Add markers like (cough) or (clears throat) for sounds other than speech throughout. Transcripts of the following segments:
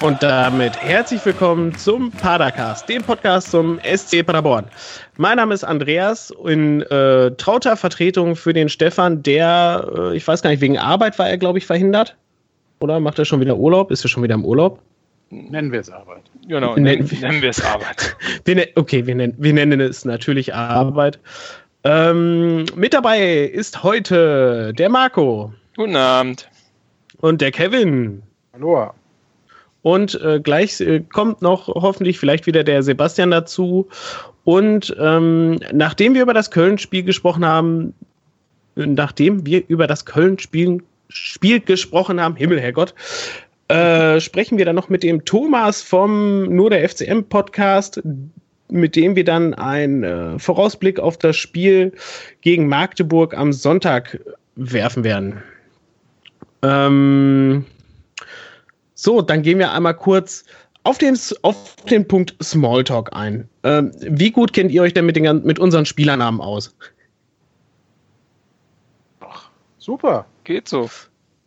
Und damit herzlich willkommen zum Padercast, dem Podcast zum SC Paderborn. Mein Name ist Andreas, in äh, trauter Vertretung für den Stefan, der, äh, ich weiß gar nicht, wegen Arbeit war er, glaube ich, verhindert. Oder macht er schon wieder Urlaub? Ist er schon wieder im Urlaub? Nennen wir es Arbeit. Genau, nennen, nennen wir es Arbeit. (laughs) wir, ne-, okay, wir nennen, wir nennen es natürlich Arbeit. Ähm, mit dabei ist heute der Marco. Guten Abend. Und der Kevin. Hallo. Und äh, gleich äh, kommt noch hoffentlich vielleicht wieder der Sebastian dazu. Und ähm, nachdem wir über das Köln-Spiel gesprochen haben, nachdem wir über das Köln-Spiel Spiel gesprochen haben, Himmel, Herrgott, äh, sprechen wir dann noch mit dem Thomas vom Nur der FCM Podcast, mit dem wir dann einen äh, Vorausblick auf das Spiel gegen Magdeburg am Sonntag werfen werden. Ähm, so, dann gehen wir einmal kurz auf den, auf den Punkt Smalltalk ein. Ähm, wie gut kennt ihr euch denn mit, den, mit unseren Spielernamen aus? Ach, super. Geht so.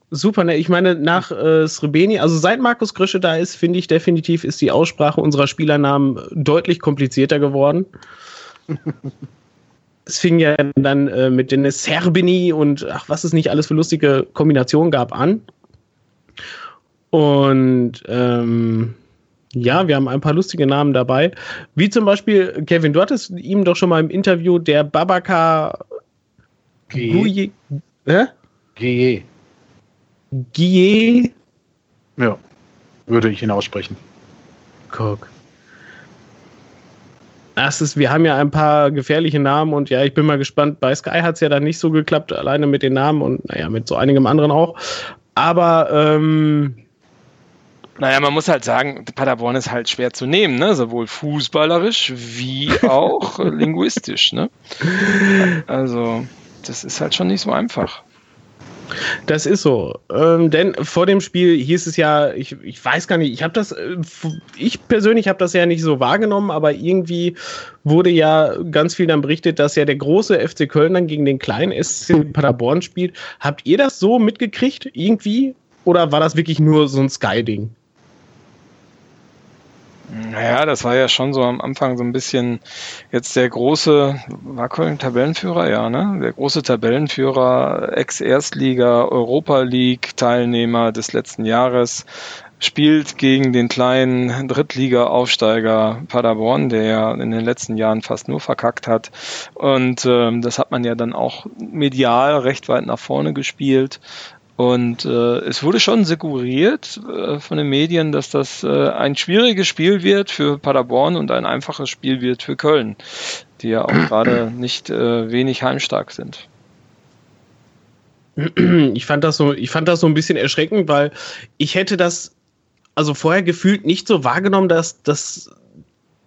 Super, ne? Ich meine, nach äh, Srebeni, also seit Markus Grische da ist, finde ich definitiv, ist die Aussprache unserer Spielernamen deutlich komplizierter geworden. (laughs) es fing ja dann äh, mit den Serbini und ach, was es nicht alles für lustige Kombinationen gab an. Und ähm, ja, wir haben ein paar lustige Namen dabei. Wie zum Beispiel, Kevin, du hattest ihm doch schon mal im Interview der Babaka Guye. Hä? Guye. Guye. Ja, würde ich ihn aussprechen. Guck. Das ist, wir haben ja ein paar gefährliche Namen und ja, ich bin mal gespannt. Bei Sky hat es ja dann nicht so geklappt, alleine mit den Namen und naja, mit so einigem anderen auch. Aber ähm, naja, man muss halt sagen, Paderborn ist halt schwer zu nehmen, ne? sowohl fußballerisch wie auch (laughs) linguistisch. Ne? Also, das ist halt schon nicht so einfach. Das ist so. Ähm, denn vor dem Spiel hieß es ja, ich, ich weiß gar nicht, ich habe das, äh, ich persönlich habe das ja nicht so wahrgenommen, aber irgendwie wurde ja ganz viel dann berichtet, dass ja der große FC Köln dann gegen den kleinen SC Paderborn spielt. Habt ihr das so mitgekriegt irgendwie? Oder war das wirklich nur so ein Sky-Ding? Naja, das war ja schon so am Anfang so ein bisschen jetzt der große, war Köln Tabellenführer, ja, ne? Der große Tabellenführer, Ex-Erstliga, Europa League Teilnehmer des letzten Jahres, spielt gegen den kleinen Drittliga-Aufsteiger Paderborn, der ja in den letzten Jahren fast nur verkackt hat. Und ähm, das hat man ja dann auch medial recht weit nach vorne gespielt. Und äh, es wurde schon suggeriert äh, von den Medien, dass das äh, ein schwieriges Spiel wird für Paderborn und ein einfaches Spiel wird für Köln, die ja auch gerade nicht äh, wenig heimstark sind. Ich fand das so, ich fand das so ein bisschen erschreckend, weil ich hätte das also vorher gefühlt nicht so wahrgenommen, dass, dass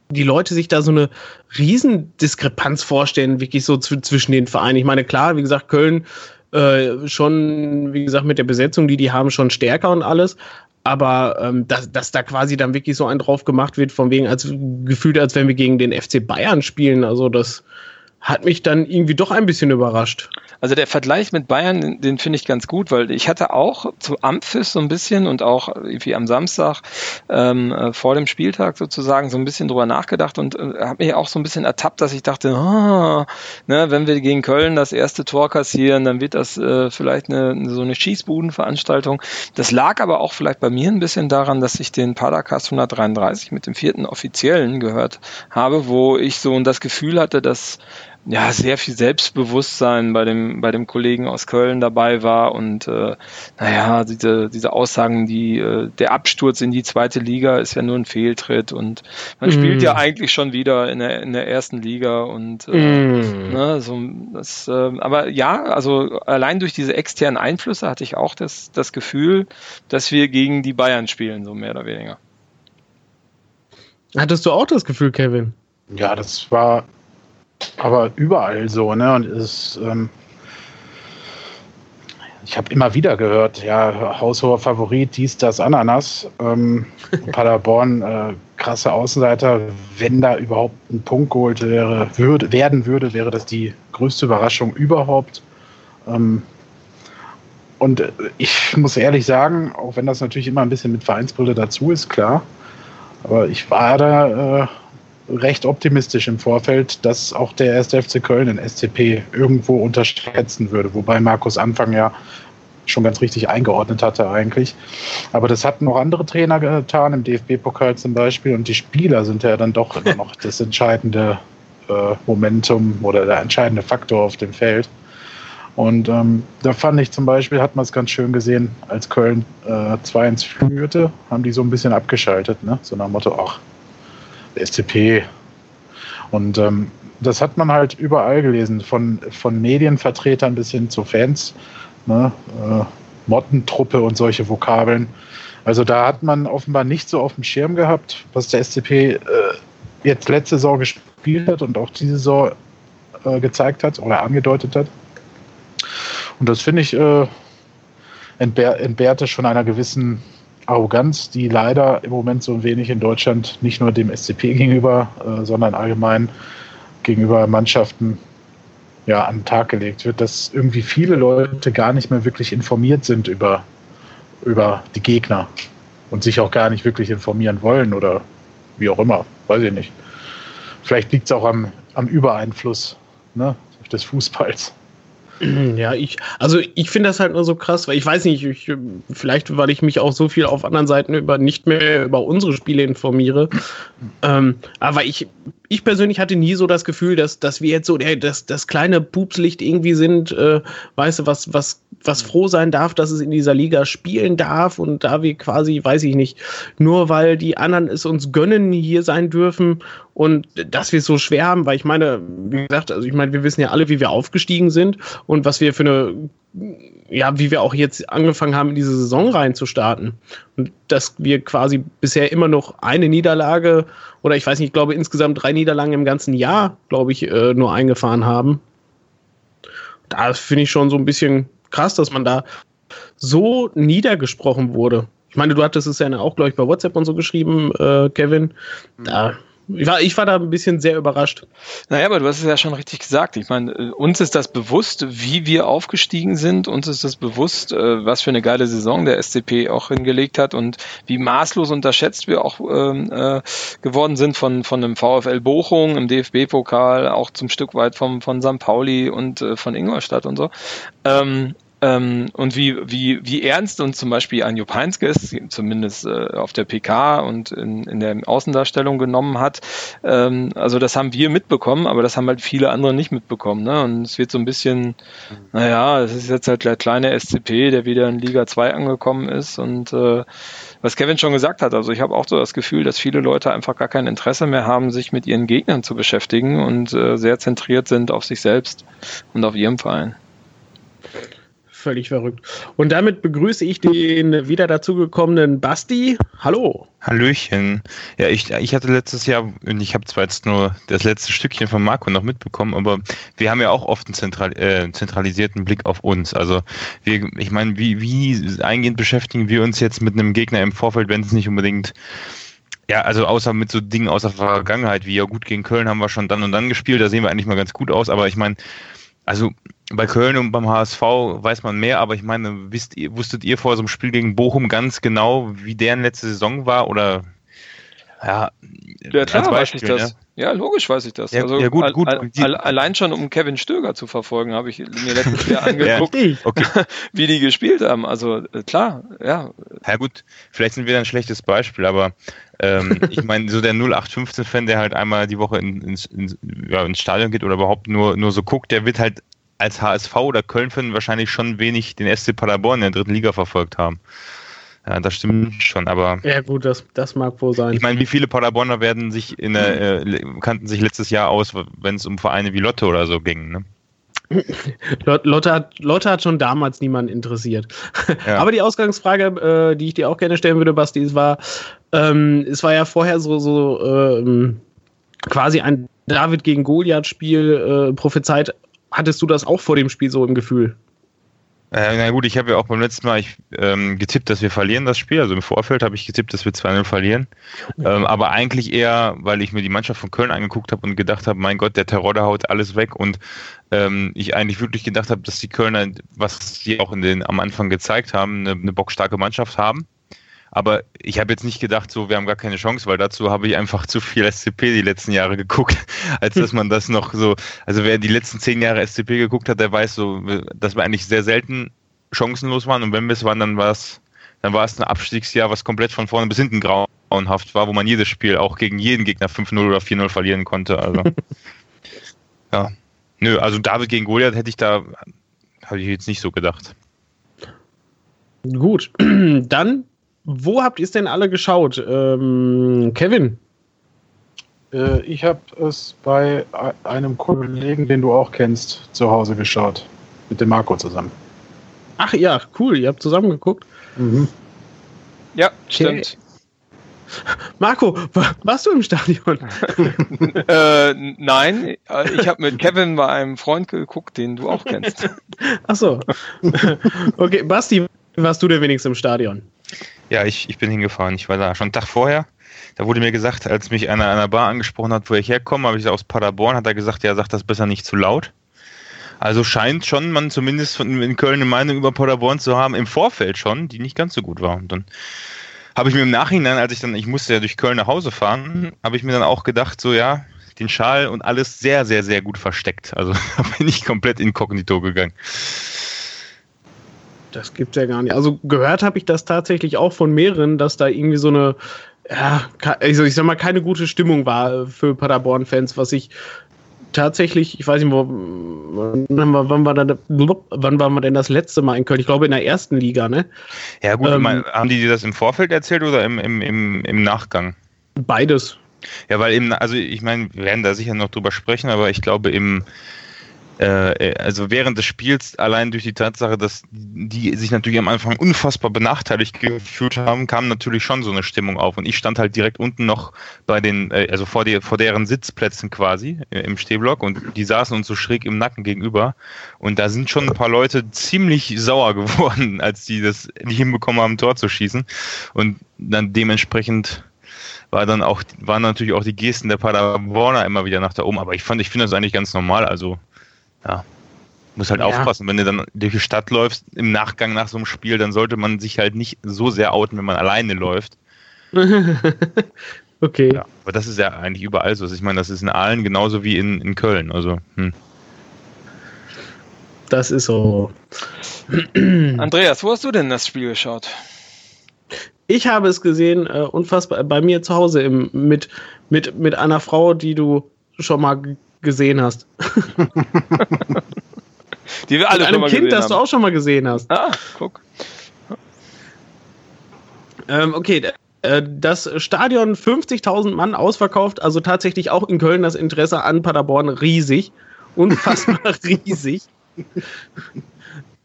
die Leute sich da so eine Riesendiskrepanz vorstellen, wirklich so zwischen den Vereinen. Ich meine, klar, wie gesagt, Köln äh, schon, wie gesagt, mit der Besetzung, die die haben, schon stärker und alles. Aber ähm, dass, dass da quasi dann wirklich so ein drauf gemacht wird, von wegen als gefühlt, als wenn wir gegen den FC Bayern spielen. Also das hat mich dann irgendwie doch ein bisschen überrascht. Also der Vergleich mit Bayern, den, finde ich ganz gut, weil ich hatte auch zu Amphis so ein bisschen und auch irgendwie am Samstag ähm, äh, vor dem Spieltag sozusagen so ein bisschen drüber nachgedacht und äh, habe mich auch so ein bisschen ertappt, dass ich dachte, oh, ne, wenn wir gegen Köln das erste Tor kassieren, dann wird das äh, vielleicht eine, so eine Schießbudenveranstaltung. Das lag aber auch vielleicht bei mir ein bisschen daran, dass ich den Padercast 133 mit dem vierten offiziellen gehört habe, wo ich so das Gefühl hatte, dass ja, sehr viel Selbstbewusstsein bei dem, bei dem Kollegen aus Köln dabei war und äh, naja, diese, diese Aussagen, die äh, der Absturz in die zweite Liga ist ja nur ein Fehltritt und man mm. spielt ja eigentlich schon wieder in der, in der ersten Liga und äh, mm. ne, so das, äh, aber ja, also allein durch diese externen Einflüsse hatte ich auch das, das Gefühl, dass wir gegen die Bayern spielen, so mehr oder weniger. Hattest du auch das Gefühl, Kevin? Ja, das war aber überall so, ne? Und ist, ähm, ich habe immer wieder gehört, ja, haushoher Favorit, dies, das, Ananas. Ähm, (laughs) Paderborn, äh, krasse Außenseiter. Wenn da überhaupt ein Punkt geholt wäre, würde, werden würde, wäre das die größte Überraschung überhaupt. Ähm, und äh, ich muss ehrlich sagen, auch wenn das natürlich immer ein bisschen mit Vereinsbrille dazu ist, klar, aber ich war da äh, recht optimistisch im Vorfeld, dass auch der 1. FC Köln den SCP irgendwo unterschätzen würde, wobei Markus Anfang ja schon ganz richtig eingeordnet hatte eigentlich. Aber das hatten noch andere Trainer getan, im DFB-Pokal zum Beispiel, und die Spieler sind ja dann doch immer noch das entscheidende äh, Momentum oder der entscheidende Faktor auf dem Feld. Und ähm, da fand ich zum Beispiel, hat man es ganz schön gesehen, als Köln äh, 2-1 führte, haben die so ein bisschen abgeschaltet, ne? so nach dem Motto, ach, SCP. Und ähm, das hat man halt überall gelesen, von, von Medienvertretern bis hin zu Fans, ne? äh, Mottentruppe und solche Vokabeln. Also da hat man offenbar nicht so auf dem Schirm gehabt, was der SCP äh, jetzt letzte Saison gespielt hat und auch diese Saison äh, gezeigt hat oder angedeutet hat. Und das finde ich äh, entbehrte schon einer gewissen Arroganz, die leider im Moment so ein wenig in Deutschland nicht nur dem SCP gegenüber, äh, sondern allgemein gegenüber Mannschaften ja, an den Tag gelegt wird, dass irgendwie viele Leute gar nicht mehr wirklich informiert sind über, über die Gegner und sich auch gar nicht wirklich informieren wollen oder wie auch immer, weiß ich nicht. Vielleicht liegt es auch am, am Übereinfluss ne, des Fußballs. (clears throat) Ja, ich, also ich finde das halt nur so krass, weil ich weiß nicht, ich, vielleicht, weil ich mich auch so viel auf anderen Seiten über nicht mehr über unsere Spiele informiere. Ähm, aber ich, ich persönlich hatte nie so das Gefühl, dass, dass wir jetzt so der, das, das kleine Pupslicht irgendwie sind, äh, weißt du, was, was, was froh sein darf, dass es in dieser Liga spielen darf und da wir quasi, weiß ich nicht, nur weil die anderen es uns gönnen, hier sein dürfen und dass wir es so schwer haben, weil ich meine, wie gesagt, also ich meine, wir wissen ja alle, wie wir aufgestiegen sind und was wir für eine ja, wie wir auch jetzt angefangen haben, in diese Saison reinzustarten. Und dass wir quasi bisher immer noch eine Niederlage oder ich weiß nicht, ich glaube insgesamt drei Niederlagen im ganzen Jahr, glaube ich, äh, nur eingefahren haben. Da finde ich schon so ein bisschen krass, dass man da so niedergesprochen wurde. Ich meine, du hattest es ja auch, glaube ich, bei WhatsApp und so geschrieben, äh, Kevin. Da ich war, ich war da ein bisschen sehr überrascht. Naja, aber du hast es ja schon richtig gesagt. Ich meine, äh, uns ist das bewusst, wie wir aufgestiegen sind. Uns ist das bewusst, äh, was für eine geile Saison der SCP auch hingelegt hat und wie maßlos unterschätzt wir auch ähm, äh, geworden sind von, von einem VfL Bochum im DFB-Pokal, auch zum Stück weit vom, von St. Pauli und äh, von Ingolstadt und so. Ähm, ähm, und wie, wie, wie ernst uns zum Beispiel ein Jupp ist, zumindest äh, auf der PK und in, in der Außendarstellung genommen hat. Ähm, also das haben wir mitbekommen, aber das haben halt viele andere nicht mitbekommen. Ne? Und es wird so ein bisschen, naja, es ist jetzt halt der kleine SCP, der wieder in Liga 2 angekommen ist und äh, was Kevin schon gesagt hat, also ich habe auch so das Gefühl, dass viele Leute einfach gar kein Interesse mehr haben, sich mit ihren Gegnern zu beschäftigen und äh, sehr zentriert sind auf sich selbst und auf ihrem Verein völlig verrückt. Und damit begrüße ich den wieder dazugekommenen Basti. Hallo. Hallöchen. Ja, ich, ich hatte letztes Jahr, und ich habe zwar jetzt nur das letzte Stückchen von Marco noch mitbekommen, aber wir haben ja auch oft einen zentral, äh, zentralisierten Blick auf uns. Also wir, ich meine, wie, wie eingehend beschäftigen wir uns jetzt mit einem Gegner im Vorfeld, wenn es nicht unbedingt ja, also außer mit so Dingen aus der Vergangenheit, wie ja gut gegen Köln haben wir schon dann und dann gespielt, da sehen wir eigentlich mal ganz gut aus, aber ich meine, also bei Köln und beim HSV weiß man mehr, aber ich meine, wisst ihr, wusstet ihr vor so einem Spiel gegen Bochum ganz genau, wie deren letzte Saison war? Oder ja, ja klar Beispiel, weiß ich das. Ja? ja? logisch weiß ich das. Ja, also ja, gut, gut. Al al allein schon, um Kevin Stöger zu verfolgen, habe ich mir letztes Jahr (laughs) angeguckt, okay. (laughs) wie die gespielt haben. Also äh, klar, ja. Ja gut, vielleicht sind wir ein schlechtes Beispiel, aber ähm, ich meine, so der 0815-Fan, der halt einmal die Woche in, in, in, ja, ins Stadion geht oder überhaupt nur, nur so guckt, der wird halt als HSV oder Köln-Fan wahrscheinlich schon wenig den SC Paderborn in der dritten Liga verfolgt haben. Ja, das stimmt schon, aber. Ja, gut, das, das mag wohl sein. Ich meine, wie viele Paderborner werden sich in der, äh, kannten sich letztes Jahr aus, wenn es um Vereine wie Lotte oder so ging, ne? Lotte hat, Lotte hat schon damals niemanden interessiert. Ja. Aber die Ausgangsfrage, äh, die ich dir auch gerne stellen würde, Basti, war, ähm, es war ja vorher so, so ähm, quasi ein David gegen Goliath-Spiel äh, prophezeit Hattest du das auch vor dem Spiel so im Gefühl? Äh, na gut, ich habe ja auch beim letzten Mal ich, ähm, getippt, dass wir verlieren das Spiel. Also im Vorfeld habe ich getippt, dass wir 2-0 verlieren. Ähm, aber eigentlich eher, weil ich mir die Mannschaft von Köln angeguckt habe und gedacht habe, mein Gott, der Terror, der haut alles weg. Und ähm, ich eigentlich wirklich gedacht habe, dass die Kölner, was sie auch in den, am Anfang gezeigt haben, eine, eine bockstarke Mannschaft haben. Aber ich habe jetzt nicht gedacht, so, wir haben gar keine Chance, weil dazu habe ich einfach zu viel SCP die letzten Jahre geguckt, (laughs) als dass man das noch so, also wer die letzten zehn Jahre SCP geguckt hat, der weiß so, dass wir eigentlich sehr selten chancenlos waren und wenn wir es waren, dann war es, dann war es ein Abstiegsjahr, was komplett von vorne bis hinten grauenhaft war, wo man jedes Spiel auch gegen jeden Gegner 5-0 oder 4-0 verlieren konnte. Also, (laughs) ja. Nö, also David gegen Goliath hätte ich da, habe ich jetzt nicht so gedacht. Gut, (clears throat) dann wo habt ihr es denn alle geschaut? Ähm, Kevin? Äh, ich habe es bei einem Kollegen, den du auch kennst, zu Hause geschaut. Mit dem Marco zusammen. Ach ja, cool. Ihr habt zusammen geguckt? Mhm. Ja, stimmt. (laughs) Marco, warst du im Stadion? (laughs) äh, nein, ich habe mit Kevin bei einem Freund geguckt, den du auch kennst. Ach so. (laughs) Okay, Basti, warst du denn wenigstens im Stadion? Ja, ich, ich bin hingefahren. Ich war da schon einen Tag vorher. Da wurde mir gesagt, als mich einer an einer Bar angesprochen hat, wo ich herkomme, habe ich aus Paderborn, hat er gesagt, ja, sag das besser nicht zu laut. Also scheint schon man zumindest in Köln eine Meinung über Paderborn zu haben, im Vorfeld schon, die nicht ganz so gut war. Und dann habe ich mir im Nachhinein, als ich dann, ich musste ja durch Köln nach Hause fahren, habe ich mir dann auch gedacht, so ja, den Schal und alles sehr, sehr, sehr gut versteckt. Also da (laughs) bin ich komplett inkognito gegangen. Das gibt's ja gar nicht. Also gehört habe ich das tatsächlich auch von mehreren, dass da irgendwie so eine, ja, also ich sag mal, keine gute Stimmung war für Paderborn-Fans, was ich tatsächlich, ich weiß nicht, wo, wann, wann, war da, wann waren wir denn das letzte Mal in Köln? Ich glaube in der ersten Liga, ne? Ja, gut, ähm, haben die dir das im Vorfeld erzählt oder im, im, im, im Nachgang? Beides. Ja, weil eben, also ich meine, wir werden da sicher noch drüber sprechen, aber ich glaube, im, äh, also während des Spiels, allein durch die Tatsache, dass die sich natürlich am Anfang unfassbar benachteiligt gefühlt haben, kam natürlich schon so eine Stimmung auf. Und ich stand halt direkt unten noch bei den, äh, also vor, die, vor deren Sitzplätzen quasi äh, im Stehblock und die saßen uns so schräg im Nacken gegenüber. Und da sind schon ein paar Leute ziemlich sauer (laughs) geworden, als die das nicht hinbekommen haben, Tor zu schießen. Und dann dementsprechend war dann auch, waren natürlich auch die Gesten der Paderborner immer wieder nach da oben. Aber ich fand, ich finde das eigentlich ganz normal. Also ja, muss halt ja. aufpassen, wenn du dann durch die Stadt läufst, im Nachgang nach so einem Spiel, dann sollte man sich halt nicht so sehr outen, wenn man alleine läuft. (laughs) okay. Ja, aber das ist ja eigentlich überall so. Ich meine, das ist in Aalen genauso wie in, in Köln. Also, hm. Das ist so. (clears throat) Andreas, wo hast du denn das Spiel geschaut? Ich habe es gesehen, äh, unfassbar, bei mir zu Hause im, mit, mit, mit einer Frau, die du schon mal gesehen hast. (laughs) Die wir alle Mit einem Kind, das du auch schon mal gesehen hast. Ah, guck. Ähm, okay, äh, das Stadion 50.000 Mann ausverkauft, also tatsächlich auch in Köln das Interesse an Paderborn riesig. (laughs) Unfassbar (laughs) riesig.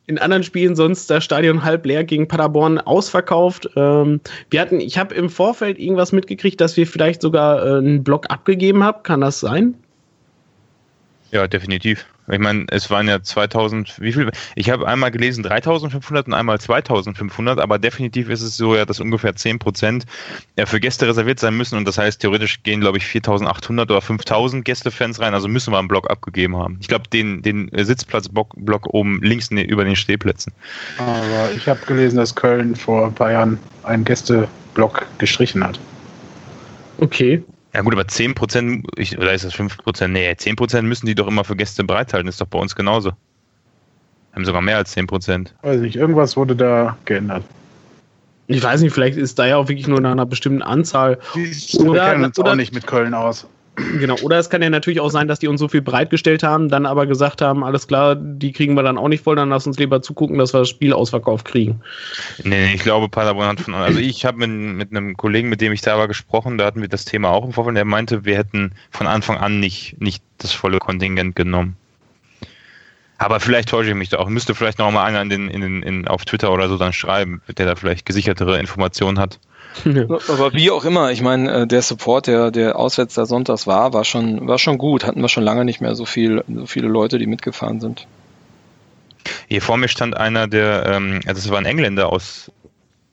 In anderen Spielen sonst das Stadion halb leer gegen Paderborn ausverkauft. Ähm, wir hatten, ich habe im Vorfeld irgendwas mitgekriegt, dass wir vielleicht sogar äh, einen Block abgegeben haben. Kann das sein? Ja, definitiv. Ich meine, es waren ja 2000, wie viel? Ich habe einmal gelesen 3500 und einmal 2500, aber definitiv ist es so, ja, dass ungefähr 10 Prozent für Gäste reserviert sein müssen und das heißt, theoretisch gehen, glaube ich, 4800 oder 5000 Gästefans rein, also müssen wir einen Block abgegeben haben. Ich glaube, den, den Sitzplatzblock oben links ne, über den Stehplätzen. Aber ich habe gelesen, dass Köln vor ein paar Jahren einen Gästeblock gestrichen hat. Okay. Ja gut, aber 10 Prozent, oder ist das 5 Prozent? Nee, 10 Prozent müssen die doch immer für Gäste bereithalten. Ist doch bei uns genauso. Haben sogar mehr als 10 Prozent. Weiß nicht, irgendwas wurde da geändert. Ich weiß nicht, vielleicht ist da ja auch wirklich nur nach einer bestimmten Anzahl. Die oder, kennen uns oder, auch nicht mit Köln aus. Genau, oder es kann ja natürlich auch sein, dass die uns so viel bereitgestellt haben, dann aber gesagt haben, alles klar, die kriegen wir dann auch nicht voll, dann lass uns lieber zugucken, dass wir das Spiel ausverkauft kriegen. Nee, ich glaube, Paderborn hat von, also ich habe mit, mit einem Kollegen, mit dem ich da war, gesprochen, da hatten wir das Thema auch im Vorfeld, der meinte, wir hätten von Anfang an nicht, nicht das volle Kontingent genommen. Aber vielleicht täusche ich mich da auch. Müsste vielleicht noch mal einer in den, in den, in, auf Twitter oder so dann schreiben, der da vielleicht gesichertere Informationen hat. Aber wie auch immer, ich meine, äh, der Support, der, der auswärts da sonntags war, war schon, war schon gut. Hatten wir schon lange nicht mehr so viel, so viele Leute, die mitgefahren sind. Hier vor mir stand einer, der, ähm, also es war ein Engländer aus,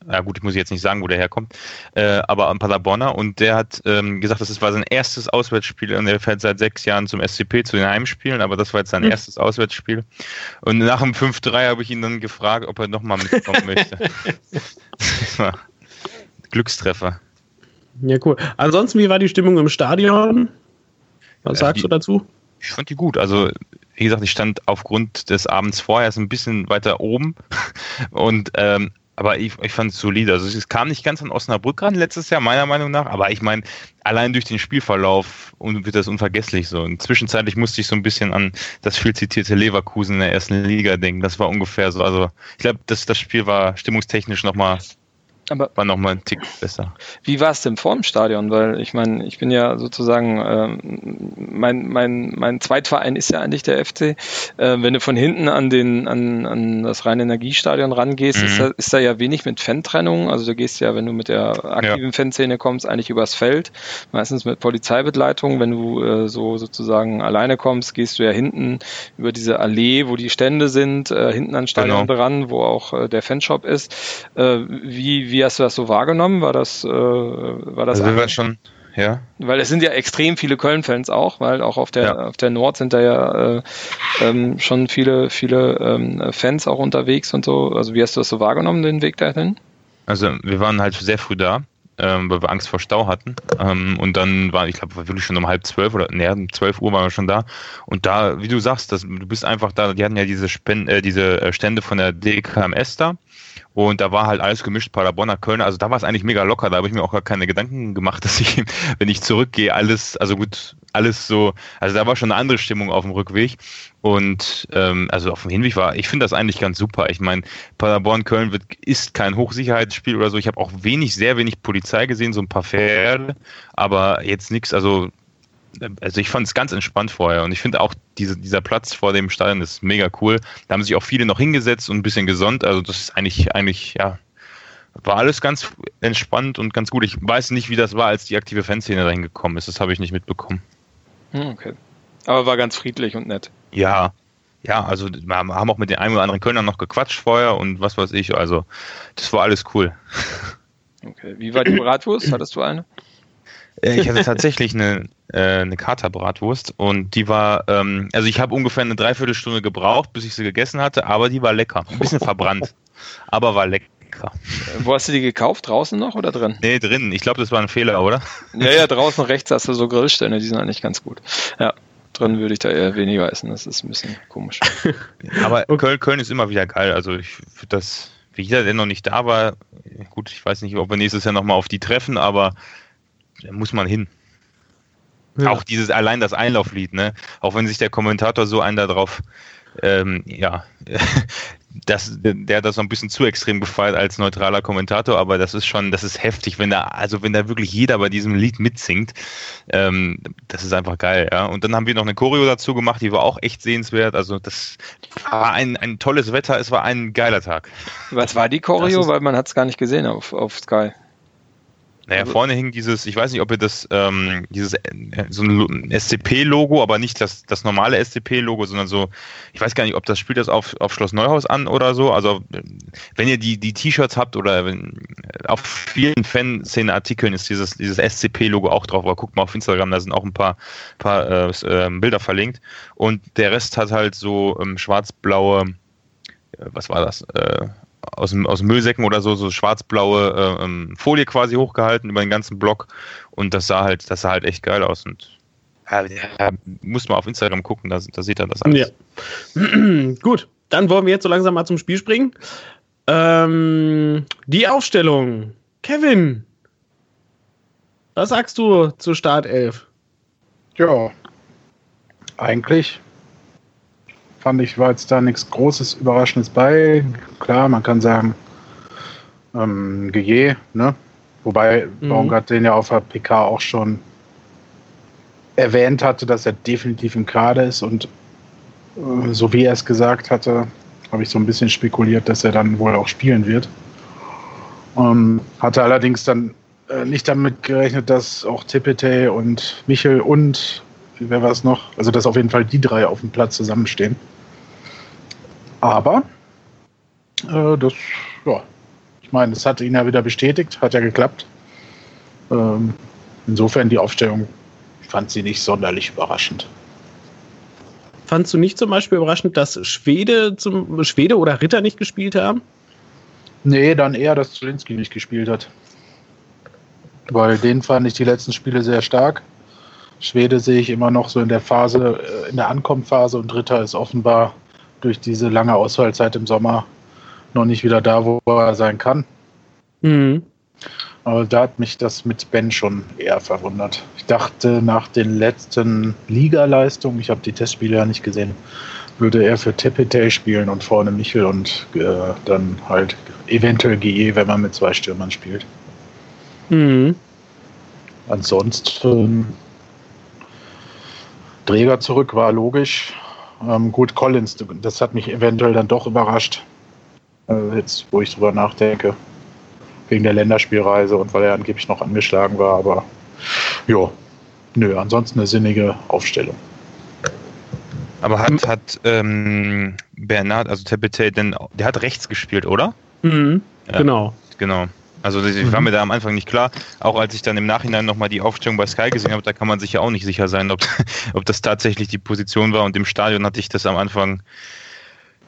ja gut, ich muss jetzt nicht sagen, wo der herkommt, äh, aber ein Paderborner und der hat ähm, gesagt, das war sein erstes Auswärtsspiel und er fährt seit sechs Jahren zum SCP zu den Heimspielen, aber das war jetzt sein mhm. erstes Auswärtsspiel. Und nach dem 5-3 habe ich ihn dann gefragt, ob er nochmal mitkommen möchte. (laughs) (laughs) Glückstreffer. Ja, cool. Ansonsten, wie war die Stimmung im Stadion? Was sagst die, du dazu? Ich fand die gut. Also, wie gesagt, ich stand aufgrund des Abends vorher ein bisschen weiter oben (laughs) und ähm, aber ich, ich fand es solide. Also es kam nicht ganz an Osnabrück ran letztes Jahr, meiner Meinung nach, aber ich meine, allein durch den Spielverlauf wird das unvergesslich so. Und zwischenzeitlich musste ich so ein bisschen an das viel zitierte Leverkusen in der ersten Liga denken. Das war ungefähr so. Also ich glaube, das, das Spiel war stimmungstechnisch nochmal aber war nochmal ein Tick besser. Wie war es denn vor dem Stadion? Weil ich meine, ich bin ja sozusagen, äh, mein, mein, mein Zweitverein ist ja eigentlich der FC. Äh, wenn du von hinten an, den, an, an das reine Energiestadion rangehst, mhm. ist, da, ist da ja wenig mit Fantrennung. Also du gehst ja, wenn du mit der aktiven ja. Fanszene kommst, eigentlich übers Feld. Meistens mit Polizeibegleitung. Wenn du äh, so sozusagen alleine kommst, gehst du ja hinten über diese Allee, wo die Stände sind, äh, hinten an Stadion genau. dran, wo auch äh, der Fanshop ist. Äh, wie, wie wie hast du das so wahrgenommen? War das, äh, war das? Also wir schon, ja. Weil es sind ja extrem viele Köln-Fans auch, weil auch auf der ja. auf der Nord sind da ja äh, ähm, schon viele viele ähm, Fans auch unterwegs und so. Also wie hast du das so wahrgenommen, den Weg dahin? Also wir waren halt sehr früh da, ähm, weil wir Angst vor Stau hatten. Ähm, und dann war, ich glaube, wirklich schon um halb zwölf oder näher um zwölf Uhr waren wir schon da. Und da, wie du sagst, das, du bist einfach da, die hatten ja diese, Spend, äh, diese äh, Stände von der DKMS da. Und da war halt alles gemischt, Paderborner, Kölner. Also da war es eigentlich mega locker. Da habe ich mir auch gar keine Gedanken gemacht, (laughs) dass ich, wenn ich zurückgehe, alles, also gut, alles so, also da war schon eine andere Stimmung auf dem Rückweg. Und ähm, also auf dem Hinweg war, ich finde das eigentlich ganz super. Ich meine, Paderborn-Köln wird, ist kein Hochsicherheitsspiel oder so. Ich habe auch wenig, sehr wenig Polizei gesehen, so ein paar Pferde, aber jetzt nichts, also also ich fand es ganz entspannt vorher und ich finde auch diese, dieser Platz vor dem Stadion ist mega cool. Da haben sich auch viele noch hingesetzt und ein bisschen gesonnt. Also das ist eigentlich, eigentlich, ja, war alles ganz entspannt und ganz gut. Ich weiß nicht, wie das war, als die aktive Fanszene dahin gekommen ist. Das habe ich nicht mitbekommen. Hm, okay. Aber war ganz friedlich und nett. Ja, ja, also wir haben auch mit den einen oder anderen Kölnern noch gequatscht vorher und was weiß ich. Also das war alles cool. (laughs) Okay. Wie war die Bratwurst? Hattest du eine? Äh, ich hatte tatsächlich eine, äh, eine Katerbratwurst und die war, ähm, also ich habe ungefähr eine Dreiviertelstunde gebraucht, bis ich sie gegessen hatte, aber die war lecker. Ein bisschen verbrannt, (laughs) aber war lecker. Wo hast du die gekauft? Draußen noch oder drin? Nee, drin. Ich glaube, das war ein Fehler, oder? Ja, ja, (laughs) draußen rechts hast du so Grillstände, die sind eigentlich ganz gut. Ja, drin würde ich da eher weniger essen. Das ist ein bisschen komisch. (laughs) aber Köln, Köln ist immer wieder geil. Also ich finde das, wie jeder, der noch nicht da war, gut, ich weiß nicht, ob wir nächstes Jahr nochmal auf die treffen, aber da muss man hin. Ja. Auch dieses allein das Einlauflied, ne? Auch wenn sich der Kommentator so einen darauf, ähm, ja, (laughs) das, der hat das so ein bisschen zu extrem gefeiert als neutraler Kommentator, aber das ist schon, das ist heftig, wenn da, also wenn da wirklich jeder bei diesem Lied mitsingt, ähm, das ist einfach geil, ja. Und dann haben wir noch eine Choreo dazu gemacht, die war auch echt sehenswert. Also das war ein, ein tolles Wetter, es war ein geiler Tag. Was war die Choreo? Weil man hat es gar nicht gesehen auf, auf Sky. Naja, also, vorne hing dieses, ich weiß nicht, ob ihr das, ähm, dieses, äh, so ein SCP-Logo, aber nicht das, das normale SCP-Logo, sondern so, ich weiß gar nicht, ob das spielt das auf, auf Schloss Neuhaus an oder so. Also, wenn ihr die, die T-Shirts habt oder wenn, äh, auf vielen Fanszene-Artikeln ist dieses, dieses SCP-Logo auch drauf, aber guckt mal auf Instagram, da sind auch ein paar, paar äh, ähm, Bilder verlinkt. Und der Rest hat halt so ähm, schwarz-blaue, äh, was war das? Aus, dem, aus Müllsäcken oder so, so schwarz-blaue äh, ähm, Folie quasi hochgehalten über den ganzen Block und das sah halt, das sah halt echt geil aus und ja, muss mal auf Instagram gucken, da, da sieht er das alles. Ja. (clears throat) Gut, dann wollen wir jetzt so langsam mal zum Spiel springen. Ähm, die Aufstellung. Kevin, was sagst du zu Start 11? Ja, eigentlich fand ich, war jetzt da nichts Großes, Überraschendes bei. Klar, man kann sagen, ähm, Geje, ne? Wobei mhm. Baumgart den ja auf der PK auch schon erwähnt hatte, dass er definitiv im Kader ist und äh, so wie er es gesagt hatte, habe ich so ein bisschen spekuliert, dass er dann wohl auch spielen wird. Ähm, hatte allerdings dann äh, nicht damit gerechnet, dass auch Tippete und Michel und wer war es noch? Also dass auf jeden Fall die drei auf dem Platz zusammenstehen. Aber äh, das, ja, ich meine, es hat ihn ja wieder bestätigt, hat ja geklappt. Ähm, insofern die Aufstellung, ich fand sie nicht sonderlich überraschend. Fandst du nicht zum Beispiel überraschend, dass Schwede, zum, Schwede oder Ritter nicht gespielt haben? Nee, dann eher, dass Zulinski nicht gespielt hat. Weil den fand ich die letzten Spiele sehr stark. Schwede sehe ich immer noch so in der Phase, äh, in der Ankommenphase und Ritter ist offenbar durch diese lange Ausfallzeit im Sommer noch nicht wieder da, wo er sein kann. Mhm. Aber da hat mich das mit Ben schon eher verwundert. Ich dachte, nach den letzten Ligaleistungen, ich habe die Testspiele ja nicht gesehen, würde er für Tepete spielen und vorne Michel und äh, dann halt eventuell GE, wenn man mit zwei Stürmern spielt. Mhm. Ansonsten Träger zurück war logisch. Ähm, gut, Collins, das hat mich eventuell dann doch überrascht. Äh, jetzt, wo ich drüber nachdenke. Wegen der Länderspielreise und weil er angeblich noch angeschlagen war, aber ja, nö, ansonsten eine sinnige Aufstellung. Aber hat, hat ähm, Bernard, also Tepete, denn der hat rechts gespielt, oder? Mhm, ja, genau. Genau. Also ich mhm. war mir da am Anfang nicht klar. Auch als ich dann im Nachhinein nochmal die Aufstellung bei Sky gesehen habe, da kann man sich ja auch nicht sicher sein, ob, (laughs) ob das tatsächlich die Position war. Und im Stadion hatte ich das am Anfang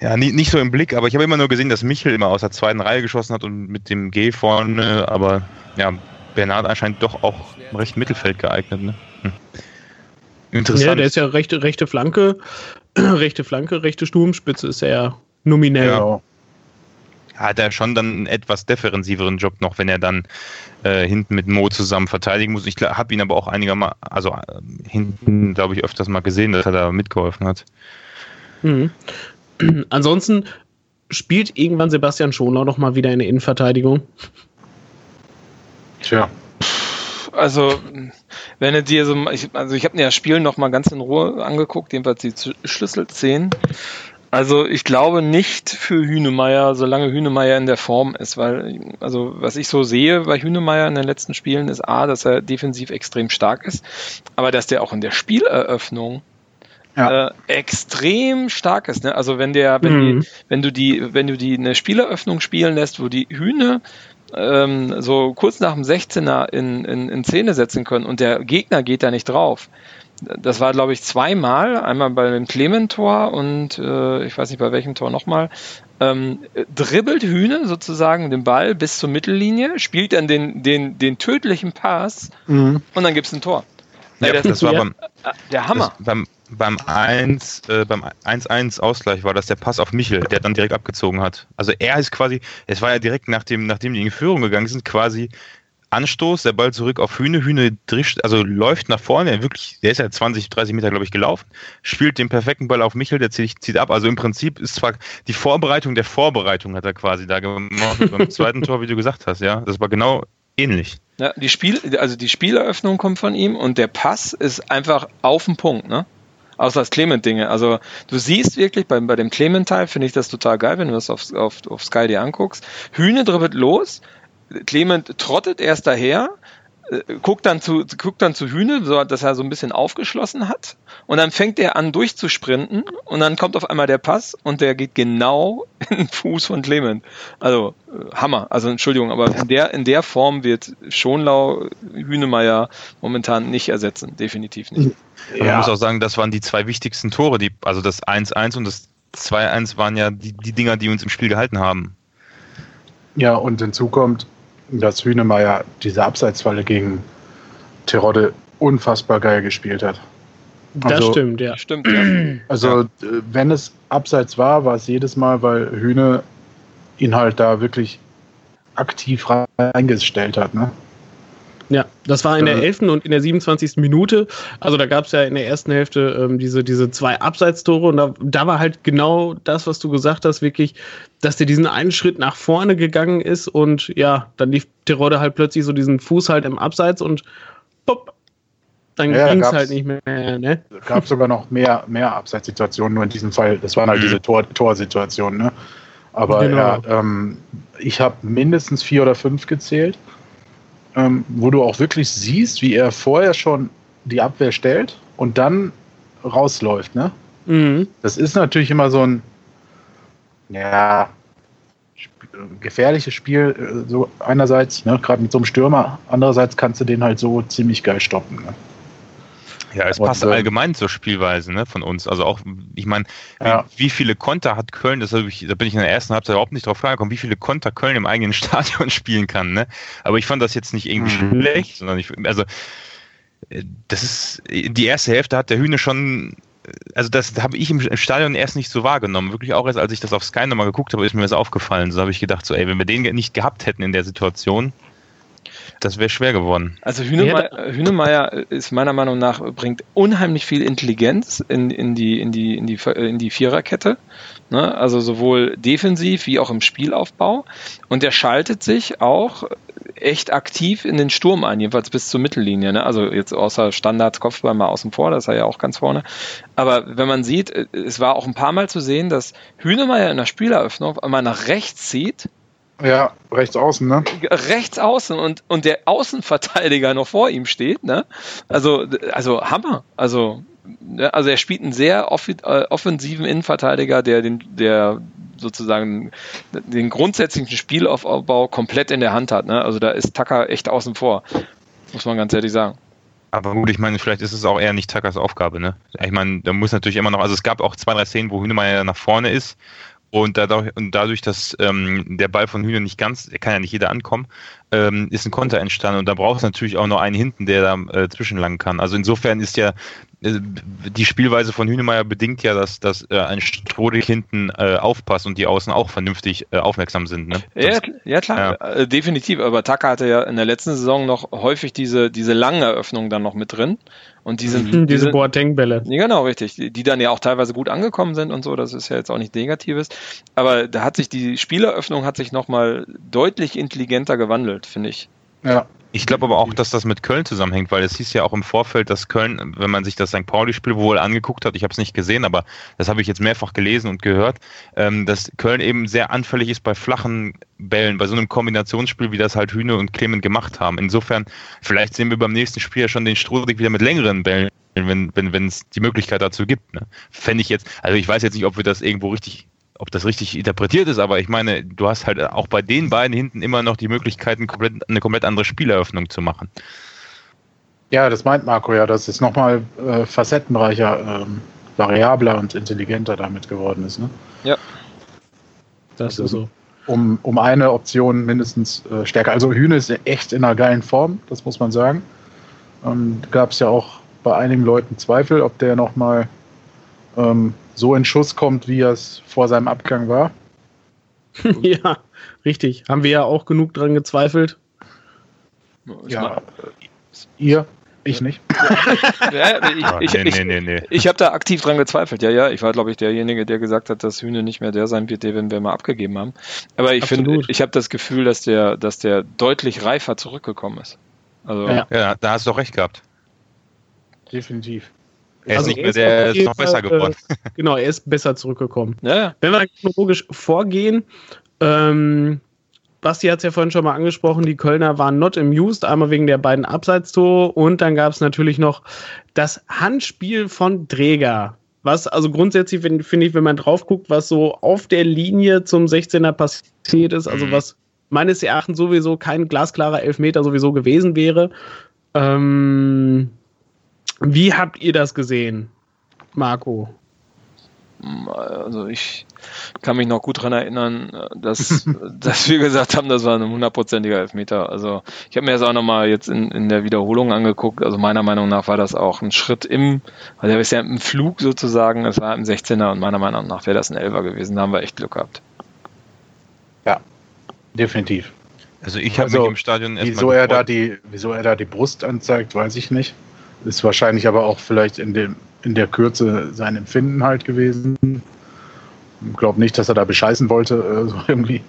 ja nicht, nicht so im Blick. Aber ich habe immer nur gesehen, dass Michel immer aus der zweiten Reihe geschossen hat und mit dem G vorne. Aber ja, Bernard erscheint doch auch im rechten Mittelfeld geeignet. Ne? Hm. Interessant. Ja, der ist ja rechte, rechte Flanke, (clears throat) rechte Flanke, rechte Sturmspitze ist er ja nominell. Ja hat er schon dann einen etwas defensiveren Job noch, wenn er dann äh, hinten mit Mo zusammen verteidigen muss. Ich habe ihn aber auch einigermaßen, also äh, hinten, glaube ich, öfters mal gesehen, dass er da mitgeholfen hat. Mhm. (clears throat) Ansonsten spielt irgendwann Sebastian Schonau noch mal wieder in der Innenverteidigung. Tja. Also, wenn er dir so, ich, also ich habe mir das Spiel noch mal ganz in Ruhe angeguckt, jedenfalls die Schlüsselszenen. Also ich glaube nicht für Hünemeyer, solange Hünemeyer in der Form ist, weil, also was ich so sehe bei Hünemeyer in den letzten Spielen ist A, dass er defensiv extrem stark ist, aber dass der auch in der Spieleröffnung ja. äh, extrem stark ist. Ne? Also wenn der, wenn, mhm. die, wenn du die, wenn du die eine Spieleröffnung spielen lässt, wo die Hühne ähm, so kurz nach dem 16er in, in, in Szene setzen können und der Gegner geht da nicht drauf, das war, glaube ich, zweimal, einmal bei dem Clement-Tor und äh, ich weiß nicht bei welchem Tor nochmal, ähm, dribbelt Hühne sozusagen den Ball bis zur Mittellinie, spielt dann den, den, den tödlichen Pass mhm. und dann gibt es ein Tor. Ja, das, das war beim, äh, der Hammer. beim, beim 1, äh, beim 1-1 Ausgleich war das der Pass auf Michel, der dann direkt abgezogen hat. Also er ist quasi, es war ja direkt nach dem, nachdem die in Führung gegangen sind, quasi Anstoß, der Ball zurück auf Hühne, Hühne drischt, also läuft nach vorne, wirklich, der ist ja 20, 30 Meter, glaube ich, gelaufen, spielt den perfekten Ball auf Michel, der zieht, zieht ab. Also im Prinzip ist zwar die Vorbereitung der Vorbereitung hat er quasi da gemacht beim zweiten Tor, wie du gesagt hast, ja. Das war genau ähnlich. Ja, die Spiel, also die Spieleröffnung kommt von ihm und der Pass ist einfach auf den Punkt, ne? Außer das Clement-Dinge. Also du siehst wirklich, bei, bei dem Clement-Teil finde ich das total geil, wenn du das auf, auf, auf Sky dir anguckst. Hühne dribbelt los, Clement trottet erst daher, äh, guckt dann zu, guckt dann zu Hühne, so, dass er so ein bisschen aufgeschlossen hat. Und dann fängt er an durchzusprinten und dann kommt auf einmal der Pass und der geht genau (laughs) in den Fuß von Clement. Also äh, Hammer. Also Entschuldigung, aber in der, in der Form wird Schonlau Hühnemeier momentan nicht ersetzen. Definitiv nicht. Ja. Man muss auch sagen, das waren die zwei wichtigsten Tore, die, also das 1-1 und das 2-1 waren ja die, die Dinger, die uns im Spiel gehalten haben. Ja, und hinzu kommt, dass Hünemeyer diese Abseitsfalle gegen Terodde unfassbar geil gespielt hat. Also, das stimmt, ja. Stimmt, ja. Also, ja. wenn es abseits war, war es jedes Mal, weil Hühne ihn halt da wirklich aktiv reingestellt hat. Ne? Ja, das war in der 11. und in der 27. Minute. Also da gab es ja in der ersten Hälfte ähm, diese, diese zwei Abseitstore und da, da war halt genau das, was du gesagt hast, wirklich, dass der diesen einen Schritt nach vorne gegangen ist und ja, dann lief Terodde halt plötzlich so diesen Fuß halt im Abseits und pop, dann ja, ging es halt nicht mehr. Ne? gab sogar noch mehr, mehr Abseitssituationen, nur in diesem Fall, das waren halt mhm. diese Tor, Torsituationen. Ne? Aber genau. ja, ähm, ich habe mindestens vier oder fünf gezählt ähm, wo du auch wirklich siehst, wie er vorher schon die Abwehr stellt und dann rausläuft. Ne? Mhm. Das ist natürlich immer so ein, ja, gefährliches Spiel, äh, so einerseits, ne, gerade mit so einem Stürmer, andererseits kannst du den halt so ziemlich geil stoppen. Ne? Ja, es passt und, äh, allgemein zur Spielweise ne, von uns. Also auch, ich meine, ja. wie, wie, viele Konter hat Köln, das ich, da bin ich in der ersten Halbzeit überhaupt nicht drauf gekommen, wie viele Konter Köln im eigenen (laughs) Stadion spielen kann. Ne? Aber ich fand das jetzt nicht irgendwie mhm. schlecht, sondern ich, also äh, das ist, die erste Hälfte hat der Hühne schon also das habe ich im Stadion erst nicht so wahrgenommen. Wirklich auch erst, als ich das auf Sky nochmal geguckt habe, ist mir das aufgefallen. So habe ich gedacht, so, ey, wenn wir den nicht gehabt hätten in der Situation, das wäre schwer geworden. Also Hünemeyer, Hünemeyer, ist meiner Meinung nach, bringt unheimlich viel Intelligenz in, in, die, in, die, in, die, in die Viererkette. Ne? Also sowohl defensiv wie auch im Spielaufbau. Und er schaltet sich auch echt aktiv in den Sturm ein, jedenfalls bis zur Mittellinie. Ne? Also jetzt außer Standards Kopfball mal außen vor, das ist er ja auch ganz vorne. Aber wenn man sieht, es war auch ein paar Mal zu sehen, dass Hünemeyer in der Spieleröffnung einmal nach rechts zieht ja, rechts außen, ne? Rechts außen und, und der Außenverteidiger noch vor ihm steht, ne? Also, also Hammer. Also, ne? also er spielt einen sehr äh, offensiven Innenverteidiger, der den, der sozusagen den grundsätzlichen Spielaufbau komplett in der Hand hat. Ne? Also da ist Tucker echt außen vor, muss man ganz ehrlich sagen. Aber gut, ich meine, vielleicht ist es auch eher nicht Tuckers Aufgabe, ne? Ich meine, da muss natürlich immer noch, also es gab auch zwei, drei Szenen, wo Hünemeyer nach vorne ist und dadurch, und dadurch dass ähm, der Ball von Hühner nicht ganz, kann ja nicht jeder ankommen, ähm, ist ein Konter entstanden. Und da braucht es natürlich auch noch einen hinten, der da äh, zwischenlangen kann. Also insofern ist ja die Spielweise von Hünemeyer bedingt ja, dass, dass äh, ein Strodig hinten äh, aufpasst und die Außen auch vernünftig äh, aufmerksam sind. Ne? Ja, ja, klar, ja. Äh, definitiv. Aber Taka hatte ja in der letzten Saison noch häufig diese, diese lange Eröffnung dann noch mit drin. Und die sind, mhm, diese die Boateng-Bälle. Ja, genau, richtig. Die, die, dann ja auch teilweise gut angekommen sind und so, das ist ja jetzt auch nicht Negatives. Aber da hat sich die Spieleröffnung hat sich nochmal deutlich intelligenter gewandelt, finde ich. Ja, ich glaube aber auch, dass das mit Köln zusammenhängt, weil es hieß ja auch im Vorfeld, dass Köln, wenn man sich das St. Pauli-Spiel wohl angeguckt hat, ich habe es nicht gesehen, aber das habe ich jetzt mehrfach gelesen und gehört, ähm, dass Köln eben sehr anfällig ist bei flachen Bällen, bei so einem Kombinationsspiel, wie das halt Hühne und Clement gemacht haben. Insofern, vielleicht sehen wir beim nächsten Spiel ja schon den Strudig wieder mit längeren Bällen, wenn wenn wenn, es die Möglichkeit dazu gibt. Ne? Fände ich jetzt, also ich weiß jetzt nicht, ob wir das irgendwo richtig ob das richtig interpretiert ist, aber ich meine, du hast halt auch bei den beiden hinten immer noch die Möglichkeit, eine komplett, eine komplett andere Spieleröffnung zu machen. Ja, das meint Marco ja, dass es nochmal äh, facettenreicher, ähm, variabler und intelligenter damit geworden ist. Ne? Ja. Das also, ist so. Um, um eine Option mindestens äh, stärker. Also Hühne ist echt in einer geilen Form, das muss man sagen. Ähm, Gab es ja auch bei einigen Leuten Zweifel, ob der nochmal ähm, so in Schuss kommt, wie er es vor seinem Abgang war. (laughs) ja, richtig. Haben wir ja auch genug dran gezweifelt. Ja, ihr, ich nicht. (laughs) ja, ich ich, ich, nee, nee, nee. ich habe da aktiv dran gezweifelt. Ja, ja, ich war, glaube ich, derjenige, der gesagt hat, dass Hühne nicht mehr der sein wird, den wir mal abgegeben haben. Aber ich finde, ich habe das Gefühl, dass der, dass der deutlich reifer zurückgekommen ist. Also, ja. ja, da hast du doch recht gehabt. Definitiv. Er also ist nicht mehr, der ist noch besser geworden. Äh, (laughs) genau, er ist besser zurückgekommen. Ja. Wenn wir chronologisch vorgehen, ähm, Basti hat es ja vorhin schon mal angesprochen, die Kölner waren not amused, einmal wegen der beiden Abseitstore und dann gab es natürlich noch das Handspiel von Träger. Was also grundsätzlich, finde ich, wenn man drauf guckt, was so auf der Linie zum 16er passiert ist, also mhm. was meines Erachtens sowieso kein glasklarer Elfmeter sowieso gewesen wäre. Ähm, wie habt ihr das gesehen, Marco? Also ich kann mich noch gut daran erinnern, dass, (laughs) dass wir gesagt haben, das war ein hundertprozentiger Elfmeter. Also ich habe mir das auch nochmal jetzt in, in der Wiederholung angeguckt. Also meiner Meinung nach war das auch ein Schritt im, weil der ist ja im Flug sozusagen, es war im 16er und meiner Meinung nach wäre das ein Elfer gewesen. Da haben wir echt Glück gehabt. Ja, definitiv. Also ich habe also, mich im Stadion wieso er da die, wieso er da die Brust anzeigt, weiß ich nicht. Ist wahrscheinlich aber auch vielleicht in, dem, in der Kürze sein Empfinden halt gewesen. Ich glaube nicht, dass er da bescheißen wollte, äh, so (laughs) irgendwie.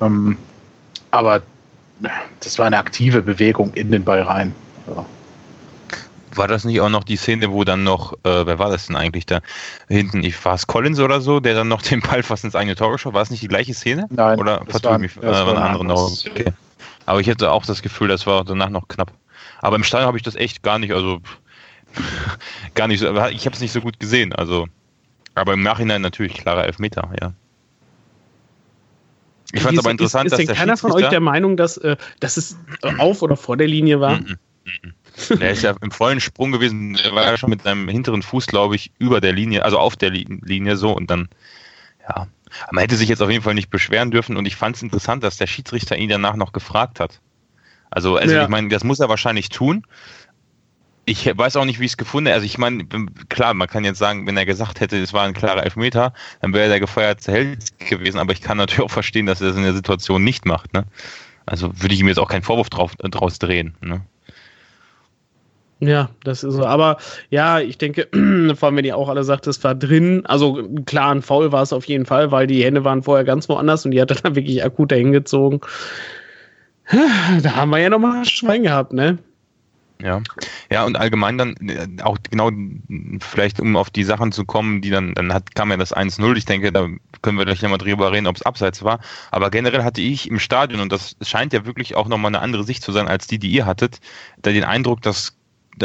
Ähm, aber das war eine aktive Bewegung in den Ball rein. Ja. War das nicht auch noch die Szene, wo dann noch, äh, wer war das denn eigentlich da hinten? Ich, war es Collins oder so, der dann noch den Ball fast ins eigene Tor geschoben War es nicht die gleiche Szene? Nein, oder das war, mich, äh, war eine andere okay. Aber ich hätte auch das Gefühl, das war danach noch knapp. Aber im Stadion habe ich das echt gar nicht, also (laughs) gar nicht so, ich habe es nicht so gut gesehen. Also, aber im Nachhinein natürlich klarer Elfmeter, ja. Ich fand es aber interessant, ist, ist dass denn keiner von euch der Meinung, dass, äh, dass es äh, auf oder vor der Linie war? Mm -mm. Der ist ja im vollen Sprung gewesen. Er war ja schon mit seinem hinteren Fuß, glaube ich, über der Linie, also auf der Linie so und dann, ja. Man hätte sich jetzt auf jeden Fall nicht beschweren dürfen und ich fand es interessant, dass der Schiedsrichter ihn danach noch gefragt hat. Also, also ja. ich meine, das muss er wahrscheinlich tun. Ich weiß auch nicht, wie ich es gefunden habe. Also ich meine, klar, man kann jetzt sagen, wenn er gesagt hätte, es war ein klarer Elfmeter, dann wäre der gefeuerte Held gewesen. Aber ich kann natürlich auch verstehen, dass er das in der Situation nicht macht. Ne? Also würde ich ihm jetzt auch keinen Vorwurf drauf, draus drehen. Ne? Ja, das ist so. Aber ja, ich denke, (clears throat) vor allem, wenn ihr auch alle sagt, es war drin, also klar, ein Foul war es auf jeden Fall, weil die Hände waren vorher ganz woanders und die hat er dann (laughs) wirklich akut dahin gezogen. Da haben wir ja nochmal Schwein gehabt, ne? Ja, ja, und allgemein dann äh, auch genau, vielleicht um auf die Sachen zu kommen, die dann, dann hat, kam ja das 1-0. Ich denke, da können wir gleich nochmal drüber reden, ob es abseits war. Aber generell hatte ich im Stadion, und das scheint ja wirklich auch nochmal eine andere Sicht zu sein, als die, die ihr hattet, da den Eindruck, dass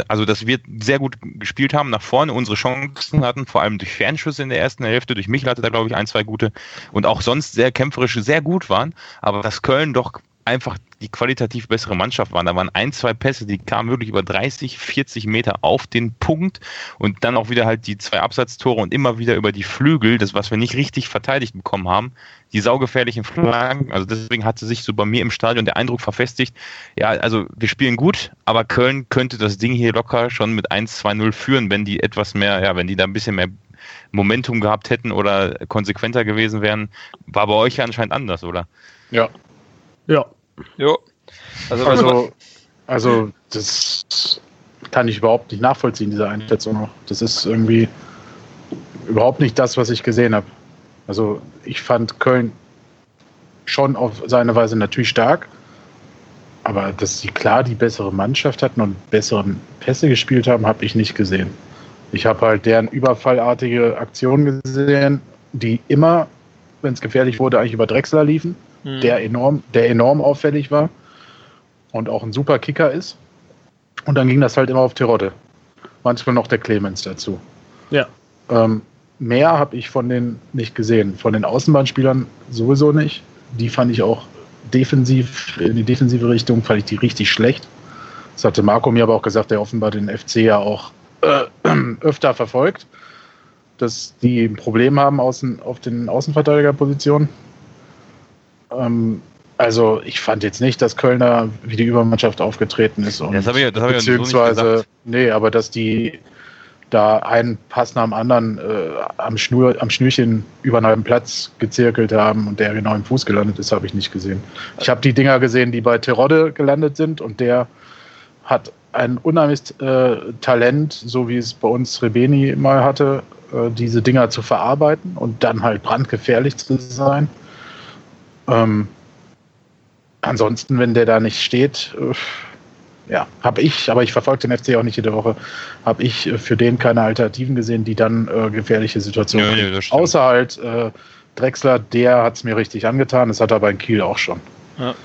also dass wir sehr gut gespielt haben, nach vorne unsere Chancen hatten, vor allem durch Fernschüsse in der ersten Hälfte, durch Michel hatte da glaube ich ein, zwei gute und auch sonst sehr kämpferische, sehr gut waren, aber dass Köln doch einfach die qualitativ bessere Mannschaft waren. Da waren ein, zwei Pässe, die kamen wirklich über 30, 40 Meter auf den Punkt und dann auch wieder halt die zwei Absatztore und immer wieder über die Flügel, das was wir nicht richtig verteidigt bekommen haben, die saugefährlichen Flanken. Also deswegen hatte sich so bei mir im Stadion der Eindruck verfestigt, ja, also wir spielen gut, aber Köln könnte das Ding hier locker schon mit 1-2-0 führen, wenn die etwas mehr, ja, wenn die da ein bisschen mehr Momentum gehabt hätten oder konsequenter gewesen wären. War bei euch ja anscheinend anders, oder? Ja. Ja, Jo. Also, also, also, das kann ich überhaupt nicht nachvollziehen, diese Einschätzung Das ist irgendwie überhaupt nicht das, was ich gesehen habe. Also ich fand Köln schon auf seine Weise natürlich stark, aber dass sie klar die bessere Mannschaft hatten und besseren Pässe gespielt haben, habe ich nicht gesehen. Ich habe halt deren überfallartige Aktionen gesehen, die immer, wenn es gefährlich wurde, eigentlich über Drechsler liefen mhm. der, enorm, der enorm auffällig war und auch ein super Kicker ist. Und dann ging das halt immer auf Terodde. Manchmal noch der Clemens dazu. Ja. Ähm, mehr habe ich von denen nicht gesehen. Von den Außenbahnspielern sowieso nicht. Die fand ich auch defensiv, in die defensive Richtung, fand ich die richtig schlecht. Das hatte Marco mir aber auch gesagt, der offenbar den FC ja auch äh, (clears throat) öfter verfolgt, dass die ein Problem haben außen, auf den Außenverteidigerpositionen. Ähm, also ich fand jetzt nicht, dass Kölner wie die Übermannschaft aufgetreten ist. Und das habe ich, das hab beziehungsweise, so nee, aber dass die da einen Pass nach dem anderen äh, am, Schnur, am Schnürchen über einen halben Platz gezirkelt haben und der genau im Fuß gelandet ist, habe ich nicht gesehen. Ich habe die Dinger gesehen, die bei Terodde gelandet sind und der hat ein unheimliches äh, Talent, so wie es bei uns Rebeni mal hatte, äh, diese Dinger zu verarbeiten und dann halt brandgefährlich zu sein. Ähm, ansonsten, wenn der da nicht steht, äh, ja, habe ich, aber ich verfolge den FC auch nicht jede Woche, habe ich äh, für den keine Alternativen gesehen, die dann äh, gefährliche Situationen. Ja, ja, Außer halt äh, Drexler, der hat es mir richtig angetan, das hat er bei Kiel auch schon. Ja.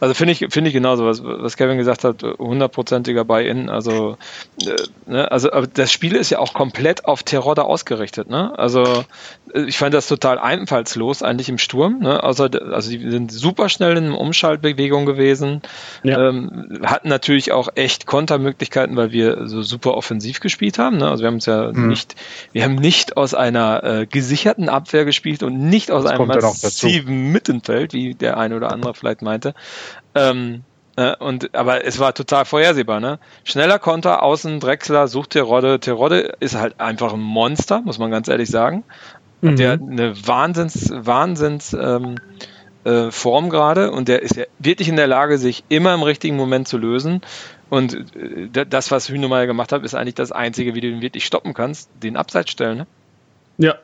Also finde ich, finde ich genauso, was, was Kevin gesagt hat, hundertprozentiger Buy-in. Also, äh, ne, also das Spiel ist ja auch komplett auf Terodde ausgerichtet. Ne? Also äh, ich fand das total einfallslos eigentlich im Sturm. Ne? Also, also die sind super schnell in Umschaltbewegung gewesen, ja. ähm, hatten natürlich auch echt Kontermöglichkeiten, weil wir so super offensiv gespielt haben. Ne? Also wir haben es ja mhm. nicht, wir haben nicht aus einer äh, gesicherten Abwehr gespielt und nicht aus das einem massiven Mittenfeld, wie der eine oder andere vielleicht meinte. Ähm, äh, und, aber es war total vorhersehbar, ne? Schneller Konter, außen Drechsler, sucht Terodde. Terodde ist halt einfach ein Monster, muss man ganz ehrlich sagen. Mhm. Der eine Wahnsinns, Wahnsinns ähm, äh, Form gerade und der ist ja wirklich in der Lage, sich immer im richtigen Moment zu lösen. Und äh, das, was Hühnemeier gemacht hat, ist eigentlich das Einzige, wie du ihn wirklich stoppen kannst, den Abseits stellen. Ne? Ja,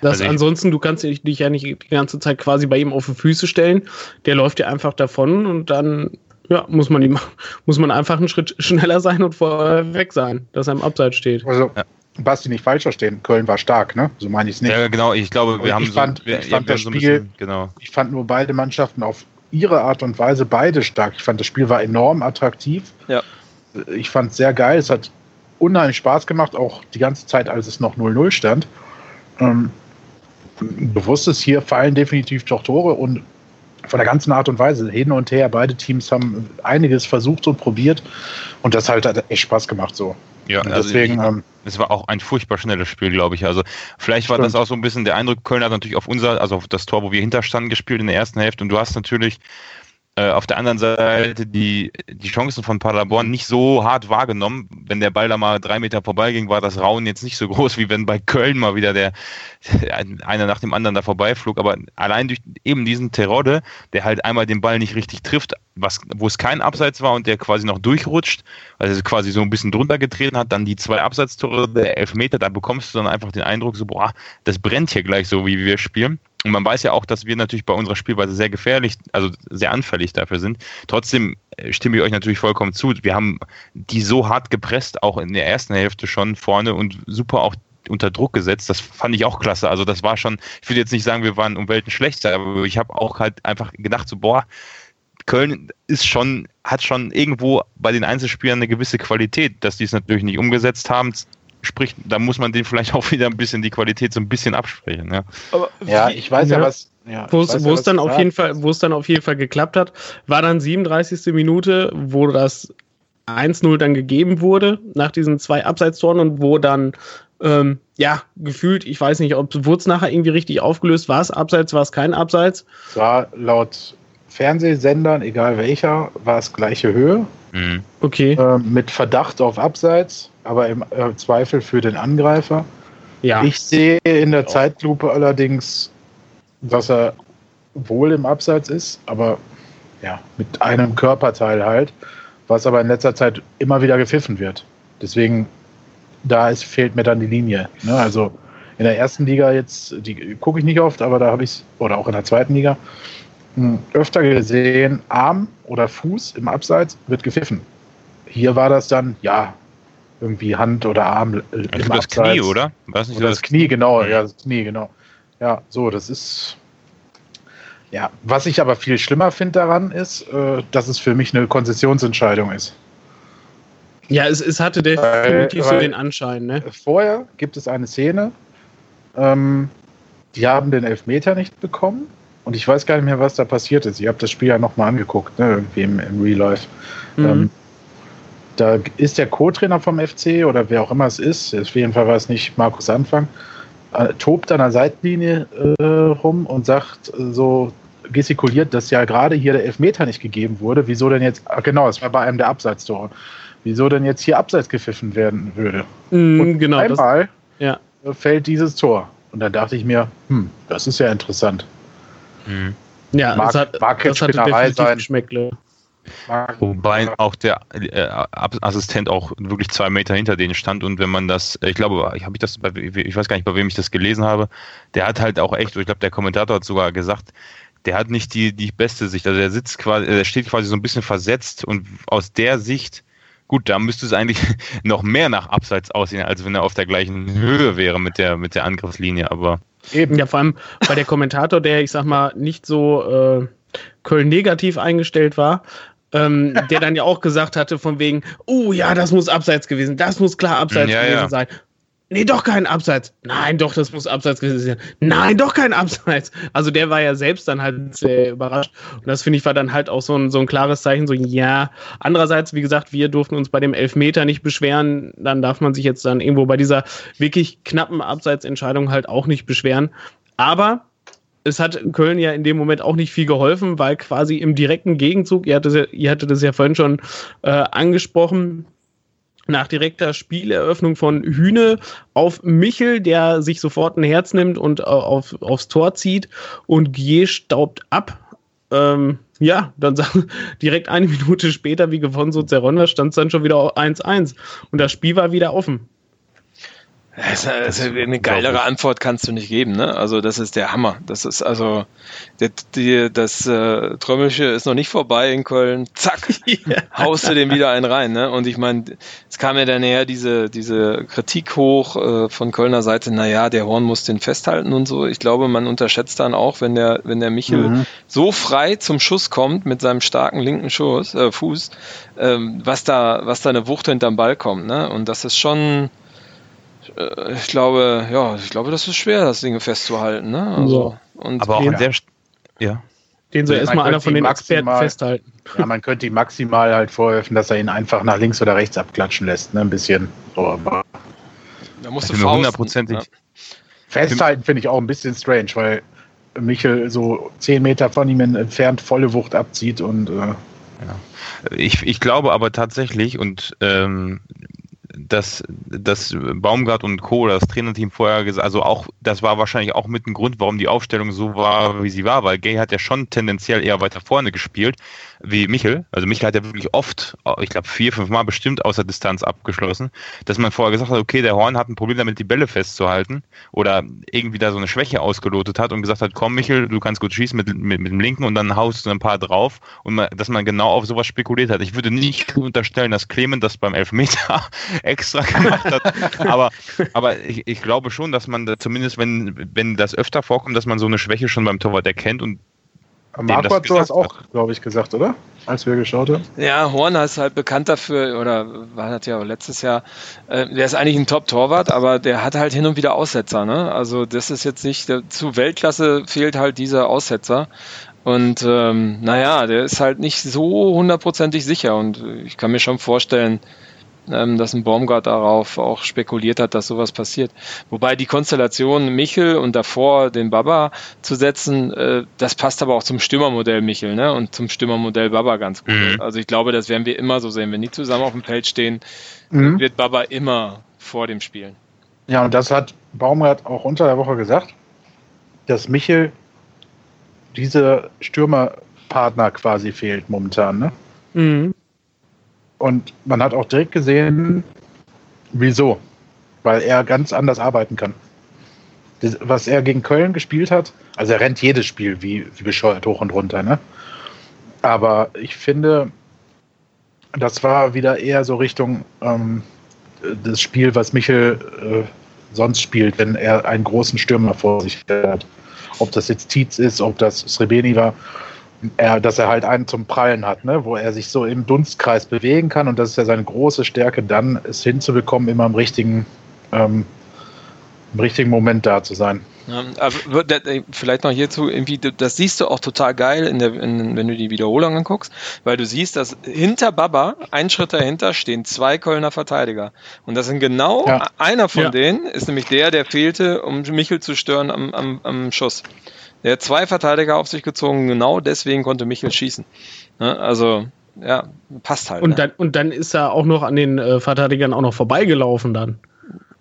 das also ansonsten, du kannst dich ja nicht die ganze Zeit quasi bei ihm auf die Füße stellen. Der läuft ja einfach davon und dann ja, muss man ihm, (laughs) muss man einfach einen Schritt (laughs) schneller sein und vorher weg sein, dass er im Abseits steht. Also, ja. Basti nicht falsch verstehen, Köln war stark, ne? So meine ich es nicht. Ja, genau, ich glaube, wir haben fand, so, wir, ich fand das Spiel, bisschen, genau. ich fand nur beide Mannschaften auf ihre Art und Weise beide stark. Ich fand das Spiel war enorm attraktiv. Ja. Ich fand es sehr geil. Es hat unheimlich Spaß gemacht, auch die ganze Zeit, als es noch 0-0 stand. Ähm, bewusst ist, hier fallen definitiv doch Tore und von der ganzen Art und Weise hin und her. Beide Teams haben einiges versucht und probiert und das halt hat echt Spaß gemacht so. Ja, also deswegen, ich, ähm, es war auch ein furchtbar schnelles Spiel, glaube ich. Also vielleicht war Stimmt. das auch so ein bisschen der Eindruck, Köln hat natürlich auf unser, also auf das Tor, wo wir hinterstanden, gespielt in der ersten Hälfte und du hast natürlich äh, auf der anderen Seite die, die Chancen von Paderborn nicht so hart wahrgenommen. Wenn der Ball da mal drei Meter vorbeiging, war das Rauen jetzt nicht so groß, wie wenn bei Köln mal wieder der einer nach dem anderen da vorbeiflog. Aber allein durch eben diesen Terodde, der halt einmal den Ball nicht richtig trifft, was, wo es kein Abseits war und der quasi noch durchrutscht, also quasi so ein bisschen drunter getreten hat, dann die zwei Abseitstore, der Elfmeter, da bekommst du dann einfach den Eindruck, so, boah, das brennt hier gleich so, wie wir spielen. Und man weiß ja auch, dass wir natürlich bei unserer Spielweise sehr gefährlich, also sehr anfällig dafür sind. Trotzdem äh, stimme ich euch natürlich vollkommen zu. Wir haben die so hart gepresst, auch in der ersten Hälfte schon vorne und super auch unter Druck gesetzt. Das fand ich auch klasse. Also das war schon, ich will jetzt nicht sagen, wir waren um Welten schlechter, aber ich habe auch halt einfach gedacht, so, boah, Köln ist schon, hat schon irgendwo bei den Einzelspielern eine gewisse Qualität, dass die es natürlich nicht umgesetzt haben. Sprich, da muss man denen vielleicht (laughs) auch wieder ein bisschen die Qualität so ein bisschen absprechen. Ja. Aber ja, ich weiß ja, ja. was. Ja, Wo es wo ja, es dann auf jeden Fall, wo es dann auf jeden Fall geklappt hat, war dann 37. Minute, wo das 1-0 dann gegeben wurde nach diesen zwei Abseitstoren und wo dann ähm, ja gefühlt, ich weiß nicht, ob wurde es nachher irgendwie richtig aufgelöst, war es Abseits, war es kein Abseits? Es war laut Fernsehsendern, egal welcher, war es gleiche Höhe. Mhm. Okay, äh, mit Verdacht auf Abseits, aber im äh, Zweifel für den Angreifer. ja. Ich sehe in der Zeitlupe allerdings, dass er wohl im Abseits ist, aber ja, mit einem Körperteil halt, was aber in letzter Zeit immer wieder gepfiffen wird. Deswegen, da ist, fehlt mir dann die Linie. Ne? Also in der ersten Liga jetzt, die gucke ich nicht oft, aber da habe ich oder auch in der zweiten Liga, öfter gesehen, Arm oder Fuß im Abseits wird gepfiffen. Hier war das dann, ja, irgendwie Hand oder Arm im glaube, das Abseits. Knie, oder? Es nicht Oder so das Knie, genau, ja, das Knie, genau. Ja, so, das ist. Ja, was ich aber viel schlimmer finde daran ist, äh, dass es für mich eine Konzessionsentscheidung ist. Ja, es, es hatte definitiv Weil- so den Anschein, ne? Vorher gibt es eine Szene, ähm, die haben den Elfmeter nicht bekommen und ich weiß gar nicht mehr, was da passiert ist. Ich habe das Spiel ja nochmal angeguckt, ne, irgendwie im, im Real Life. Mhm. Ähm, da ist der Co-Trainer vom FC oder wer auch immer es ist, auf jeden Fall war es nicht Markus Anfang, äh, tobt an der Seitenlinie äh, rum und sagt äh, so, gestikuliert, dass ja gerade hier der Elfmeter nicht gegeben wurde. Wieso denn jetzt, ah, genau, es war bei einem der Abseitstore. Wieso denn jetzt hier abseits gepfiffen werden würde? Mhm, Und genau, das, einmal ja. äh, fällt dieses Tor. Und dann dachte ich mir, hm, das ist ja interessant. Mhm. ja, mag- es hat, mag das Spinnerei definitiv sein. Geschmäckle. Wobei auch der äh, Assistent auch wirklich zwei Meter hinter denen stand und wenn man das, ich glaube, ich habe ich das bei, ich weiß gar nicht, bei wem ich das gelesen habe, der hat halt auch echt, ich glaube, der Kommentator hat sogar gesagt, der hat nicht die, die beste Sicht, also der sitzt quasi, der steht quasi so ein bisschen versetzt und aus der Sicht, gut, da müsste es eigentlich (laughs) noch mehr nach Abseits aussehen, als wenn er auf der gleichen Höhe wäre mit der, mit der Angriffslinie, aber Eben. Ja, vor allem, weil der Kommentator, der, ich sag mal, nicht so äh, Köln negativ eingestellt war, ähm, der dann ja auch gesagt hatte, von wegen, oh ja, das muss abseits gewesen, das muss klar abseits Ja, gewesen ja. sein. Nee, doch kein Abseits. Nein, doch, das muss Abseits gewesen sein. Nein, doch kein Abseits. Also der war ja selbst dann halt sehr überrascht. Und das finde ich war dann halt auch so ein, so ein klares Zeichen, so ja. Andererseits, wie gesagt, wir durften uns bei dem Elfmeter nicht beschweren. Dann darf man sich jetzt dann irgendwo bei dieser wirklich knappen Abseitsentscheidung halt auch nicht beschweren. Aber es hat Köln ja in dem Moment auch nicht viel geholfen, weil quasi im direkten Gegenzug, ihr hattet, ihr hattet das ja vorhin schon äh, angesprochen, nach direkter Spieleröffnung von Hühne auf Michel, der sich sofort ein Herz nimmt und äh, auf, aufs Tor zieht und Gier staubt ab. Ähm, ja, dann (laughs) direkt eine Minute später, wie gewonnen so Zerronda, stand es dann schon wieder 1-1 und das Spiel war wieder offen. Ist eine geilere Antwort kannst du nicht geben, ne? Also das ist der Hammer. Das ist also der, die, das äh, Trömmelsche ist noch nicht vorbei in Köln. Zack, (laughs) haust du den wieder einen rein, ne? Und ich meine, es kam ja dann näher diese diese Kritik hoch äh, von Kölner Seite. Na ja, der Horn muss den festhalten und so. Ich glaube, man unterschätzt dann auch, wenn der wenn der Michel Mhm. so frei zum Schuss kommt mit seinem starken linken Schuss, äh, Fuß, ähm, was da was da eine Wucht hinterm Ball kommt, ne? Und das ist schon äh, ich glaube, ja, ich glaube, das ist schwer, das Ding festzuhalten, ne? Also, und aber auch der St- ja. Den soll erstmal einer von den Experten festhalten. (laughs) Ja, man könnte ihm maximal halt vorwerfen, dass er ihn einfach nach links oder rechts abklatschen lässt. Ne? Ein bisschen. So, aber da musst du hundertprozentig. Ja. Festhalten finde ich auch ein bisschen strange, weil Michel so zehn Meter von ihm entfernt volle Wucht abzieht und. Äh ja. Ich, ich glaube aber tatsächlich, und ähm, dass, dass Baumgart und Co., das Trainerteam vorher gesagt, also auch, das war wahrscheinlich auch mit ein Grund, warum die Aufstellung so war, wie sie war, weil Gay hat ja schon tendenziell eher weiter vorne gespielt wie Michel. Also Michel hat ja wirklich oft, ich glaube vier, fünf Mal bestimmt außer Distanz abgeschlossen, dass man vorher gesagt hat, okay, der Horn hat ein Problem damit, die Bälle festzuhalten oder irgendwie da so eine Schwäche ausgelotet hat und gesagt hat, komm Michel, du kannst gut schießen mit, mit, mit dem Linken und dann haust du ein paar drauf und man, dass man genau auf sowas spekuliert hat. Ich würde nicht unterstellen, dass Clement das beim Elfmeter (laughs) extra gemacht hat, aber, aber ich, ich glaube schon, dass man da zumindest, wenn, wenn das öfter vorkommt, dass man so eine Schwäche schon beim Torwart erkennt und Marco hat sowas auch, glaube ich, gesagt, oder? Als wir geschaut haben. Ja, Horn ist halt bekannt dafür, oder war das ja letztes Jahr, äh, der ist eigentlich ein Top-Torwart, aber der hat halt hin und wieder Aussetzer, ne? Also das ist jetzt nicht, der, zu Weltklasse fehlt halt dieser Aussetzer. Und ähm, naja, der ist halt nicht so hundertprozentig sicher und ich kann mir schon vorstellen, ähm, dass ein Baumgart darauf auch spekuliert hat, dass sowas passiert. Wobei die Konstellation Michel und davor den Baba zu setzen, äh, das passt aber auch zum Stürmermodell Michel ne? und zum Stürmermodell Baba ganz gut. Mhm. Also ich glaube, das werden wir immer so sehen. Wenn die zusammen auf dem Feld stehen, mhm. wird Baba immer vor dem Spielen. Ja, und das hat Baumgart auch unter der Woche gesagt, dass Michel diese Stürmerpartner quasi fehlt momentan. Ne? Mhm. Und man hat auch direkt gesehen, wieso. Weil er ganz anders arbeiten kann. Das, was er gegen Köln gespielt hat, also er rennt jedes Spiel wie, wie bescheuert hoch und runter, ne? Aber ich finde, das war wieder eher so Richtung ähm, das Spiel, was Michel äh, sonst spielt, wenn er einen großen Stürmer vor sich hat. Ob das jetzt Tietz ist, ob das Srebeni war er, dass er halt einen zum Prallen hat, ne? wo er sich so im Dunstkreis bewegen kann und das ist ja seine große Stärke, dann es hinzubekommen, immer im richtigen, ähm, im richtigen Moment da zu sein. Ja, aber vielleicht noch hierzu, irgendwie, das siehst du auch total geil, in der, in, wenn du die Wiederholung anguckst, weil du siehst, dass hinter Baba, ein Schritt dahinter, stehen zwei Kölner Verteidiger. Und das sind genau, ja. einer von ja. denen ist nämlich der, der fehlte, um Michel zu stören am, am, am Schuss. Der hat zwei Verteidiger auf sich gezogen, genau deswegen konnte Michel schießen. Ne? Also, ja, passt halt. Und, ne? dann, und dann ist er auch noch an den äh, Verteidigern auch noch vorbeigelaufen dann.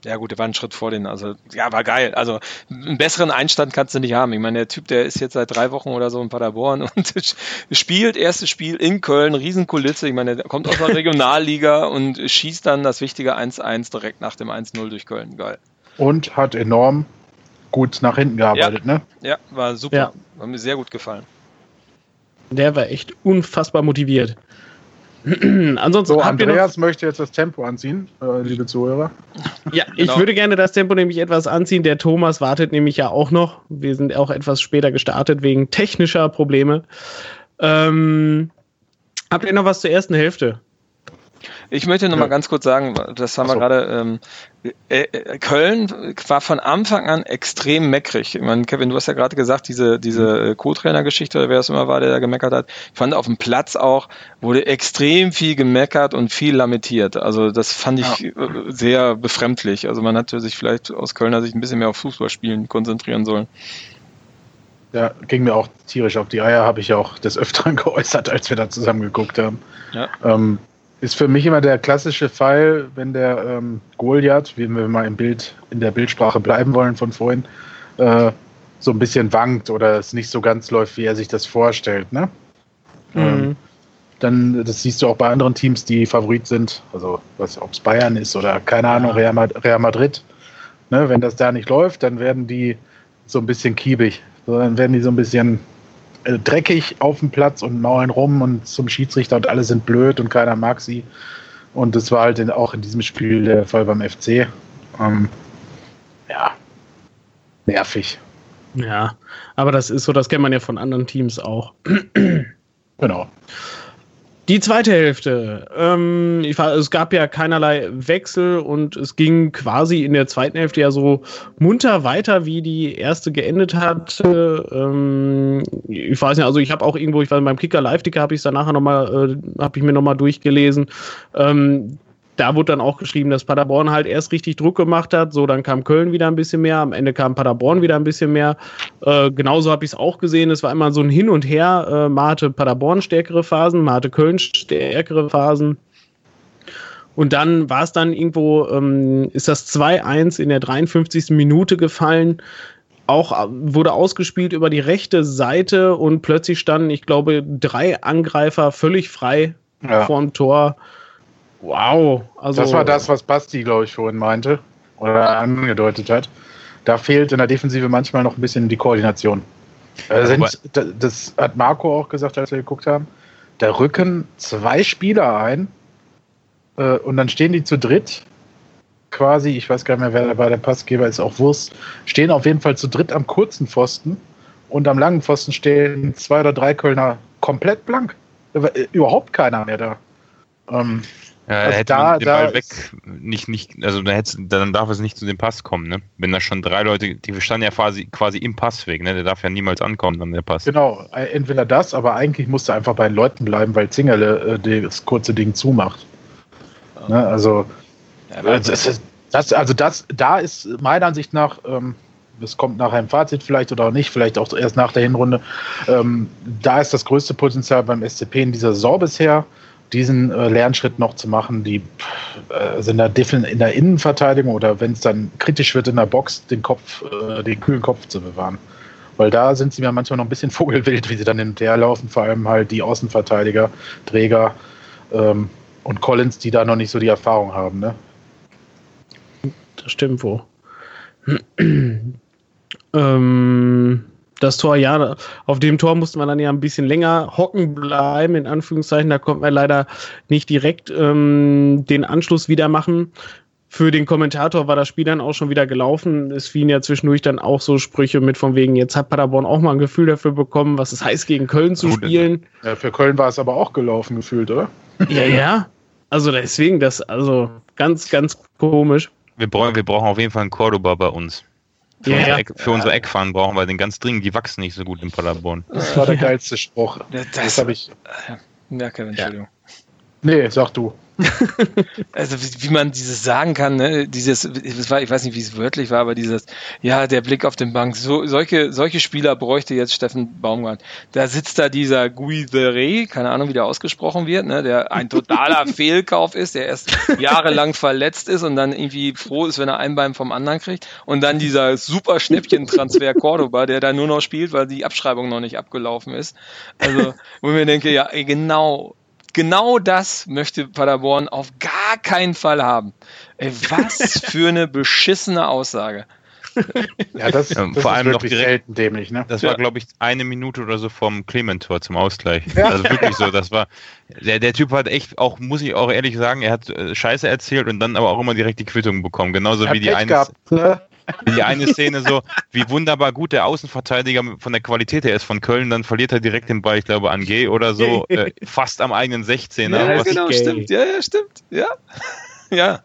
Ja gut, der war einen Schritt vor denen. Also ja, war geil. Also einen besseren Einstand kannst du nicht haben. Ich meine, der Typ, der ist jetzt seit drei Wochen oder so in Paderborn (laughs) und spielt erstes Spiel in Köln, Riesenkulisse. Ich meine, der kommt aus der (laughs) Regionalliga und schießt dann das wichtige 1-1 direkt nach dem 1-0 durch Köln. Geil. Und hat enorm gut nach hinten gearbeitet, ja. ne? Ja, war super. Ja. Hat mir sehr gut gefallen. Der war echt unfassbar motiviert. (clears throat) Ansonsten so, Andreas möchte jetzt das Tempo anziehen, äh, liebe Zuhörer. (laughs) Ja, ich genau. würde gerne das Tempo nämlich etwas anziehen. Der Thomas wartet nämlich ja auch noch. Wir sind auch etwas später gestartet wegen technischer Probleme. Ähm, habt ihr noch was zur ersten Hälfte? Ich möchte noch ja. mal ganz kurz sagen, das haben so. wir gerade, ähm, äh, äh, Köln war von Anfang an extrem meckrig. Ich meine, Kevin, du hast ja gerade gesagt, diese, diese Co-Trainer-Geschichte, oder wer es immer war, der da gemeckert hat. Ich fand auf dem Platz auch, wurde extrem viel gemeckert und viel lamentiert. Also das fand ich ja. Äh, sehr befremdlich. Also man hätte sich vielleicht aus Kölner Sicht ein bisschen mehr auf Fußballspielen konzentrieren sollen. Ja, ging mir auch tierisch auf die Eier, habe ich ja auch des Öfteren (laughs) geäußert, als wir da zusammen geguckt haben. Ja. Ähm, ist für mich immer der klassische Fall, wenn der ähm, Goliath, wie wir mal im Bild, in der Bildsprache bleiben wollen von vorhin, äh, so ein bisschen wankt oder es nicht so ganz läuft, wie er sich das vorstellt. Ne? Mhm. Ähm, dann, das siehst du auch bei anderen Teams, die Favorit sind, also ob es Bayern ist oder keine Ahnung, Real, Real Madrid. Ne? Wenn das da nicht läuft, dann werden die so ein bisschen kiebig. Dann werden die so ein bisschen äh, dreckig auf dem Platz und maulen rum und zum Schiedsrichter und alle sind blöd und keiner mag sie. Und das war halt auch in diesem Spiel der Fall beim FC. Ähm, ja, nervig. Ja, aber das ist so, das kennt man ja von anderen Teams auch. genau. Die zweite Hälfte. Ähm, war, es gab ja keinerlei Wechsel und es ging quasi in der zweiten Hälfte ja so munter weiter, wie die erste geendet hat. Ähm, ich weiß nicht, also ich habe auch irgendwo, ich war beim Kicker Live-Ticker, habe ich es dann nachher nochmal, äh, habe ich mir nochmal durchgelesen. Ähm, da wurde dann auch geschrieben, dass Paderborn halt erst richtig Druck gemacht hat. So, dann kam Köln wieder ein bisschen mehr. Am Ende kam Paderborn wieder ein bisschen mehr. Äh, genauso habe ich es auch gesehen. Es war immer so ein Hin und Her. Äh, mal hatte Paderborn stärkere Phasen, mal hatte Köln stärkere Phasen. Und dann war es dann irgendwo, ähm, ist das 2-1 in der 53. Minute gefallen. Auch äh, wurde ausgespielt über die rechte Seite und plötzlich standen, ich glaube, drei Angreifer völlig frei ja. vorm Tor. Wow. Also, das war das, was Basti, glaube ich, vorhin meinte oder angedeutet hat. Da fehlt in der Defensive manchmal noch ein bisschen die Koordination. Sind, das hat Marco auch gesagt, als wir geguckt haben. Da rücken zwei Spieler ein äh, und dann stehen die zu dritt quasi, ich weiß gar nicht mehr, wer dabei der Passgeber ist, auch Wurst, stehen auf jeden Fall zu dritt am kurzen Pfosten und am langen Pfosten stehen zwei oder drei Kölner komplett blank. Überhaupt keiner mehr da. Ähm, ja, also hätte da, man den Ball weg nicht, nicht, also dann, dann darf es nicht zu dem Pass kommen, ne? Wenn da schon drei Leute, die standen ja quasi, quasi im Passweg, ne? Der darf ja niemals ankommen, dann der Pass. Genau, äh, entweder das, aber eigentlich musste einfach bei den Leuten bleiben, weil Zingerle äh, das kurze Ding zumacht. Ne? Also, ja, das, das, also das, da ist meiner Ansicht nach, ähm, das kommt nach einem Fazit vielleicht oder auch nicht, vielleicht auch erst nach der Hinrunde. Ähm, da ist das größte Potenzial beim SCP in dieser Saison bisher diesen äh, Lernschritt noch zu machen, die also in, der in der Innenverteidigung oder wenn es dann kritisch wird in der Box, den Kopf, äh, den kühlen Kopf zu bewahren. Weil da sind sie mir manchmal noch ein bisschen (laughs) vogelwild, wie sie dann hin und her laufen, vor allem halt die Außenverteidiger, Träger ähm, und Collins, die da noch nicht so die Erfahrung haben. Ne? Das stimmt wo. (clears throat) ähm, das Tor, ja, auf dem Tor musste man dann ja ein bisschen länger hocken bleiben, in Anführungszeichen. Da konnte man leider nicht direkt ähm, den Anschluss wieder machen. Für den Kommentator war das Spiel dann auch schon wieder gelaufen. Es fielen ja zwischendurch dann auch so Sprüche mit von wegen, jetzt hat Paderborn auch mal ein Gefühl dafür bekommen, was es heißt, gegen Köln zu spielen. Ja, für Köln war es aber auch gelaufen gefühlt, oder? Ja, ja. Also deswegen, das, also ganz, ganz komisch. Wir brauchen, wir brauchen auf jeden Fall einen Cordoba bei uns. Für, ja, unsere, Eck, für unsere Eckfahnen brauchen wir den ganz dringend. Die wachsen nicht so gut in Paderborn. Das war der (laughs) geilste Spruch. Das, das habe ich. Ja, Kevin, Entschuldigung. Nee, sag du. Also wie, wie, man dieses sagen kann, ne? dieses, ich weiß nicht, wie es wörtlich war, aber dieses, ja, der Blick auf den Bank, so, solche, solche Spieler bräuchte jetzt Steffen Baumgart. Da sitzt da dieser Guizere, keine Ahnung, wie der ausgesprochen wird, ne? der ein totaler (laughs) Fehlkauf ist, der erst jahrelang verletzt ist und dann irgendwie froh ist, wenn er ein Bein vom anderen kriegt. Und dann dieser super Schnäppchen-Transfer (laughs) Cordoba, der da nur noch spielt, weil die Abschreibung noch nicht abgelaufen ist. Also, wo ich mir denke, ja, genau, genau das möchte Paderborn auf gar keinen Fall haben. Ey, was (laughs) für eine beschissene Aussage. Ja, das, ja, das vor allem noch direkt selten dämlich, ne? Das ja. war, glaube ich, eine Minute oder so vom Clement-Tor zum Ausgleich. Ja. Also wirklich so, das war. Der, der Typ hat echt auch, muss ich auch ehrlich sagen, er hat äh, Scheiße erzählt und dann aber auch immer direkt die Quittung bekommen. Genauso wie die eine. Gehabt, ne? Die eine Szene so, wie wunderbar gut der Außenverteidiger von der Qualität her ist von Köln, dann verliert er direkt den Ball, ich glaube, an G oder so, äh, fast am eigenen 16er. Ja, genau, gay. stimmt. Ja, ja, stimmt. Ja. (laughs) ja.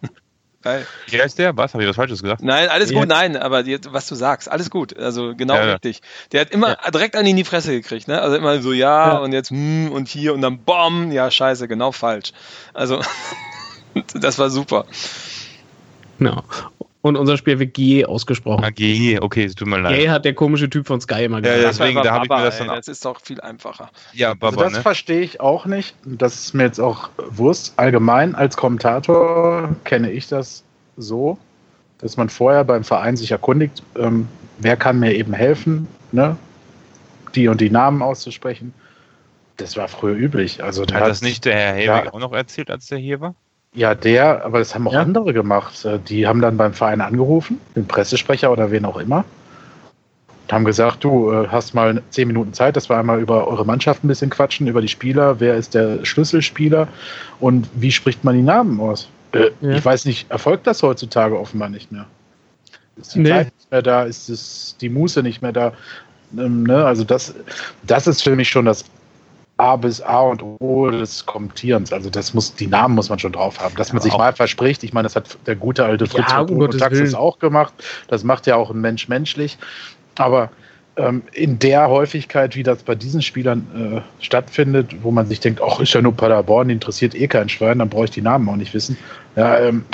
Geil. Wie heißt der? Was? Habe ich was Falsches gesagt? Nein, alles gut, nein, aber die, was du sagst, alles gut. Also genau ja, richtig. Der hat immer ja. direkt an ihn die Fresse gekriegt, ne? Also immer so, ja, ja. und jetzt hm, und hier und dann BOM, ja, scheiße, genau falsch. Also (laughs) das war super. Genau. Und unser Spiel wird G ausgesprochen. Ah, G, okay, es tut mir leid. G hat der komische Typ von Sky immer gesagt. Ja, deswegen, da habe ich mir das dann. Ey, das ist doch viel einfacher. Ja, Baba, also das ne? verstehe ich auch nicht. Das ist mir jetzt auch Wurst. Allgemein als Kommentator kenne ich das so, dass man vorher beim Verein sich erkundigt, ähm, wer kann mir eben helfen, ne? die und die Namen auszusprechen. Das war früher üblich. Also, hat, hat das nicht der Herr Helwig ja, auch noch erzählt, als der hier war? Ja, der, aber das haben auch ja. andere gemacht. Äh, die haben dann beim Verein angerufen, den Pressesprecher oder wen auch immer, und haben gesagt, du äh, hast mal zehn Minuten Zeit, dass wir einmal über eure Mannschaft ein bisschen quatschen, über die Spieler, wer ist der Schlüsselspieler und wie spricht man die Namen aus? Äh, ja. Ich weiß nicht, erfolgt das heutzutage offenbar nicht mehr? Ist die nee. Zeit nicht mehr da? Ist es die Muße nicht mehr da? Ähm, ne? Also das, das ist für mich schon das A bis A und O des Kommentierens. Also das muss, die Namen muss man schon drauf haben. Dass man sich mal verspricht, ich meine, das hat der gute alte Fritz Ja, ja, um Gottes Taxis Willen. auch gemacht. Das macht ja auch ein Mensch menschlich. Aber ähm, in der Häufigkeit, wie das bei diesen Spielern äh, stattfindet, wo man sich denkt, ach, ist ja nur Paderborn, interessiert eh kein Schwein, dann brauche ich die Namen auch nicht wissen. Ja, ähm,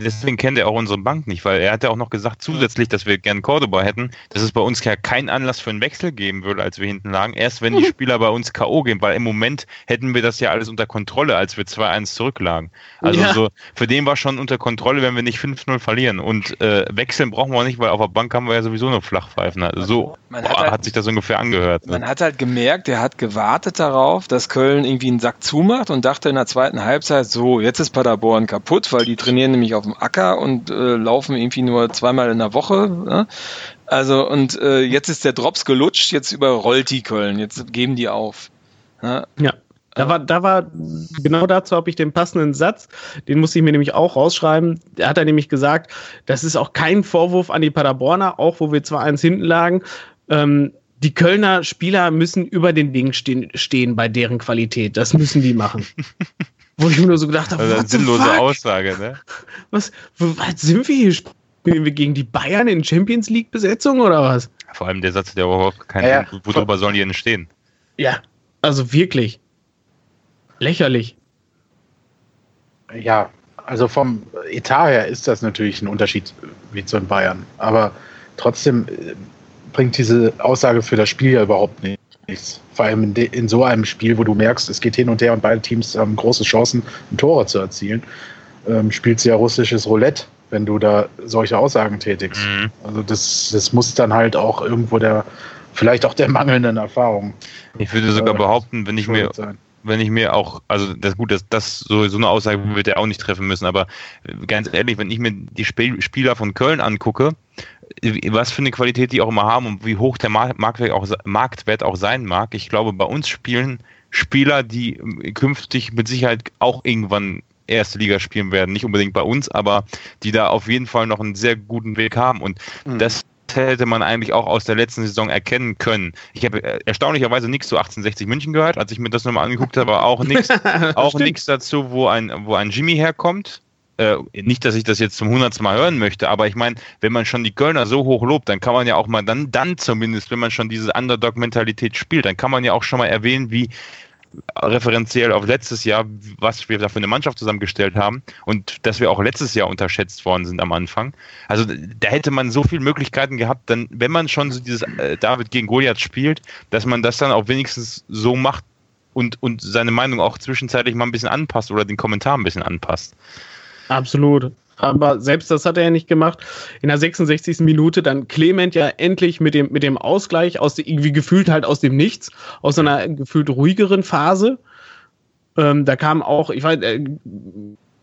deswegen kennt er auch unsere Bank nicht, weil er hat ja auch noch gesagt, zusätzlich, dass wir gern Cordoba hätten, dass es bei uns ja keinen Anlass für einen Wechsel geben würde, als wir hinten lagen. Erst wenn die (laughs) Spieler bei uns K.O. gehen, weil im Moment hätten wir das ja alles unter Kontrolle, als wir 2-1 zurücklagen. Also Ja. so, für den war schon unter Kontrolle, wenn wir nicht 5-0 verlieren. Und äh, wechseln brauchen wir auch nicht, weil auf der Bank haben wir ja sowieso nur Flachpfeifen. Also so boah, hat hat, halt- sich das ungefähr angehört. Ne? Man hat halt gemerkt, er hat gewartet darauf, dass Köln irgendwie einen Sack zumacht und dachte in der zweiten Halbzeit, so, jetzt ist Paderborn kaputt, weil die trainieren nämlich auf dem Acker und äh, laufen irgendwie nur zweimal in der Woche. Ne? Also, und äh, jetzt ist der Drops gelutscht, jetzt überrollt die Köln, jetzt geben die auf. Ne? Ja. Da war, da war, genau dazu habe ich den passenden Satz, den musste ich mir nämlich auch rausschreiben. Da hat er nämlich gesagt, das ist auch kein Vorwurf an die Paderborner, auch wo wir 2-1 hinten lagen. Ähm, die Kölner Spieler müssen über den Dingen stehen, stehen bei deren Qualität. Das müssen die machen. (laughs) wo ich mir nur so gedacht habe, Also eine sinnlose fuck? Aussage, ne? Was, was sind wir hier? Spielen wir gegen die Bayern in Champions League Besetzung oder was? Vor allem der Satz hat ja überhaupt keinen Ja. Sinn. Worüber sollen die denn stehen? Ja, also wirklich. Lächerlich. Ja, also vom Etat her ist das natürlich ein Unterschied wie zu den Bayern. Aber trotzdem äh, bringt diese Aussage für das Spiel ja überhaupt nichts. Vor allem in, de, in so einem Spiel, wo du merkst, es geht hin und her und beide Teams haben große Chancen, ein Tore zu erzielen, ähm, spielst du ja russisches Roulette, wenn du da solche Aussagen tätigst. Mhm. Also das, das muss dann halt auch irgendwo der, vielleicht auch der mangelnden Erfahrung Ich würde sogar Äh, behaupten, wenn ich mir sein. wenn ich mir auch, also das gut, das, das so, so eine Aussage wird er auch nicht treffen müssen, aber ganz ehrlich, wenn ich mir die Spiel, Spieler von Köln angucke, was für eine Qualität die auch immer haben und wie hoch der Mar- Marktwert auch, Marktwert auch sein mag, ich glaube, bei uns spielen Spieler, die künftig mit Sicherheit auch irgendwann erste Liga spielen werden, nicht unbedingt bei uns, aber die da auf jeden Fall noch einen sehr guten Weg haben und Mhm. das hätte man eigentlich auch aus der letzten Saison erkennen können. Ich habe äh, erstaunlicherweise nichts zu 1860 München gehört, als ich mir das nochmal angeguckt habe, aber auch nichts (laughs) auch nichts dazu, wo ein, wo ein Jimmy herkommt. Äh, nicht, dass ich das jetzt zum hundertsten Mal hören möchte, aber ich meine, wenn man schon die Kölner so hoch lobt, dann kann man ja auch mal dann, dann zumindest, wenn man schon diese Underdog-Mentalität spielt, dann kann man ja auch schon mal erwähnen, wie referenziell auf letztes Jahr, was wir da für eine Mannschaft zusammengestellt haben und dass wir auch letztes Jahr unterschätzt worden sind am Anfang. Also da hätte man so viele Möglichkeiten gehabt, dann, wenn man schon so dieses äh, David gegen Goliath spielt, dass man das dann auch wenigstens so macht und, und seine Meinung auch zwischenzeitlich mal ein bisschen anpasst oder den Kommentar ein bisschen anpasst. Absolut. Aber selbst das hat er ja nicht gemacht. In der 66. Minute dann Clement ja endlich mit dem, mit dem Ausgleich aus der, irgendwie gefühlt halt aus dem Nichts, aus einer gefühlt ruhigeren Phase. Ähm, da kam auch, ich weiß, äh,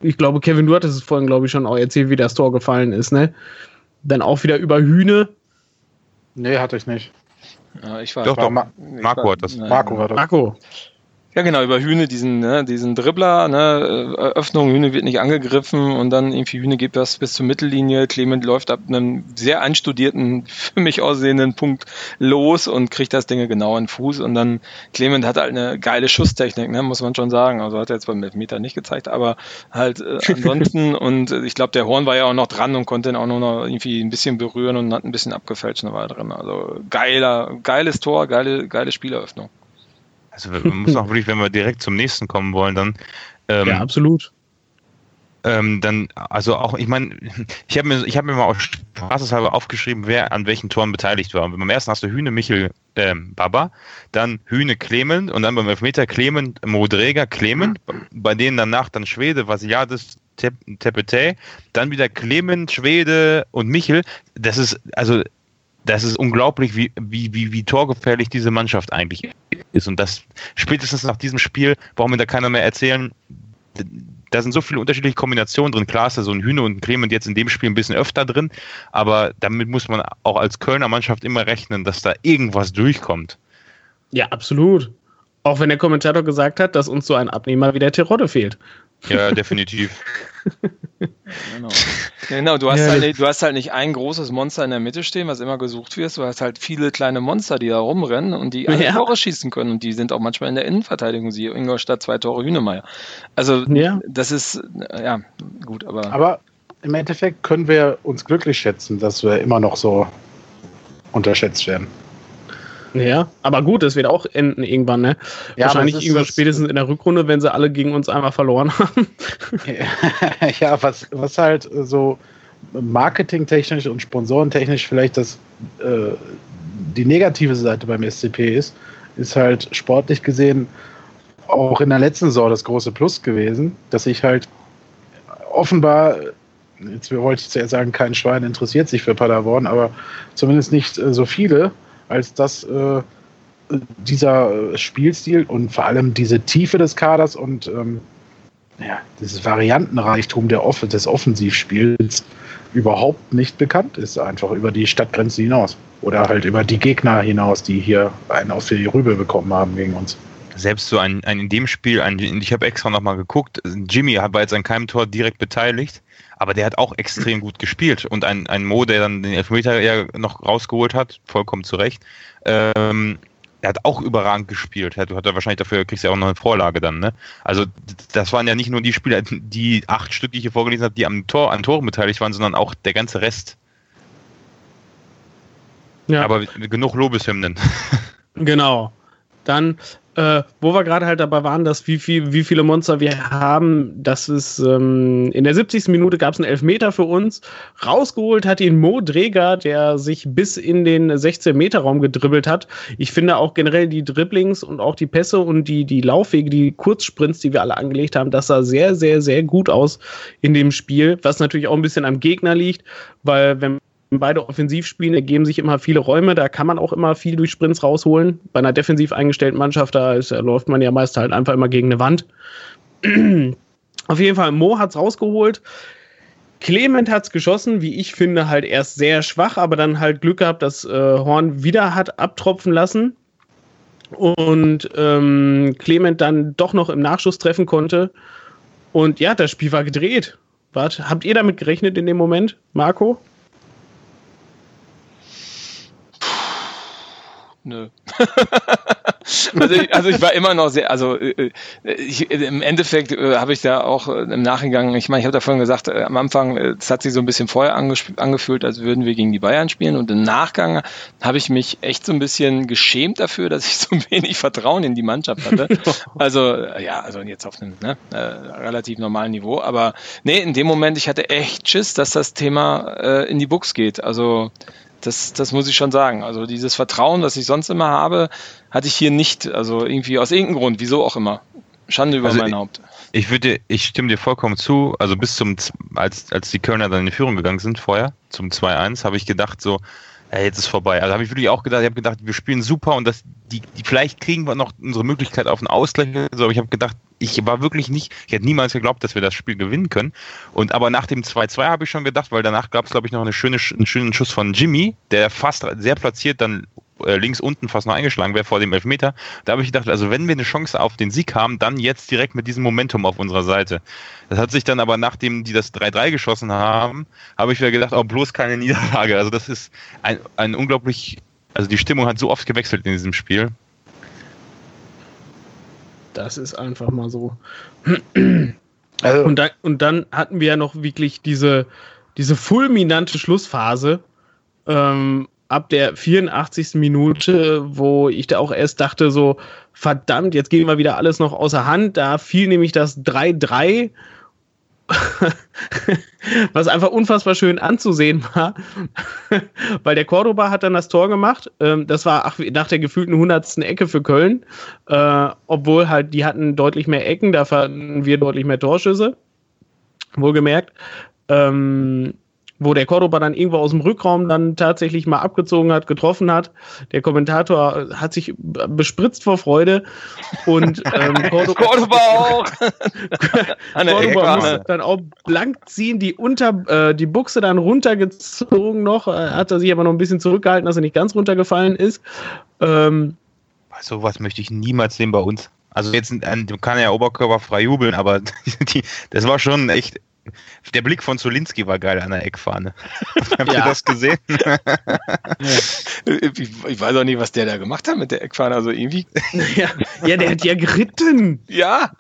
ich glaube, Kevin, du hattest es vorhin, glaube ich, schon auch erzählt, wie das Tor gefallen ist, ne? Dann auch wieder über Hühne. Nee, hatte ich nicht. Ja, ich war, Doch, War doch. Ma ich Marco war- hat das. Nein. Marco war das. Marco. Ja, genau, über Hühne, diesen, ne, diesen Dribbler, ne, äh, Öffnung, Hühne wird nicht angegriffen und dann irgendwie Hühne geht das bis zur Mittellinie. Clement läuft ab einem sehr einstudierten, (laughs) für mich aussehenden Punkt los und kriegt das Ding genau in den Fuß und dann Clement hat halt eine geile Schusstechnik, ne, muss man schon sagen. Also hat er jetzt beim Elfmeter nicht gezeigt, aber halt äh, (laughs) ansonsten und ich glaube, der Horn war ja auch noch dran und konnte ihn auch nur noch irgendwie ein bisschen berühren und hat ein bisschen abgefälscht und war drin. Also geiler, geiles Tor, geile, geile Spieleröffnung. Also man muss (laughs) auch wirklich, wenn wir direkt zum nächsten kommen wollen, dann ähm, Ja, absolut. Ähm, dann, also auch, ich meine, ich habe mir, ich hab mir mal aus Spaßeshalber aufgeschrieben, wer an welchen Toren beteiligt war. Und beim ersten hast du Hühne, Michel, ähm, Baba, dann Hühne, Clement und dann beim Elfmeter Clement, Modrega, Clement, bei denen danach dann Schwede, Vasiliadis, Tep- Tepete, dann wieder Clement, Schwede und Michel. Das ist, also, das ist unglaublich, wie, wie, wie, wie torgefährlich diese Mannschaft eigentlich ist. Und das spätestens nach diesem Spiel braucht mir da keiner mehr erzählen, da sind so viele unterschiedliche Kombinationen drin. Klar ist da so ein Hühne und ein Clement jetzt in dem Spiel ein bisschen öfter drin, aber damit muss man auch als Kölner Mannschaft immer rechnen, dass da irgendwas durchkommt. Ja, absolut. Auch wenn der Kommentator gesagt hat, dass uns so ein Abnehmer wie der Terodde fehlt. Ja, definitiv. genau. (laughs) genau, du hast, ja. halt, du hast halt nicht ein großes Monster in der Mitte stehen, was immer gesucht wird. Du hast halt viele kleine Monster, die da rumrennen und die alle ja. Tore schießen können. Und die sind auch manchmal in der Innenverteidigung, sie Ingolstadt zwei Tore Hühnemeier. Also, ja. das ist, ja, gut, aber. Aber im Endeffekt können wir uns glücklich schätzen, dass wir immer noch so unterschätzt werden. Ja, aber gut, es wird auch enden irgendwann, ne? Ja, Wahrscheinlich irgendwann spätestens in der Rückrunde, wenn sie alle gegen uns einmal verloren haben. (laughs) ja, was, was halt so marketingtechnisch und sponsorentechnisch vielleicht das äh, die negative Seite beim SCP ist, ist halt sportlich gesehen auch in der letzten Saison das große Plus gewesen, dass ich halt offenbar, jetzt wollte ich zuerst sagen, kein Schwein interessiert sich für Paderborn, aber zumindest nicht äh, so viele, als dass äh, dieser Spielstil und vor allem diese Tiefe des Kaders und ähm, ja, dieses Variantenreichtum der Off des Offensivspiels überhaupt nicht bekannt ist, einfach über die Stadtgrenze hinaus. Oder halt über die Gegner hinaus, die hier einen auf die Rübe bekommen haben gegen uns. Selbst so ein, ein in dem Spiel, ein, ich habe extra nochmal geguckt, Jimmy war jetzt an keinem Tor direkt beteiligt, aber der hat auch extrem gut gespielt. Und ein, ein Mo, der dann den Elfmeter ja noch rausgeholt hat, vollkommen zu Recht, ähm, er hat auch überragend gespielt. Du hat er wahrscheinlich dafür, kriegst du ja auch noch eine Vorlage dann, ne? Also, das waren ja nicht nur die Spieler, die acht Stück, die ich hier vorgelesen habe, die am Tor, an Toren beteiligt waren, sondern auch der ganze Rest. Ja. Aber genug Lobeshymnen. (laughs) Genau. Dann äh, wo wir gerade halt dabei waren, dass wie, viel, wie viele Monster wir haben, das ist ähm, in der 70. Minute gab es einen Elfmeter für uns. Rausgeholt hat ihn Mo Dreger, der sich bis in den 16-Meter-Raum gedribbelt hat. Ich finde auch generell die Dribblings und auch die Pässe und die, die Laufwege, die Kurzsprints, die wir alle angelegt haben, das sah sehr, sehr, sehr gut aus in dem Spiel, was natürlich auch ein bisschen am Gegner liegt, weil wenn beide offensiv spielen, ergeben sich immer viele Räume. Da kann man auch immer viel durch Sprints rausholen. Bei einer defensiv eingestellten Mannschaft, da, ist, da läuft man ja meist halt einfach immer gegen eine Wand. (clears throat) Auf jeden Fall, Mo hat es rausgeholt. Clement hat es geschossen, wie ich finde, halt erst sehr schwach, aber dann halt Glück gehabt, dass äh, Horn wieder hat abtropfen lassen und ähm, Clement dann doch noch im Nachschuss treffen konnte. Und ja, das Spiel war gedreht. Wart, habt ihr damit gerechnet in dem Moment, Marco? Nö. (laughs) also, ich, also, ich, war immer noch sehr, also äh, äh, ich, im Endeffekt äh, habe ich da auch äh, im Nachgang, ich meine, ich habe da vorhin gesagt, äh, am Anfang, es hat sich so ein bisschen vorher angefühlt, als würden wir gegen die Bayern spielen und im Nachgang habe ich mich echt so ein bisschen geschämt dafür, dass ich (laughs) so wenig Vertrauen in die Mannschaft hatte. (laughs) Also ja, also jetzt auf einem ne, äh, relativ normalen Niveau, aber nee, in dem Moment, ich hatte echt Schiss, dass das Thema in die Buchs geht. Also das, das muss ich schon sagen. Also dieses Vertrauen, das ich sonst immer habe, hatte ich hier nicht. Also irgendwie aus irgendeinem Grund, wieso auch immer. Schande über also mein Haupt. Ich würde, ich stimme dir vollkommen zu. Also bis zum, als, als die Kölner dann in die Führung gegangen sind vorher, zum 2-1, habe ich gedacht so, ey, jetzt ist vorbei. Also habe ich wirklich auch gedacht, ich habe gedacht, wir spielen super und das, die, die, vielleicht kriegen wir noch unsere Möglichkeit auf einen Ausgleich. So, aber ich habe gedacht, ich war wirklich nicht, ich hätte niemals geglaubt, dass wir das Spiel gewinnen können. Und aber nach dem 2-2 habe ich schon gedacht, weil danach gab es, glaube ich, noch eine schöne, einen schönen Schuss von Jimmy, der fast sehr platziert dann äh, links unten fast noch eingeschlagen wäre vor dem Elfmeter. Da habe ich gedacht, also wenn wir eine Chance auf den Sieg haben, dann jetzt direkt mit diesem Momentum auf unserer Seite. Das hat sich dann aber, nachdem die das 3-3 geschossen haben, habe ich wieder gedacht, oh, bloß keine Niederlage. Also das ist ein, ein unglaublich, also die Stimmung hat so oft gewechselt in diesem Spiel. Das ist einfach mal so. (clears throat) Also. Und, dann, und dann hatten wir ja noch wirklich diese, diese fulminante Schlussphase ähm, ab der 84. Minute, wo ich da auch erst dachte, so, verdammt, jetzt gehen wir wieder alles noch außer Hand. Da fiel nämlich das 3-3 (laughs) was einfach unfassbar schön anzusehen war, (laughs) weil der Cordoba hat dann das Tor gemacht. Ähm, das war ach, nach der gefühlten hundertsten Ecke für Köln, äh, obwohl halt die hatten deutlich mehr Ecken, da hatten wir deutlich mehr Torschüsse, wohlgemerkt. Ähm, wo der Cordoba dann irgendwo aus dem Rückraum dann tatsächlich mal abgezogen hat, getroffen hat. Der Kommentator hat sich bespritzt vor Freude und (laughs) ähm, Cordoba, Cordoba auch. (laughs) Cordoba musste dann auch blank ziehen, die unter äh, die Buchse dann runtergezogen noch, äh, hat er sich aber noch ein bisschen zurückgehalten, dass er nicht ganz runtergefallen ist. Ähm, so was möchte ich niemals sehen bei uns. Also jetzt kann er ja oberkörperfrei jubeln, aber (laughs) die, das war schon echt der Blick von Zolinski war geil an der Eckfahne. (laughs) Habt ihr das gesehen? (laughs) ich, weiß auch nicht, was der da gemacht hat mit der Eckfahne. Also irgendwie. (laughs) Ja, ja der hat ja geritten. Ja.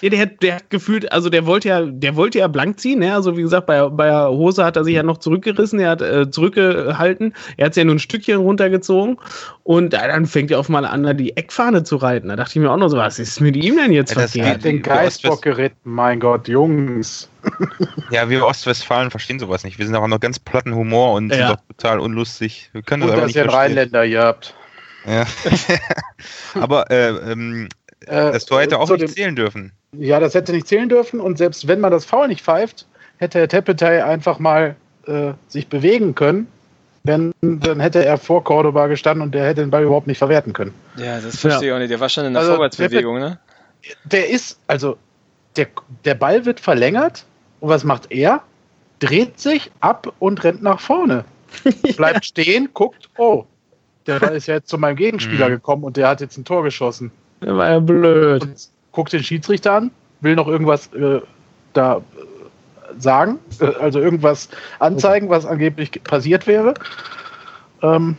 ja der, hat, der hat gefühlt, also der wollte ja, der wollte ja blank ziehen. Ne? Also wie gesagt, bei, bei der Hose hat er sich ja noch zurückgerissen, er hat äh, zurückgehalten. Er hat es ja nur ein Stückchen runtergezogen und dann fängt er auf mal an, die Eckfahne zu reiten. Da dachte ich mir auch noch so, was ist mit ihm denn jetzt ja, verkehrt? Er hat den Geistbock geritten, mein Gott, Jungs. (laughs) Ja, wir Ostwestfalen verstehen sowas nicht. Wir sind auch noch ganz platten Humor und ja. sind doch total unlustig. Wir können das aber nicht ihr Rheinländer ihr habt. Ja. (laughs) aber äh, ähm, äh, das Tor hätte auch nicht dem, zählen dürfen. Ja, das hätte nicht zählen dürfen und selbst wenn man das Foul nicht pfeift, hätte Herr Teppetei einfach mal äh, sich bewegen können. Wenn, dann hätte er vor Cordoba gestanden und der hätte den Ball überhaupt nicht verwerten können. Ja, das verstehe ich auch nicht. Der war schon in der also, Vorwärtsbewegung, ne? Der ist, also der, der Ball wird verlängert und was macht er? Dreht sich ab und rennt nach vorne. (laughs) Bleibt ja. stehen, guckt, oh, der (laughs) ist ja jetzt zu meinem Gegenspieler mhm. gekommen und der hat jetzt ein Tor geschossen. Der war ja blöd. Und guckt den Schiedsrichter an, will noch irgendwas äh, da äh, sagen, äh, also irgendwas anzeigen, was angeblich passiert wäre. Ähm,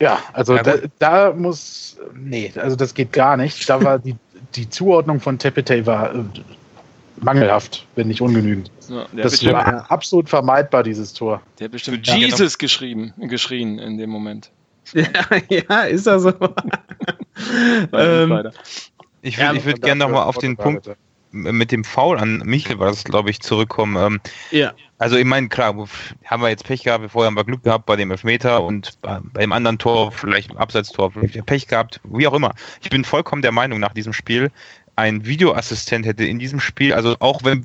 ja, also ja, da, da, muss, nee, also das geht gar nicht. Da war die, die Zuordnung von Tepete war äh, mangelhaft, wenn nicht ungenügend. Ja, das war ja. absolut vermeidbar, dieses Tor. Der hat bestimmt ja, Jesus genau. geschrieben, geschrien in dem Moment. (laughs) Ja, ja ist das so. (laughs) ähm, ich würde ja, würd gerne nochmal auf den Punkt mit dem Foul an Michel war das, glaube ich, zurückkommen. Ähm, ja. Also ich meine, klar, haben wir jetzt Pech gehabt, vorher haben wir Glück gehabt bei dem Elfmeter und bei dem anderen Tor, vielleicht Abseitstor, vielleicht Pech gehabt, wie auch immer. Ich bin vollkommen der Meinung nach diesem Spiel, ein Videoassistent hätte in diesem Spiel, also auch wenn,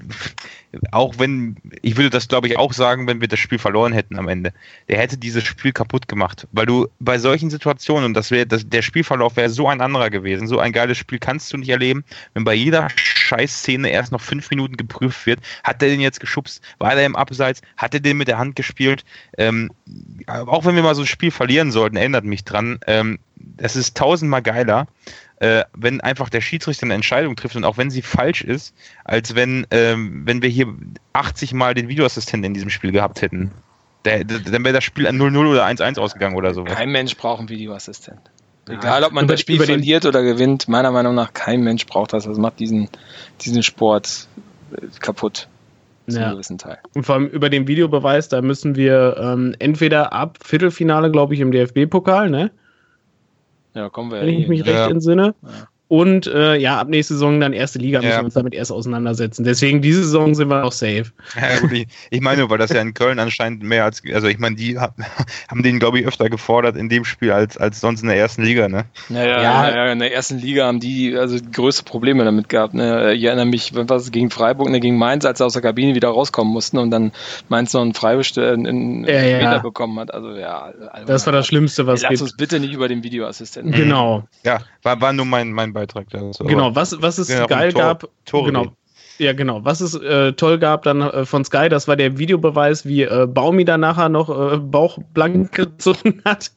auch wenn, ich würde das glaube ich auch sagen, wenn wir das Spiel verloren hätten am Ende, der hätte dieses Spiel kaputt gemacht, weil du bei solchen Situationen, und das wäre, der Spielverlauf wäre so ein anderer gewesen, so ein geiles Spiel kannst du nicht erleben, wenn bei jeder Scheißszene erst noch fünf Minuten geprüft wird, hat er den jetzt geschubst, war er im Abseits, hat er den mit der Hand gespielt, ähm, auch wenn wir mal so ein Spiel verlieren sollten, erinnert mich dran, ähm, das ist tausendmal geiler, äh, wenn einfach der Schiedsrichter eine Entscheidung trifft und auch wenn sie falsch ist, als wenn, ähm, wenn wir hier 80 Mal den Videoassistenten in diesem Spiel gehabt hätten. Der, der, dann wäre das Spiel an 0-0 oder 1-1 ausgegangen oder so. Kein Mensch braucht einen Videoassistent. Egal, ob man über, das Spiel verliert oder gewinnt, meiner Meinung nach, kein Mensch braucht das. Das macht diesen, diesen Sport äh, kaputt. Ja. Und vor allem über den Videobeweis, da müssen wir ähm, entweder ab Viertelfinale, glaube ich, im DFB-Pokal, ne? Ja, kommen wir Wenn ich mich recht ja. entsinne. Ja. Und äh, ja, ab nächste Saison dann erste Liga müssen ja. wir uns damit erst auseinandersetzen. Deswegen diese Saison sind wir noch safe. Ja, gut, ich, ich meine, weil das ja in Köln anscheinend mehr als, also ich meine, die (laughs) haben den, glaube ich, öfter gefordert in dem Spiel als, als sonst in der ersten Liga, ne? Ja, ja, ja. in der ersten Liga haben die also größte Probleme damit gehabt. Ne? Ich erinnere mich, was gegen Freiburg, ne, gegen Mainz, als sie aus der Kabine wieder rauskommen mussten und dann Mainz noch einen Freibestand in, ja, ja. bekommen hat. Also ja, also, das war das Schlimmste, was Lass uns bitte nicht über den Videoassistenten. Genau. Ja, war, war nur mein, mein Beitrag dazu. Genau, was, was es genau, geil Tor, gab. Tore genau. Ja, genau. Was es äh, toll gab dann äh, von Sky, das war der Videobeweis, wie äh, Baumi dann nachher noch äh, Bauch blank gezogen (laughs) hat.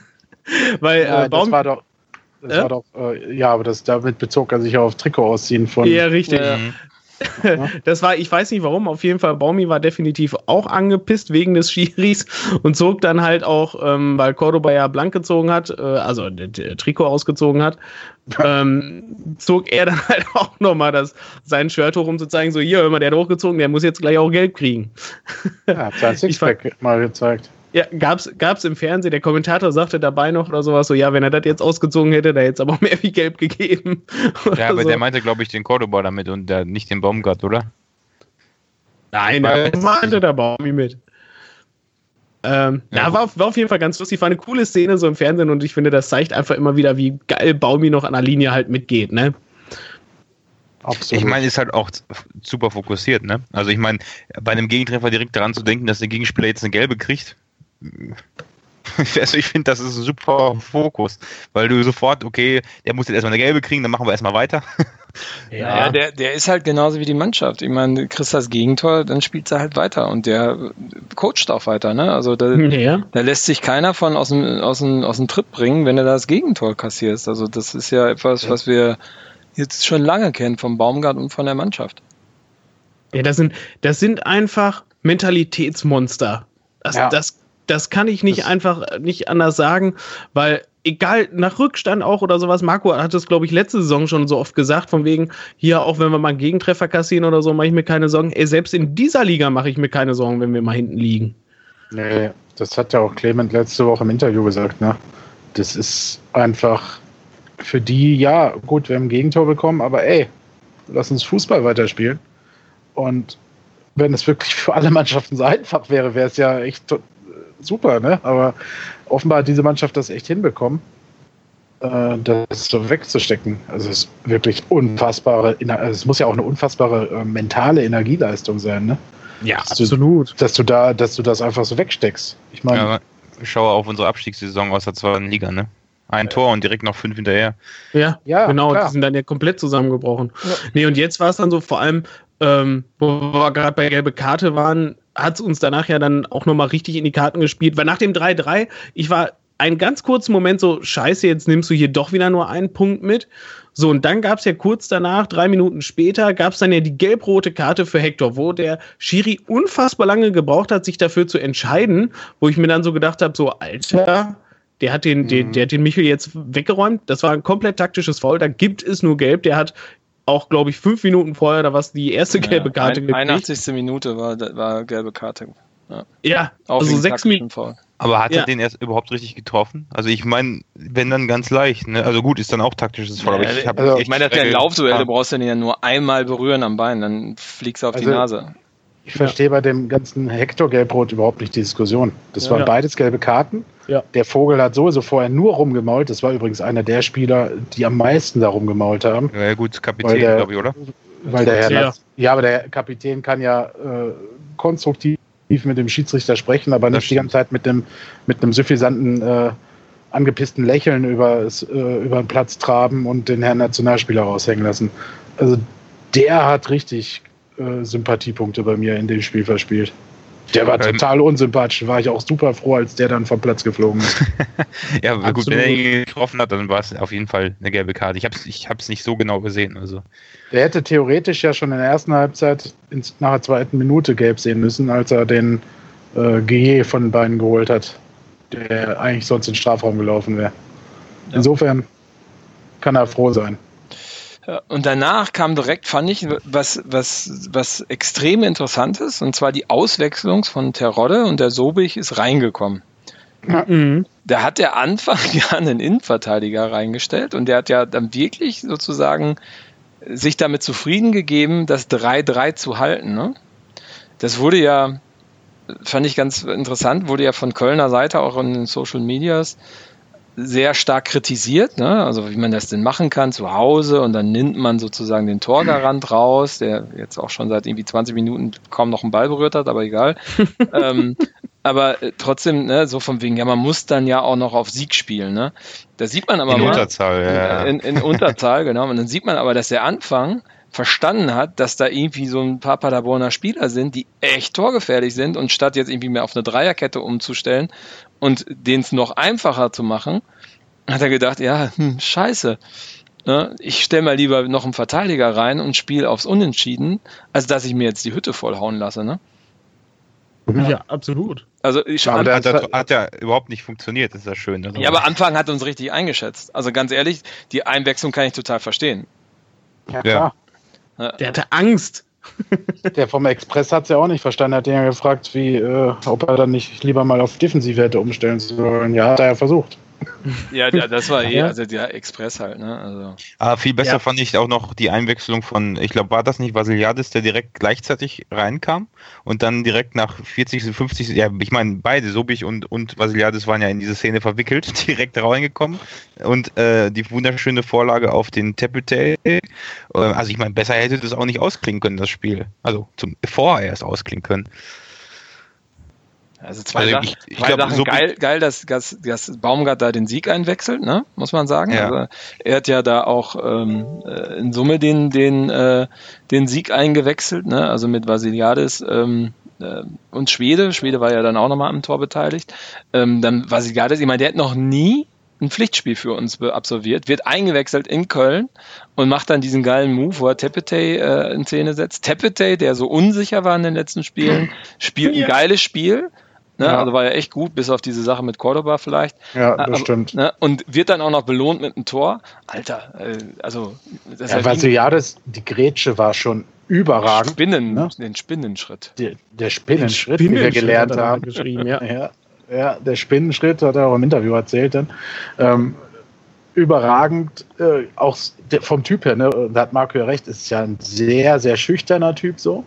(laughs) Weil ja, äh, Baum, das war doch, das war doch, äh, ja, aber das damit bezog er sich auf Trikot ausziehen von. Ja, richtig. (laughs) Das war, ich weiß nicht warum, auf jeden Fall, Baumi war definitiv auch angepisst wegen des Schiris und zog dann halt auch, ähm, weil Cordoba ja blank gezogen hat, äh, also Trikot ausgezogen hat, ähm, zog er dann halt (laughs) auch nochmal das, sein Shirt hoch, um zu zeigen, so hier, hör mal, der hat hochgezogen, der muss jetzt gleich auch Gelb kriegen. Ja, sein (laughs) Sixpack mal gezeigt. Ja, gab's, gab's im Fernsehen, der Kommentator sagte dabei noch oder sowas so, ja, wenn er das jetzt ausgezogen hätte, da hätte es aber mehr wie gelb gegeben. (laughs) Ja, aber so. der meinte, glaube ich, den Cordoba damit und der, nicht den Baumgart, oder? Nein, der meinte der Baumi mit. Ähm, ja, ja war, war, auf jeden Fall ganz lustig. War eine coole Szene so im Fernsehen und ich finde, das zeigt einfach immer wieder, wie geil Baumi noch an der Linie halt mitgeht, ne? Absolut. Ich meine, ist halt auch super fokussiert, ne? Also ich meine, bei einem Gegentreffer direkt daran zu denken, dass der Gegenspieler jetzt eine gelbe kriegt, (laughs) Also ich finde, das ist ein super Fokus, weil du sofort, okay, der muss jetzt erstmal eine gelbe kriegen, dann machen wir erstmal weiter. (laughs) Ja, ja der, der ist halt genauso wie die Mannschaft. Ich meine, du kriegst das Gegentor, dann spielt er halt weiter und der coacht auch weiter. Ne? Also da, (laughs) ja. da lässt sich keiner von aus dem, aus, dem, aus dem Trip bringen, wenn er das Gegentor kassierst. Also das ist ja etwas, ja. was wir jetzt schon lange kennen vom Baumgart und von der Mannschaft. Ja, das sind, das sind einfach Mentalitätsmonster. Das, ja. das, das kann ich nicht das einfach nicht anders sagen, weil egal, nach Rückstand auch oder sowas, Marco hat es, glaube ich, letzte Saison schon so oft gesagt, von wegen, hier, auch wenn wir mal einen Gegentreffer kassieren oder so, mache ich mir keine Sorgen. Ey, selbst in dieser Liga mache ich mir keine Sorgen, wenn wir mal hinten liegen. Nee, das hat ja auch Clement letzte Woche im Interview gesagt, ne? Das ist einfach für die, ja, gut, wir haben ein Gegentor bekommen, aber ey, lass uns Fußball weiterspielen. Und wenn es wirklich für alle Mannschaften so einfach wäre, wäre es ja echt super, ne? Aber offenbar hat diese Mannschaft das echt hinbekommen, äh, das so wegzustecken. Also es ist wirklich unfassbare, also es muss ja auch eine unfassbare äh, mentale Energieleistung sein, ne? Ja, dass absolut. Du, dass du da, dass du das einfach so wegsteckst. Ich meine. Ja, schaue auf unsere Abstiegssaison aus der zweiten Liga, ne? Ein. Tor und direkt noch fünf hinterher. Ja, ja genau, klar. die sind dann ja komplett zusammengebrochen. Ja. Nee, und jetzt war es dann so, vor allem, ähm, wo wir gerade bei gelbe Karte waren, hat es uns danach ja dann auch nochmal richtig in die Karten gespielt, weil nach dem 3-3, ich war einen ganz kurzen Moment so, scheiße, jetzt nimmst du hier doch wieder nur einen Punkt mit. So, und dann gab es ja kurz danach, drei Minuten später, gab es dann ja die gelb-rote Karte für Hector, wo der Schiri unfassbar lange gebraucht hat, sich dafür zu entscheiden, wo ich mir dann so gedacht habe, so, Alter, der hat den, mhm. der, der hat den Michel jetzt weggeräumt. Das war ein komplett taktisches Foul. Da gibt es nur Gelb. Der hat auch, glaube ich, fünf Minuten vorher da was die erste gelbe Karte ja, ein, 81. Minute war, war gelbe Karte. Ja, ja also sechs Minuten. Aber hat ja. er den erst überhaupt richtig getroffen? Also ich meine, wenn dann ganz leicht. Ne? Also gut, ist dann auch taktisches Foul. Ja, ich, also, ich meine, das ist ja ein Laufduell, du brauchst den ja nur einmal berühren am Bein, dann fliegst du auf also, die Nase. Ich verstehe ja. bei dem ganzen Hector Gelbrot überhaupt nicht die Diskussion. Das ja. waren beides gelbe Karten. Ja. Der Vogel hat sowieso vorher nur rumgemault. Das war übrigens einer der Spieler, die am meisten da rumgemault haben. Ja, gut, Kapitän, glaube ich, oder? Weil der Herr ja. ja, aber der Kapitän kann ja äh, konstruktiv mit dem Schiedsrichter sprechen, aber nicht die ganze Zeit mit einem mit einem suffisanten äh, angepissten Lächeln über, äh, über den Platz traben und den Herrn Nationalspieler raushängen lassen. Also der hat richtig äh, Sympathiepunkte bei mir in dem Spiel verspielt. Der war ähm, total unsympathisch. War ich auch super froh, als der dann vom Platz geflogen ist. (laughs) ja, Absolut. gut, wenn er ihn getroffen hat, dann war es auf jeden Fall eine gelbe Karte. Ich habe es ich hab's nicht so genau gesehen. Also. Der hätte theoretisch ja schon in der ersten Halbzeit ins, nach der zweiten Minute gelb sehen müssen, als er den äh, GE von den Beinen geholt hat, der eigentlich sonst in den Strafraum gelaufen wäre. Ja. Insofern kann er froh sein. Und danach kam direkt, fand ich, was, was, was extrem interessantes, und zwar die Auswechslung von Terodde und der Sobich ist reingekommen. Mhm. Da hat der Anfang (laughs) ja einen Innenverteidiger reingestellt und der hat ja dann wirklich sozusagen sich damit zufrieden gegeben, das 3-3 zu halten. Ne? Das wurde ja, fand ich ganz interessant, wurde ja von Kölner Seite auch in den Social Medias sehr stark kritisiert, ne? also wie man das denn machen kann zu Hause und dann nimmt man sozusagen den Torgarant (clears throat) raus, der jetzt auch schon seit irgendwie 20 Minuten kaum noch einen Ball berührt hat, aber egal. (laughs) ähm, aber äh, trotzdem, ne, so von wegen, ja, man muss dann ja auch noch auf Sieg spielen. Ne? Da sieht man aber in mal. Unterzahl, ja. In, in Unterzahl, genau. Und dann sieht man aber, dass der Anfang verstanden hat, dass da irgendwie so ein paar Paderborner Spieler sind, die echt torgefährlich sind und statt jetzt irgendwie mehr auf eine Dreierkette umzustellen und den es noch einfacher zu machen, hat er gedacht, ja, hm, scheiße. Ne? Ich stelle mal lieber noch einen Verteidiger rein und spiele aufs Unentschieden, als dass ich mir jetzt die Hütte vollhauen lasse. Ne? Ja, ja absolut. Also ich aber das hat, hat, ja überhaupt nicht funktioniert, das ist ja schön. Also ja, aber Anfang hat uns richtig eingeschätzt. Also ganz ehrlich, die Einwechslung kann ich total verstehen. Ja, klar. Ja. Der hatte Angst. Der vom Express hat es ja auch nicht verstanden. Er hat ihn ja gefragt, wie, äh, ob er dann nicht lieber mal auf Defensive hätte umstellen sollen. Ja, hat er ja versucht. Ja, das war eh, also der Express halt, ne? Also. Aber viel besser ja. fand ich auch noch die Einwechslung von, ich glaube, war das nicht Vasiliadis, der direkt gleichzeitig reinkam und dann direkt nach 40, 50, ja, ich meine, beide, Sobich und, und Vasiliadis waren ja in diese Szene verwickelt, (laughs) direkt reingekommen und äh, die wunderschöne Vorlage auf den Tepete. Äh, also ich meine, besser hätte das auch nicht ausklingen können, das Spiel. Also zum, vorher erst ausklingen können. Also zwei also Sachen, ich, ich zwei glaub, Sachen so geil, geil dass, dass, dass Baumgart da den Sieg einwechselt, ne? muss man sagen. Ja. Also er hat ja da auch ähm, äh, in Summe den, den, äh, den Sieg eingewechselt, ne? also mit Vasiliadis ähm, äh, und Schwede. Schwede war ja dann auch nochmal am Tor beteiligt. Ähm, dann Vasiliadis, ich meine, der hat noch nie ein Pflichtspiel für uns absolviert, wird eingewechselt in Köln und macht dann diesen geilen Move, wo er Tepetey äh, in Szene setzt. Tepetey, der so unsicher war in den letzten Spielen, spielt ein geiles Spiel. Ne? Ja. Also war ja echt gut, bis auf diese Sache mit Cordoba vielleicht. Ja, das Aber, stimmt. Ne? Und wird dann auch noch belohnt mit einem Tor. Alter, äh, also. Das ja, weil ja, das, die Grätsche war schon überragend. Spinnen, ne? Den Spinnenschritt. Der, der Spinnenschritt, den wie wir gelernt haben. Geschrieben, ja. (laughs) ja. Ja, der Spinnenschritt hat er auch im Interview erzählt dann. Ähm, überragend, äh, auch vom Typ her, ne? da hat Marco ja recht, ist ja ein sehr, sehr schüchterner Typ so.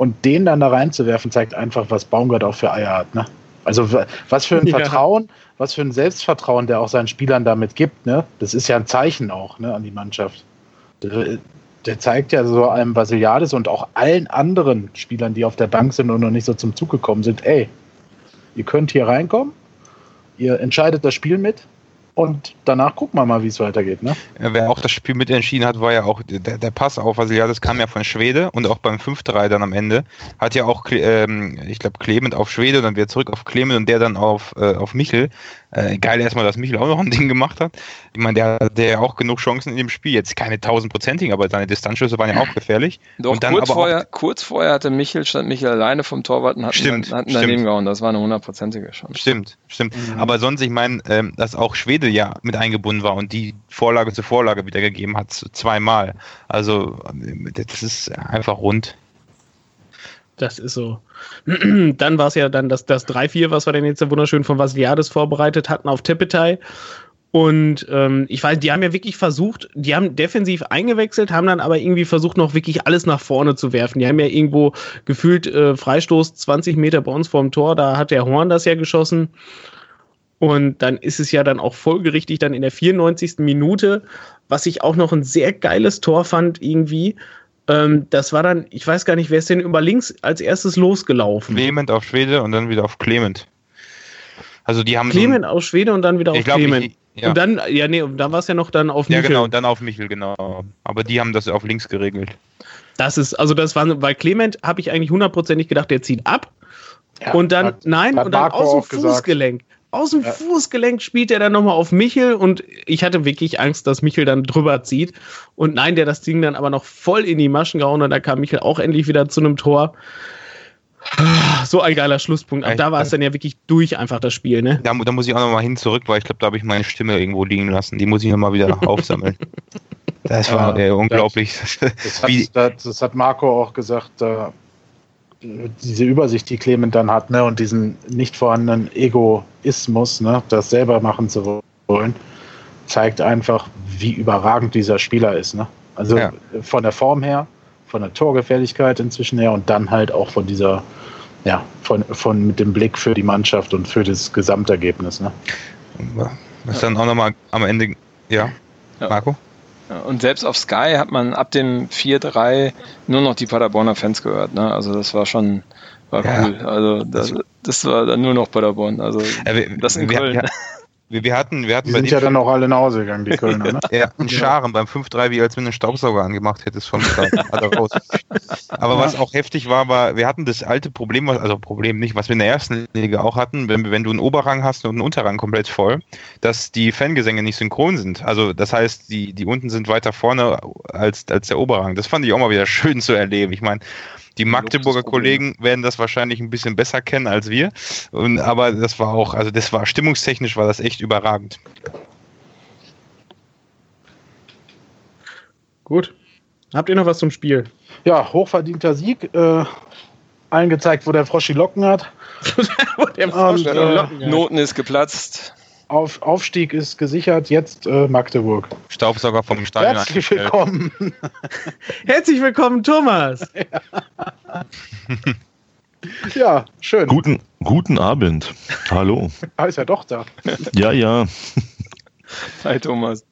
Und den dann da reinzuwerfen, zeigt einfach, was Baumgart auch für Eier hat. Ne? Also was für ein (laughs) ja. Vertrauen, was für ein Selbstvertrauen der auch seinen Spielern damit gibt. Ne? Das ist ja ein Zeichen auch ne, an die Mannschaft. Der, der zeigt ja so einem Basiliades und auch allen anderen Spielern, die auf der Bank sind und noch nicht so zum Zug gekommen sind, ey, ihr könnt hier reinkommen, ihr entscheidet das Spiel mit und danach gucken wir mal, wie es weitergeht. Ne? Ja, wer auch das Spiel mitentschieden hat, war ja auch der, der Pass auf das kam ja von Schwede und auch beim 5-3 dann am Ende hat ja auch, ähm, ich glaube, Clement auf Schwede, dann wieder zurück auf Clement und der dann auf, äh, auf Michel. Äh, geil erstmal, dass Michel auch noch ein Ding gemacht hat. Ich meine, der hat ja auch genug Chancen in dem Spiel. Jetzt keine tausendprozentigen, aber seine Distanzschüsse waren ja auch gefährlich. Doch, und dann kurz, vorher, kurz vorher hatte Michel, stand Michel alleine vom Torwart und hat stimmt, hat daneben gehauen. Das war eine hundertprozentige Chance. Stimmt, stimmt. Mhm. Aber sonst, ich meine, ähm, dass auch Schwede ja mit eingebunden war und die Vorlage zur Vorlage wiedergegeben hat, zweimal. Also, das ist einfach rund. Das ist so. (clears throat) dann war es ja dann das, das 3-4, was wir denn jetzt wunderschön von Vasiliades vorbereitet hatten auf Tepetai. Und ähm, ich weiß, die haben ja wirklich versucht, die haben defensiv eingewechselt, haben dann aber irgendwie versucht, noch wirklich alles nach vorne zu werfen. Die haben ja irgendwo gefühlt äh, Freistoß 20 Meter bei uns vorm Tor, da hat der Horn das ja geschossen. Und dann ist es ja dann auch folgerichtig dann in der 94. Minute, was ich auch noch ein sehr geiles Tor fand irgendwie. Ähm, das war dann, ich weiß gar nicht, wer ist denn über links als erstes losgelaufen? Clement auf Schwede und dann wieder auf Clement. Also die haben Clement so auf Schwede und dann wieder auf Clement. Ich, ja. Und dann, ja, nee, und dann war es ja noch dann auf Michel. Ja, genau, und dann auf Michel, genau. Aber die haben das auf links geregelt. Das ist, also das war, bei Clement habe ich eigentlich hundertprozentig gedacht, der zieht ab. Ja, und dann, hat, nein, hat und dann aus dem Fußgelenk. Aus dem ja. Fußgelenk spielt er dann nochmal auf Michel und ich hatte wirklich Angst, dass Michel dann drüber zieht. Und nein, der das Ding dann aber noch voll in die Maschen gehauen und da kam Michel auch endlich wieder zu einem Tor. So ein geiler Schlusspunkt. Ab da war es dann ja wirklich durch einfach das Spiel, ne? Da, da muss ich auch nochmal hin zurück, weil ich glaube, da habe ich meine Stimme irgendwo liegen lassen. Die muss ich nochmal wieder (laughs) aufsammeln. Das war ja, unglaublich. Das, das, hat, das, hat, Marco auch gesagt, äh, diese Übersicht, die Clement dann hat, ne, und diesen nicht vorhandenen Egoismus, ne, das selber machen zu wollen, zeigt einfach, wie überragend dieser Spieler ist. Ne? Also ja. von der Form her, von der Torgefährlichkeit inzwischen her und dann halt auch von dieser, ja, von, von mit dem Blick für die Mannschaft und für das Gesamtergebnis. Ne? Was dann auch nochmal am Ende, ja, Marco? Und selbst auf Sky hat man ab dem 4-3 nur noch die Paderborner Fans gehört. Ne? Also das war schon war ja, cool. Also das, das, war dann nur noch Paderborn. Also das in Köln. Wir, wir, (laughs) wir, hatten, wir hatten die sind ja dann auch alle nach Hause gegangen, die Kölner, ne? (laughs) ja, ein Scharen beim 5-3, wie als wenn du einen Staubsauger angemacht hättest von raus. Aber was auch heftig war, war, wir hatten das alte Problem, also Problem nicht, was wir in der ersten Liga auch hatten, wenn, wenn du einen Oberrang hast und einen Unterrang komplett voll, dass die Fangesänge nicht synchron sind. Also das heißt, die, die unten sind weiter vorne als, als der Oberrang. Das fand ich auch mal wieder (laughs) schön zu erleben. Ich meine, die Magdeburger Kollegen werden das wahrscheinlich ein bisschen besser kennen als wir. Und, aber das war auch, also das war stimmungstechnisch war das echt überragend. Gut. Habt ihr noch was zum Spiel? Ja, hochverdienter Sieg. Äh, allen gezeigt, wo der Frosch die Locken hat. (laughs) wo der Frosch die äh, Locken hat. Noten ist geplatzt. Auf, Aufstieg ist gesichert, jetzt äh, Magdeburg. Staubsauger vom Stadion. Herzlich willkommen. (laughs) Herzlich willkommen, Thomas. (laughs) Ja. ja, schön. Guten, guten Abend. Hallo. ah, ist ja doch da. ja, ja. Hi, Thomas.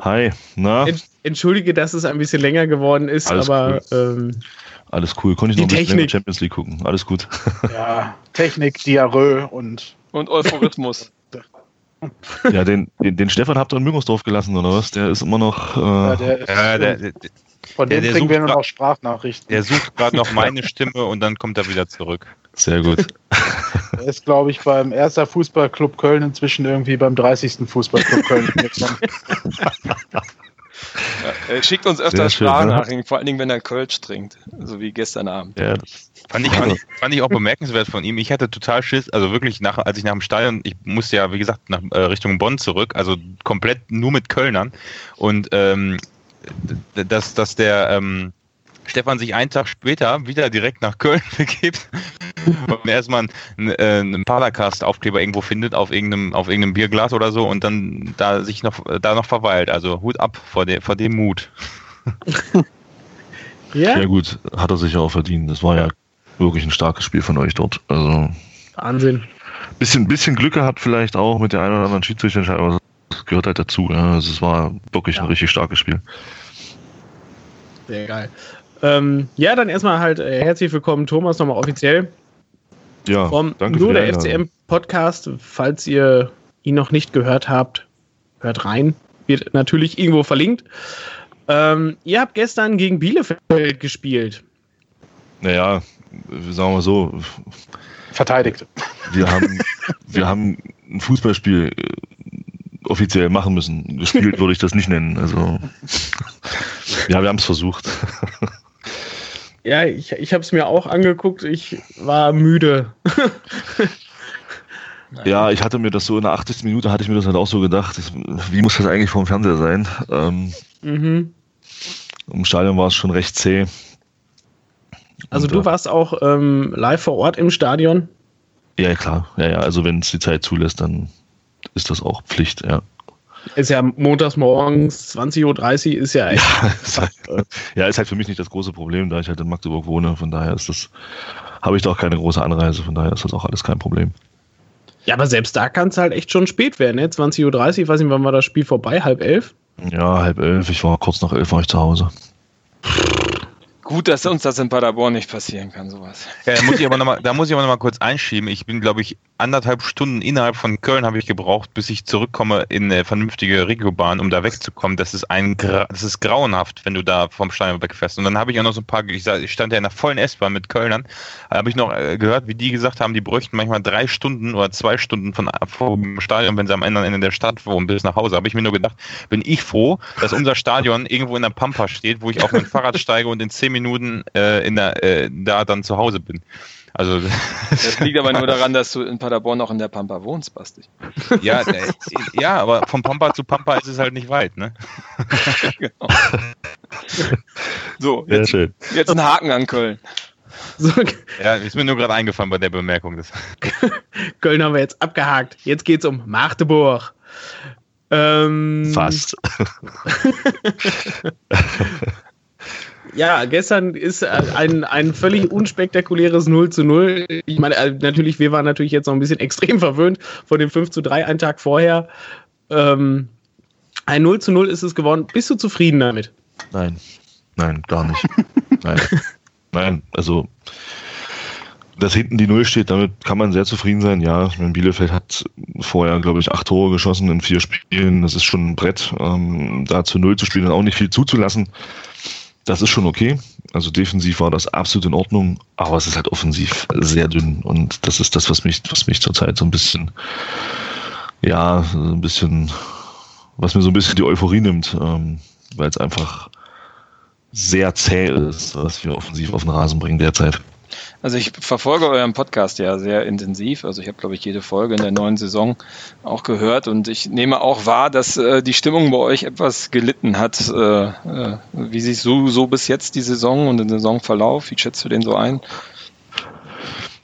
Hi, na? Entschuldige, dass es ein bisschen länger geworden ist, Alles aber ähm, Alles cool. Konnte ich Die noch ein bisschen Technik. Champions League gucken. Alles gut. Ja, Technik, Diarrhoe und Und Euphorismus. (laughs) ja, den, den, den Stefan habt ihr in Müngersdorf gelassen, oder was? Der ist immer noch. Äh, ja, der, Ja, der, der, von dem der kriegen wir nur noch Sprachnachrichten. der sucht gerade noch (laughs) meine Stimme und dann kommt er wieder zurück. sehr gut. Der ist, glaube ich, beim erster Fußballclub Köln inzwischen irgendwie beim 30. Fußballclub Köln. (laughs) Er schickt uns öfter Sprachnachrichten, vor allen Dingen, wenn er Kölsch trinkt. So wie gestern Abend. Ja, Fand ich, fand, (laughs) ich, fand ich auch bemerkenswert von ihm. Ich hatte total Schiss, also wirklich, nach, als ich nach dem Stadion, ich musste ja, wie gesagt, nach äh, Richtung Bonn zurück, also komplett nur mit Kölnern. Und ähm, dass, dass der ähm, Stefan sich einen Tag später wieder direkt nach Köln (laughs) begibt und erstmal einen, äh, einen Paracast-Aufkleber irgendwo findet auf irgendeinem, auf irgendeinem Bierglas oder so und dann da sich noch da noch verweilt. Also Hut ab vor, der, vor dem Mut. (laughs) ja, sehr gut. Hat er sich ja auch verdient. Das war ja wirklich ein starkes Spiel von euch dort. Also, Wahnsinn. bisschen, bisschen Glück gehabt vielleicht auch mit der einen oder anderen Schiedsrichterentscheidung, aber das gehört halt dazu. Ja. Also, es war wirklich Ja. ein richtig starkes Spiel. Sehr geil. Ähm, ja, dann erstmal halt äh, herzlich willkommen, Thomas, nochmal offiziell Ja, vom danke Nur der. FCM Podcast. Falls ihr ihn noch nicht gehört habt, hört rein. Wird natürlich irgendwo verlinkt. Ähm, ihr habt gestern gegen Bielefeld gespielt. Naja, sagen wir so, Verteidigt. wir haben, (laughs) wir haben ein Fußballspiel äh, offiziell machen müssen. Gespielt würde ich das nicht nennen. Also, (laughs) ja, wir haben es versucht. Ja, ich, ich habe es mir auch angeguckt. Ich war müde. (laughs) Ja, ich hatte mir das so in der 80. Minute hatte ich mir das halt auch so gedacht. Wie muss das eigentlich vom Fernseher sein? Ähm, Mhm. Im Stadion war es schon recht zäh. Also Und, du äh, warst auch ähm, live vor Ort im Stadion. Ja, klar. Ja, ja. Also wenn es die Zeit zulässt, dann ist das auch Pflicht, ja. Ist ja montags morgens 20.30 Uhr, ist ja echt. Ja, (laughs) ist halt, ja, ist halt für mich nicht das große Problem, da ich halt in Magdeburg wohne. Von daher ist das, habe ich da auch keine große Anreise. Von daher ist das auch alles kein Problem. Ja, aber selbst da kann es halt echt schon spät werden, ne? 20.30 Uhr, ich weiß nicht, wann war das Spiel vorbei? Halb elf? Ja, halb elf. Ich war kurz nach elf war ich zu Hause. Gut, dass uns das in Paderborn nicht passieren kann, sowas. Ja, da muss ich aber noch mal, (laughs) da muss ich aber noch mal kurz einschieben. Ich bin, glaube ich, anderthalb Stunden innerhalb von Köln habe ich gebraucht, bis ich zurückkomme in eine vernünftige Regiobahn, um da wegzukommen. Das ist ein, Gra das ist grauenhaft, wenn du da vom Stadion wegfährst. Und dann habe ich auch noch so ein paar, ich, sag- ich stand ja in einer vollen S-Bahn mit Kölnern, da habe ich noch äh, gehört, wie die gesagt haben, die bräuchten manchmal drei Stunden oder zwei Stunden von vom Stadion, wenn sie am anderen Ende der Stadt wohnen, bis nach Hause. Habe ich mir nur gedacht, bin ich froh, dass unser Stadion irgendwo in der Pampa steht, wo ich auf mein Fahrrad steige und in zehn Minuten äh, in der, äh, da dann zu Hause bin. Also Das (laughs) liegt aber nur daran, dass du in Paderborn auch in der Pampa wohnst, Basti. ja, äh, ja, aber von Pampa zu Pampa ist es halt nicht weit, ne? (laughs) Genau. So, jetzt, schön. jetzt ein Haken an Köln. So, Ja, ist mir nur gerade eingefallen bei der Bemerkung. Das. (laughs) Köln haben wir jetzt abgehakt. Jetzt geht's um Magdeburg. Ähm, Fast. Ja, gestern ist äh, ein, ein völlig unspektakuläres 0 zu 0. Ich meine, äh, natürlich, wir waren natürlich jetzt noch ein bisschen (laughs) extrem verwöhnt von dem 5 zu 3 einen Tag vorher. Ähm, ein 0 zu 0 ist es geworden. Bist du zufrieden damit? Nein. Nein, gar nicht. (laughs) Nein. Nein, also dass hinten die Null steht, damit kann man sehr zufrieden sein. Ja, Bielefeld hat vorher, glaube ich, acht Tore geschossen in vier Spielen. Das ist schon ein Brett. Ähm, da zu Null zu spielen und auch nicht viel zuzulassen, das ist schon okay. Also defensiv war das absolut in Ordnung, aber es ist halt offensiv sehr dünn. Und das ist das, was mich, was mich zurzeit so ein bisschen, ja, so ein bisschen, was mir so ein bisschen die Euphorie nimmt, ähm, weil es einfach sehr zäh ist, was wir offensiv auf den Rasen bringen derzeit. Also ich verfolge euren Podcast ja sehr intensiv. Also ich habe, glaube ich, jede Folge in der neuen Saison auch gehört und ich nehme auch wahr, dass äh, die Stimmung bei euch etwas gelitten hat. Äh, äh, wie siehst du so bis jetzt die Saison und den Saisonverlauf? Wie schätzt du den so ein?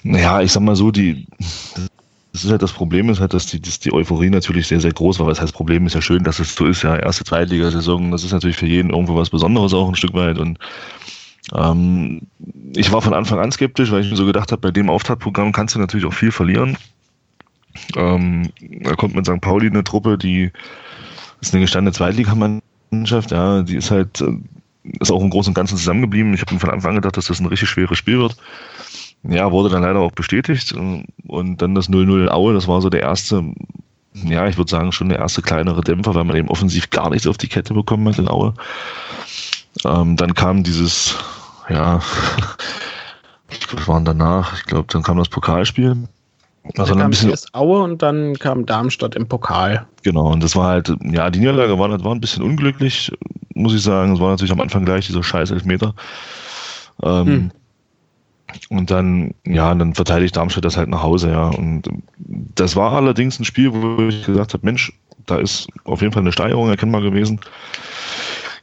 Naja, ich sag mal so, die, das ist halt das Problem ist halt, dass die, dass die Euphorie natürlich sehr, sehr groß war. Was heißt Problem ist ja schön, dass es so ist, ja, erste Zweitligasaison, das ist natürlich für jeden irgendwo was Besonderes auch ein Stück weit und ähm, ich war von Anfang an skeptisch, weil ich mir so gedacht habe, bei dem Auftaktprogramm kannst du natürlich auch viel verlieren. Ähm, da kommt mit St. Pauli eine Truppe, die ist eine gestandene Zweitligamannschaft, ja, die ist halt, äh, ist auch im Großen und Ganzen zusammengeblieben. Ich habe von Anfang an gedacht, dass das ein richtig schweres Spiel wird. Ja, wurde dann leider auch bestätigt. Und dann das 0-0 Aue, das war so der erste, ja, ich würde sagen, schon der erste kleinere Dämpfer, weil man eben offensiv gar nichts auf die Kette bekommen hat in Aue. Ähm, dann kam dieses, ja, (laughs) was waren danach? Ich glaube, dann kam das Pokalspiel. Also dann ein bisschen erst Aue und dann kam Darmstadt im Pokal. Genau, und das war halt, ja, die Niederlage war, war ein bisschen unglücklich, muss ich sagen. Es war natürlich am Anfang gleich dieser scheiß Elfmeter. Ähm, hm. Und dann, ja, dann verteidigt Darmstadt das halt nach Hause, ja. Und das war allerdings ein Spiel, wo ich gesagt habe, Mensch, da ist auf jeden Fall eine Steigerung erkennbar gewesen.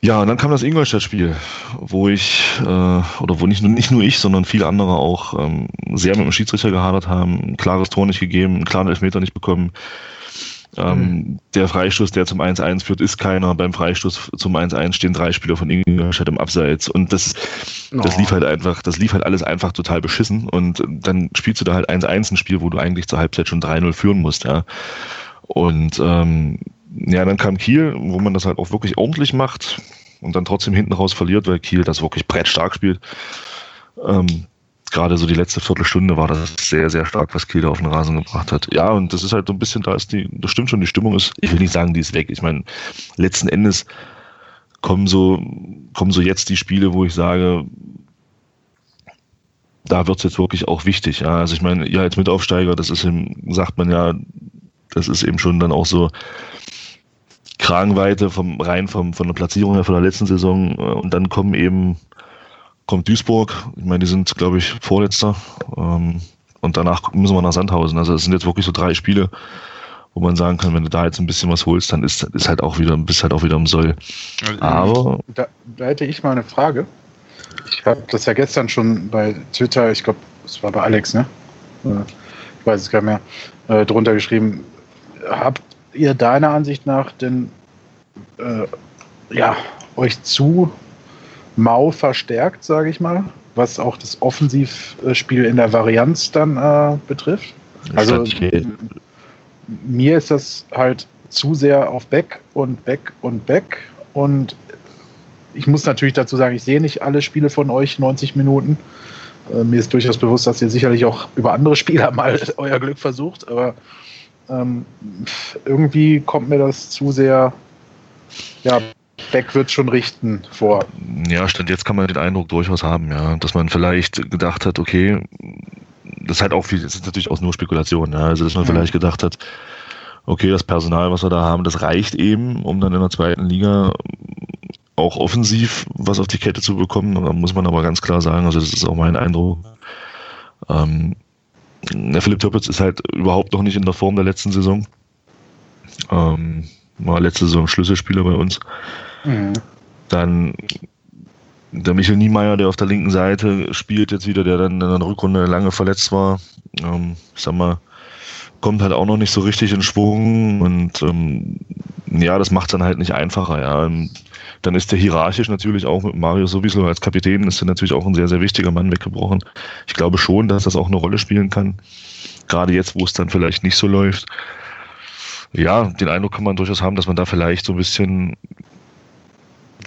Ja, und dann kam das Ingolstadt-Spiel, wo ich, äh, oder wo nicht, nicht nur ich, sondern viele andere auch ähm, sehr mit dem Schiedsrichter gehadert haben, ein klares Tor nicht gegeben, einen klaren Elfmeter nicht bekommen. Ähm, mhm. Der Freistoß, der zum 1-1 führt, ist keiner. Beim Freistoß zum 1-1 stehen drei Spieler von Ingolstadt im Abseits. Und das, oh. das lief halt einfach, das lief halt alles einfach total beschissen. Und dann spielst du da halt 1-1 ein Spiel, wo du eigentlich zur Halbzeit schon 3-0 führen musst, ja. Und ähm, ja, dann kam Kiel, wo man das halt auch wirklich ordentlich macht und dann trotzdem hinten raus verliert, weil Kiel das wirklich brettstark spielt. Ähm, Gerade so die letzte Viertelstunde war das sehr, sehr stark, was Kiel da auf den Rasen gebracht hat. Ja, und das ist halt so ein bisschen, da ist die, das stimmt schon, die Stimmung ist, ich will nicht sagen, die ist weg. Ich meine, letzten Endes kommen so, kommen so jetzt die Spiele, wo ich sage, da wird es jetzt wirklich auch wichtig. Ja. Also ich meine, ihr als Mitaufsteiger, das ist eben, sagt man ja, das ist eben schon dann auch so Kragenweite vom rein vom, von der Platzierung her von der letzten Saison äh, und dann kommen eben kommt Duisburg. Ich meine, die sind, glaube ich, Vorletzter. Ähm, und danach müssen wir nach Sandhausen. Also es sind jetzt wirklich so drei Spiele, wo man sagen kann, wenn du da jetzt ein bisschen was holst, dann ist, ist halt auch wieder, bist halt auch wieder im Soll. Aber da, da hätte ich mal eine Frage. Ich habe das ja gestern schon bei Twitter, ich glaube, es war bei Alex, ne? Ich weiß es gar nicht mehr, äh, drunter geschrieben. Habt ihr deiner Ansicht nach denn äh, ja, euch zu mau verstärkt, sage ich mal, was auch das Offensivspiel in der Varianz dann äh, betrifft? Also mir ist das halt zu sehr auf Back und Back und Back und ich muss natürlich dazu sagen, ich sehe nicht alle Spiele von euch 90 Minuten. Äh, mir ist durchaus bewusst, dass ihr sicherlich auch über andere Spieler (laughs) mal euer Glück versucht, aber ähm, irgendwie kommt mir das zu sehr, ja, Beck wird schon richten vor. Ja, stand jetzt kann man den Eindruck durchaus haben, ja, dass man vielleicht gedacht hat, okay, das ist halt auch viel, das ist natürlich auch nur Spekulation, ja, also dass man mhm. vielleicht gedacht hat, okay, das Personal, was wir da haben, das reicht eben, um dann in der zweiten Liga auch offensiv was auf die Kette zu bekommen. Da muss man aber ganz klar sagen, also das ist auch mein Eindruck. Ähm, Philipp Türpitz ist halt überhaupt noch nicht in der Form der letzten Saison. Ähm, war letzte Saison Schlüsselspieler bei uns. Mhm. Dann der Michel Niemeyer, der auf der linken Seite spielt jetzt wieder, der dann in der Rückrunde lange verletzt war. Ähm, ich sag mal, kommt halt auch noch nicht so richtig in Schwung und ähm, ja, das macht dann halt nicht einfacher. Ja. Dann ist der hierarchisch natürlich auch mit Mario sowieso als Kapitän ist er natürlich auch ein sehr, sehr wichtiger Mann weggebrochen. Ich glaube schon, dass das auch eine Rolle spielen kann. Gerade jetzt, wo es dann vielleicht nicht so läuft. Ja, den Eindruck kann man durchaus haben, dass man da vielleicht so ein bisschen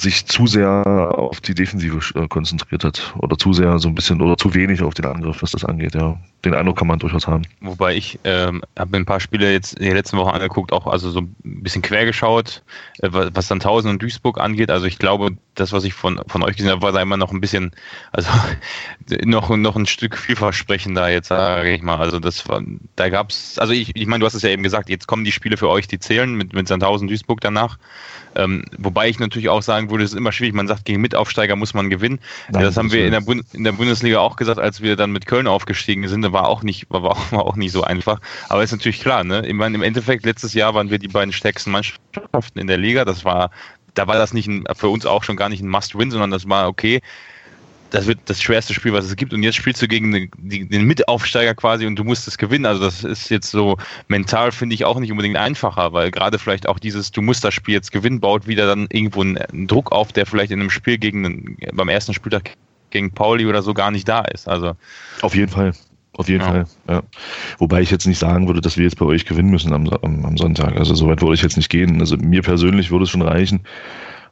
sich zu sehr auf die Defensive äh, konzentriert hat oder zu sehr so ein bisschen oder zu wenig auf den Angriff, was das angeht. Ja, den Eindruck kann man durchaus haben. Wobei ich ähm, habe mir ein paar Spiele jetzt in den letzten Wochen angeguckt, auch also so ein bisschen quer geschaut, äh, was dann Tausend und Duisburg angeht. Also ich glaube, das, was ich von, von euch gesehen habe, war da immer noch ein bisschen, also (laughs) noch, noch ein Stück vielversprechender jetzt, sage ich mal. Also das war, da gab es, also ich, ich meine, du hast es ja eben gesagt, jetzt kommen die Spiele für euch, die zählen mit, mit Sandhausen Duisburg danach. Ähm, wobei ich natürlich auch sagen würde, es ist immer schwierig. Man sagt, gegen Mitaufsteiger muss man gewinnen. Nein, das haben wir in der, in der, Bundesliga auch gesagt, als wir dann mit Köln aufgestiegen sind. Da war auch nicht, war auch, war (laughs) auch nicht so einfach. Aber ist natürlich klar, ne? Ich meine, im Endeffekt, letztes Jahr waren wir die beiden stärksten Mannschaften in der Liga. Das war, da war das nicht ein, für uns auch schon gar nicht ein Must-Win, sondern das war okay das wird das schwerste Spiel, was es gibt. Und jetzt spielst du gegen den, den Mitaufsteiger quasi und du musst es gewinnen. Also das ist jetzt so mental, finde ich, auch nicht unbedingt einfacher, weil gerade vielleicht auch dieses, du musst das Spiel jetzt gewinnen, baut wieder dann irgendwo einen Druck auf, der vielleicht in einem Spiel gegen beim ersten Spieltag gegen Pauli oder so gar nicht da ist. Also auf jeden Fall. Auf jeden Ja. Fall, ja. Wobei ich jetzt nicht sagen würde, dass wir jetzt bei euch gewinnen müssen am, am, am Sonntag. Also so weit würde ich jetzt nicht gehen. Also mir persönlich würde es schon reichen,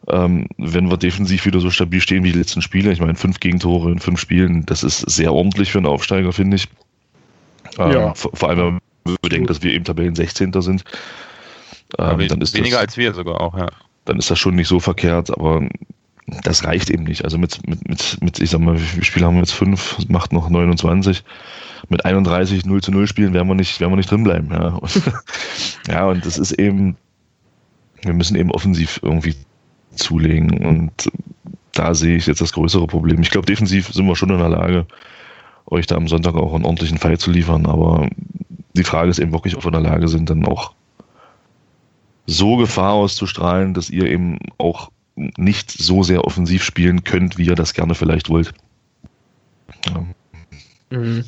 ähm, wenn wir defensiv wieder so stabil stehen wie die letzten Spiele. Ich meine, fünf Gegentore in fünf Spielen, das ist sehr ordentlich für einen Aufsteiger, finde ich. Ähm, Ja. vor, vor allem, wenn man bedenkt, dass wir eben Tabellen 16. sind. Ähm, dann ist weniger das, als wir sogar auch, ja. dann ist das schon nicht so verkehrt, aber das reicht eben nicht. Also mit, mit, mit, mit ich sag mal, wie viele Spiele haben wir jetzt? Fünf, macht noch 29. Mit 31 0 zu 0 Spielen werden wir nicht, werden wir nicht drin bleiben. Ja. (laughs) Und, ja, und das ist eben, wir müssen eben offensiv irgendwie zulegen. Und da sehe ich jetzt das größere Problem. Ich glaube, defensiv sind wir schon in der Lage, euch da am Sonntag auch einen ordentlichen Fight zu liefern. Aber die Frage ist eben wirklich, ob wir in der Lage sind, dann auch so Gefahr auszustrahlen, dass ihr eben auch nicht so sehr offensiv spielen könnt, wie ihr das gerne vielleicht wollt. Ja. Mhm.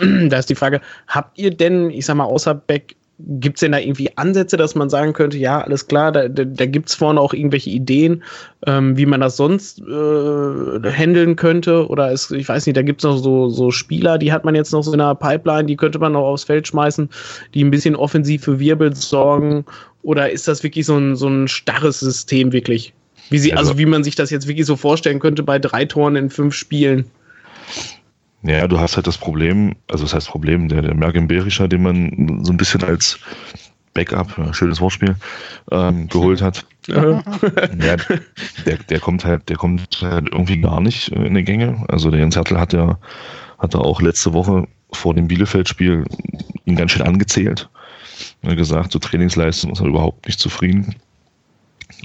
(clears throat) Da ist die Frage, habt ihr denn, ich sag mal, außer Beck, gibt es denn da irgendwie Ansätze, dass man sagen könnte, ja, alles klar, da, da, da gibt es vorne auch irgendwelche Ideen, ähm, wie man das sonst äh, handeln könnte? Oder ist, ich weiß nicht, da gibt es noch so, so Spieler, die hat man jetzt noch so in der Pipeline, die könnte man noch aufs Feld schmeißen, die ein bisschen offensiv für Wirbel sorgen? Oder ist das wirklich so ein, so ein starres System wirklich? Wie sie, also, Also- wie man sich das jetzt wirklich so vorstellen könnte bei drei Toren in fünf Spielen. Ja, du hast halt das Problem, also das heißt Problem, der, der Mergen Berischer, den man so ein bisschen als Backup, schönes Wortspiel, ähm, geholt hat. Ja, der, der kommt halt, der kommt halt irgendwie gar nicht in die Gänge. Also der Jens Hertel hat ja, hat er auch letzte Woche vor dem Bielefeld-Spiel ihn ganz schön angezählt. Er gesagt, zur Trainingsleistung ist er überhaupt nicht zufrieden.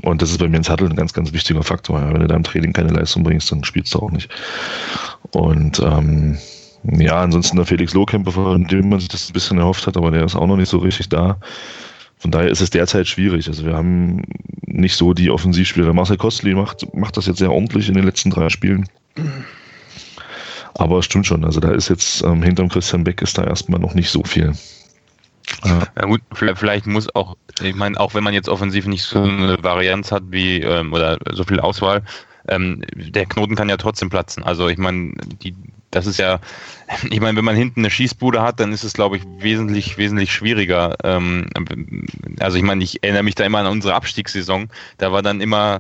Und das ist bei Jens Hertel ein ganz, ganz wichtiger Faktor. Ja. Wenn du da im Training keine Leistung bringst, dann spielst du auch nicht. Und ähm, ja, ansonsten der Felix Lohkämper, von dem man sich das ein bisschen erhofft hat, aber der ist auch noch nicht so richtig da. Von daher ist es derzeit schwierig. Also wir haben nicht so die Offensivspieler. Marcel Kostli macht, macht das jetzt sehr ordentlich in den letzten drei Spielen. Aber es stimmt schon. Also da ist jetzt ähm, hinterm Christian Beck ist da erstmal noch nicht so viel. Äh, Ja gut, vielleicht muss auch, ich meine, auch wenn man jetzt offensiv nicht so eine Varianz hat wie ähm, oder so viel Auswahl, ähm, der Knoten kann ja trotzdem platzen. Also ich meine, die, das ist ja, (laughs) ich meine, wenn man hinten eine Schießbude hat, dann ist es, glaube ich, wesentlich, wesentlich schwieriger. Ähm, also ich meine, ich erinnere mich da immer an unsere Abstiegssaison. Da war dann immer,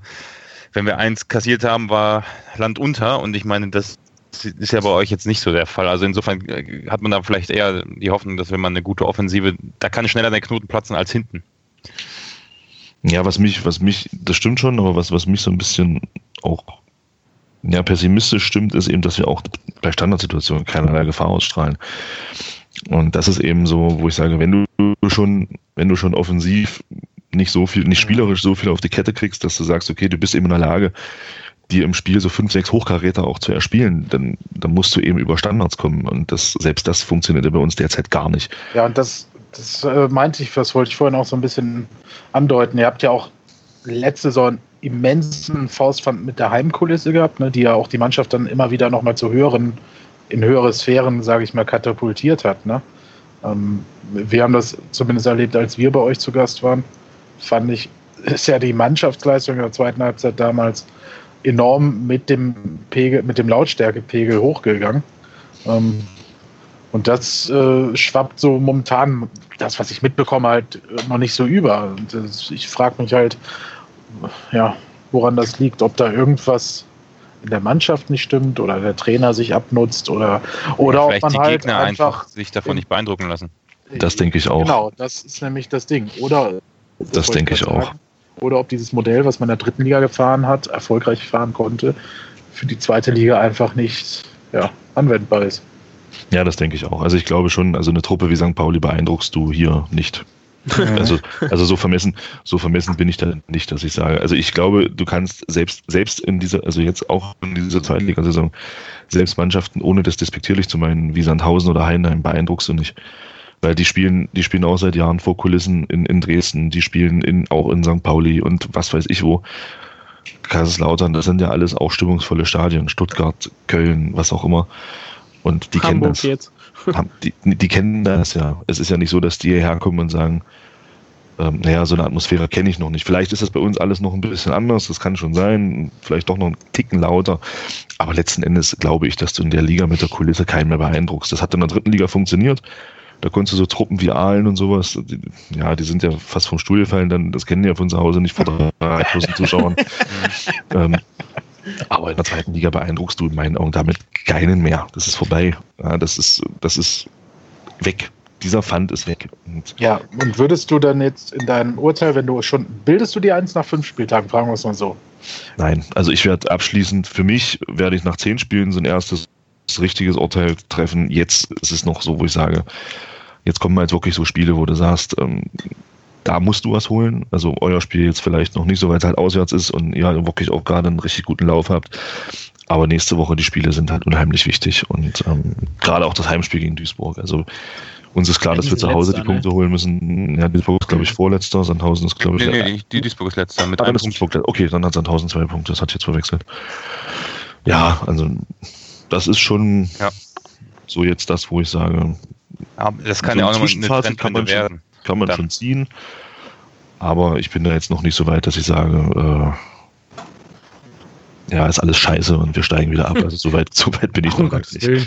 wenn wir eins kassiert haben, war Land unter und ich meine, das ist ja bei euch jetzt nicht so der Fall. Also insofern äh, hat man da vielleicht eher die Hoffnung, dass wenn man eine gute Offensive, da kann schneller der Knoten platzen als hinten. Ja, was mich, was mich, das stimmt schon, aber was, was mich so ein bisschen auch ja, pessimistisch stimmt, ist eben, dass wir auch bei Standardsituationen keinerlei Gefahr ausstrahlen. Und das ist eben so, wo ich sage, wenn du schon, wenn du schon offensiv nicht so viel, nicht spielerisch so viel auf die Kette kriegst, dass du sagst, okay, du bist eben in der Lage, dir im Spiel so fünf, sechs Hochkaräter auch zu erspielen, dann, dann musst du eben über Standards kommen. Und das, selbst das funktioniert bei uns derzeit gar nicht. Ja, und das, das äh, meinte ich, das wollte ich vorhin auch so ein bisschen andeuten. Ihr habt ja auch letzte Saison immensen Faustpfand mit der Heimkulisse gehabt, ne, die ja auch die Mannschaft dann immer wieder nochmal zu höheren, in höhere Sphären, sage ich mal, katapultiert hat. Ne? Ähm, wir haben das zumindest erlebt, als wir bei euch zu Gast waren. Fand ich, ist ja die Mannschaftsleistung in der zweiten Halbzeit damals enorm mit dem Pegel, mit dem Lautstärkepegel hochgegangen. Ähm, und das äh, schwappt so momentan, das, was ich mitbekomme, halt äh, noch nicht so über. Und das, ich frage mich halt, ja, woran das liegt, ob da irgendwas in der Mannschaft nicht stimmt oder der Trainer sich abnutzt oder, oder ob vielleicht man die halt Gegner einfach, einfach sich davon nicht beeindrucken lassen. Das denke ich auch. Genau, das ist nämlich das Ding. Oder Das wollte denke ich auch. sagen, Oder ob dieses Modell, was man in der dritten Liga gefahren hat, erfolgreich fahren konnte, für die zweite Liga einfach nicht ja, anwendbar ist. Ja, das denke ich auch. Also ich glaube schon, also eine Truppe wie St. Pauli beeindruckst du hier nicht. Also, also so vermessen, so vermessen bin ich da nicht, dass ich sage. Also ich glaube, du kannst selbst, selbst in dieser, also jetzt auch in dieser Zweitligasaison, selbst Mannschaften, ohne das despektierlich zu meinen, wie Sandhausen oder Heinheim, beeindruckst du nicht. Weil die spielen, die spielen auch seit Jahren vor Kulissen in, in Dresden, die spielen in, auch in St. Pauli und was weiß ich wo. Kaiserslautern, das sind ja alles auch stimmungsvolle Stadien, Stuttgart, Köln, was auch immer. Und die kennen Hamburg das jetzt. (laughs) haben, die, die kennen das ja. Es ist ja nicht so, dass die hierher kommen und sagen, ähm, naja, so eine Atmosphäre kenne ich noch nicht. Vielleicht ist das bei uns alles noch ein bisschen anders, das kann schon sein, vielleicht doch noch einen Ticken lauter. Aber letzten Endes glaube ich, dass du in der Liga mit der Kulisse keinen mehr beeindruckst. Das hat in der dritten Liga funktioniert. Da konntest du so Truppen wie Aalen und sowas, die, ja, die sind ja fast vom Stuhl gefallen, dann, das kennen die ja von zu Hause nicht vor 3000 Zuschauern. (laughs) ähm, aber in der zweiten Liga beeindruckst du in meinen Augen damit keinen mehr. Das ist vorbei. Ja, das ist, das ist weg. Dieser Pfand ist weg. Und ja, und würdest du dann jetzt in deinem Urteil, wenn du schon, bildest du dir eins nach fünf Spieltagen, fragen wir es mal so? Nein, also ich werde abschließend, für mich werde ich nach zehn Spielen so ein erstes richtiges Urteil treffen. Jetzt ist es noch so, wo ich sage, jetzt kommen halt wirklich so Spiele, wo du sagst, ähm, da musst du was holen. Also euer Spiel jetzt vielleicht noch nicht so, weil es halt auswärts ist und ihr halt wirklich auch gerade einen richtig guten Lauf habt. Aber nächste Woche die Spiele sind halt unheimlich wichtig und ähm, gerade auch das Heimspiel gegen Duisburg. Also uns ist klar, ja, dass wir zu Hause letzter, die Punkte ne? holen müssen. Ja, Duisburg ist, glaube ich, vorletzter, Sandhausen ist, glaube ich. Nee, nee, die Duisburg ist letzter mit ah, einem Punkt. Okay, dann hat Sandhausen zwei Punkte, das hat jetzt verwechselt. Ja, also das ist schon ja. so jetzt das, wo ich sage. Aber das kann so ja auch nochmal eine Trendwende werden. Schon, kann man dann. schon ziehen. Aber ich bin da jetzt noch nicht so weit, dass ich sage, äh, ja, ist alles scheiße und wir steigen wieder ab. Also so weit, so weit bin ich oh, noch gar nicht. (laughs) ja,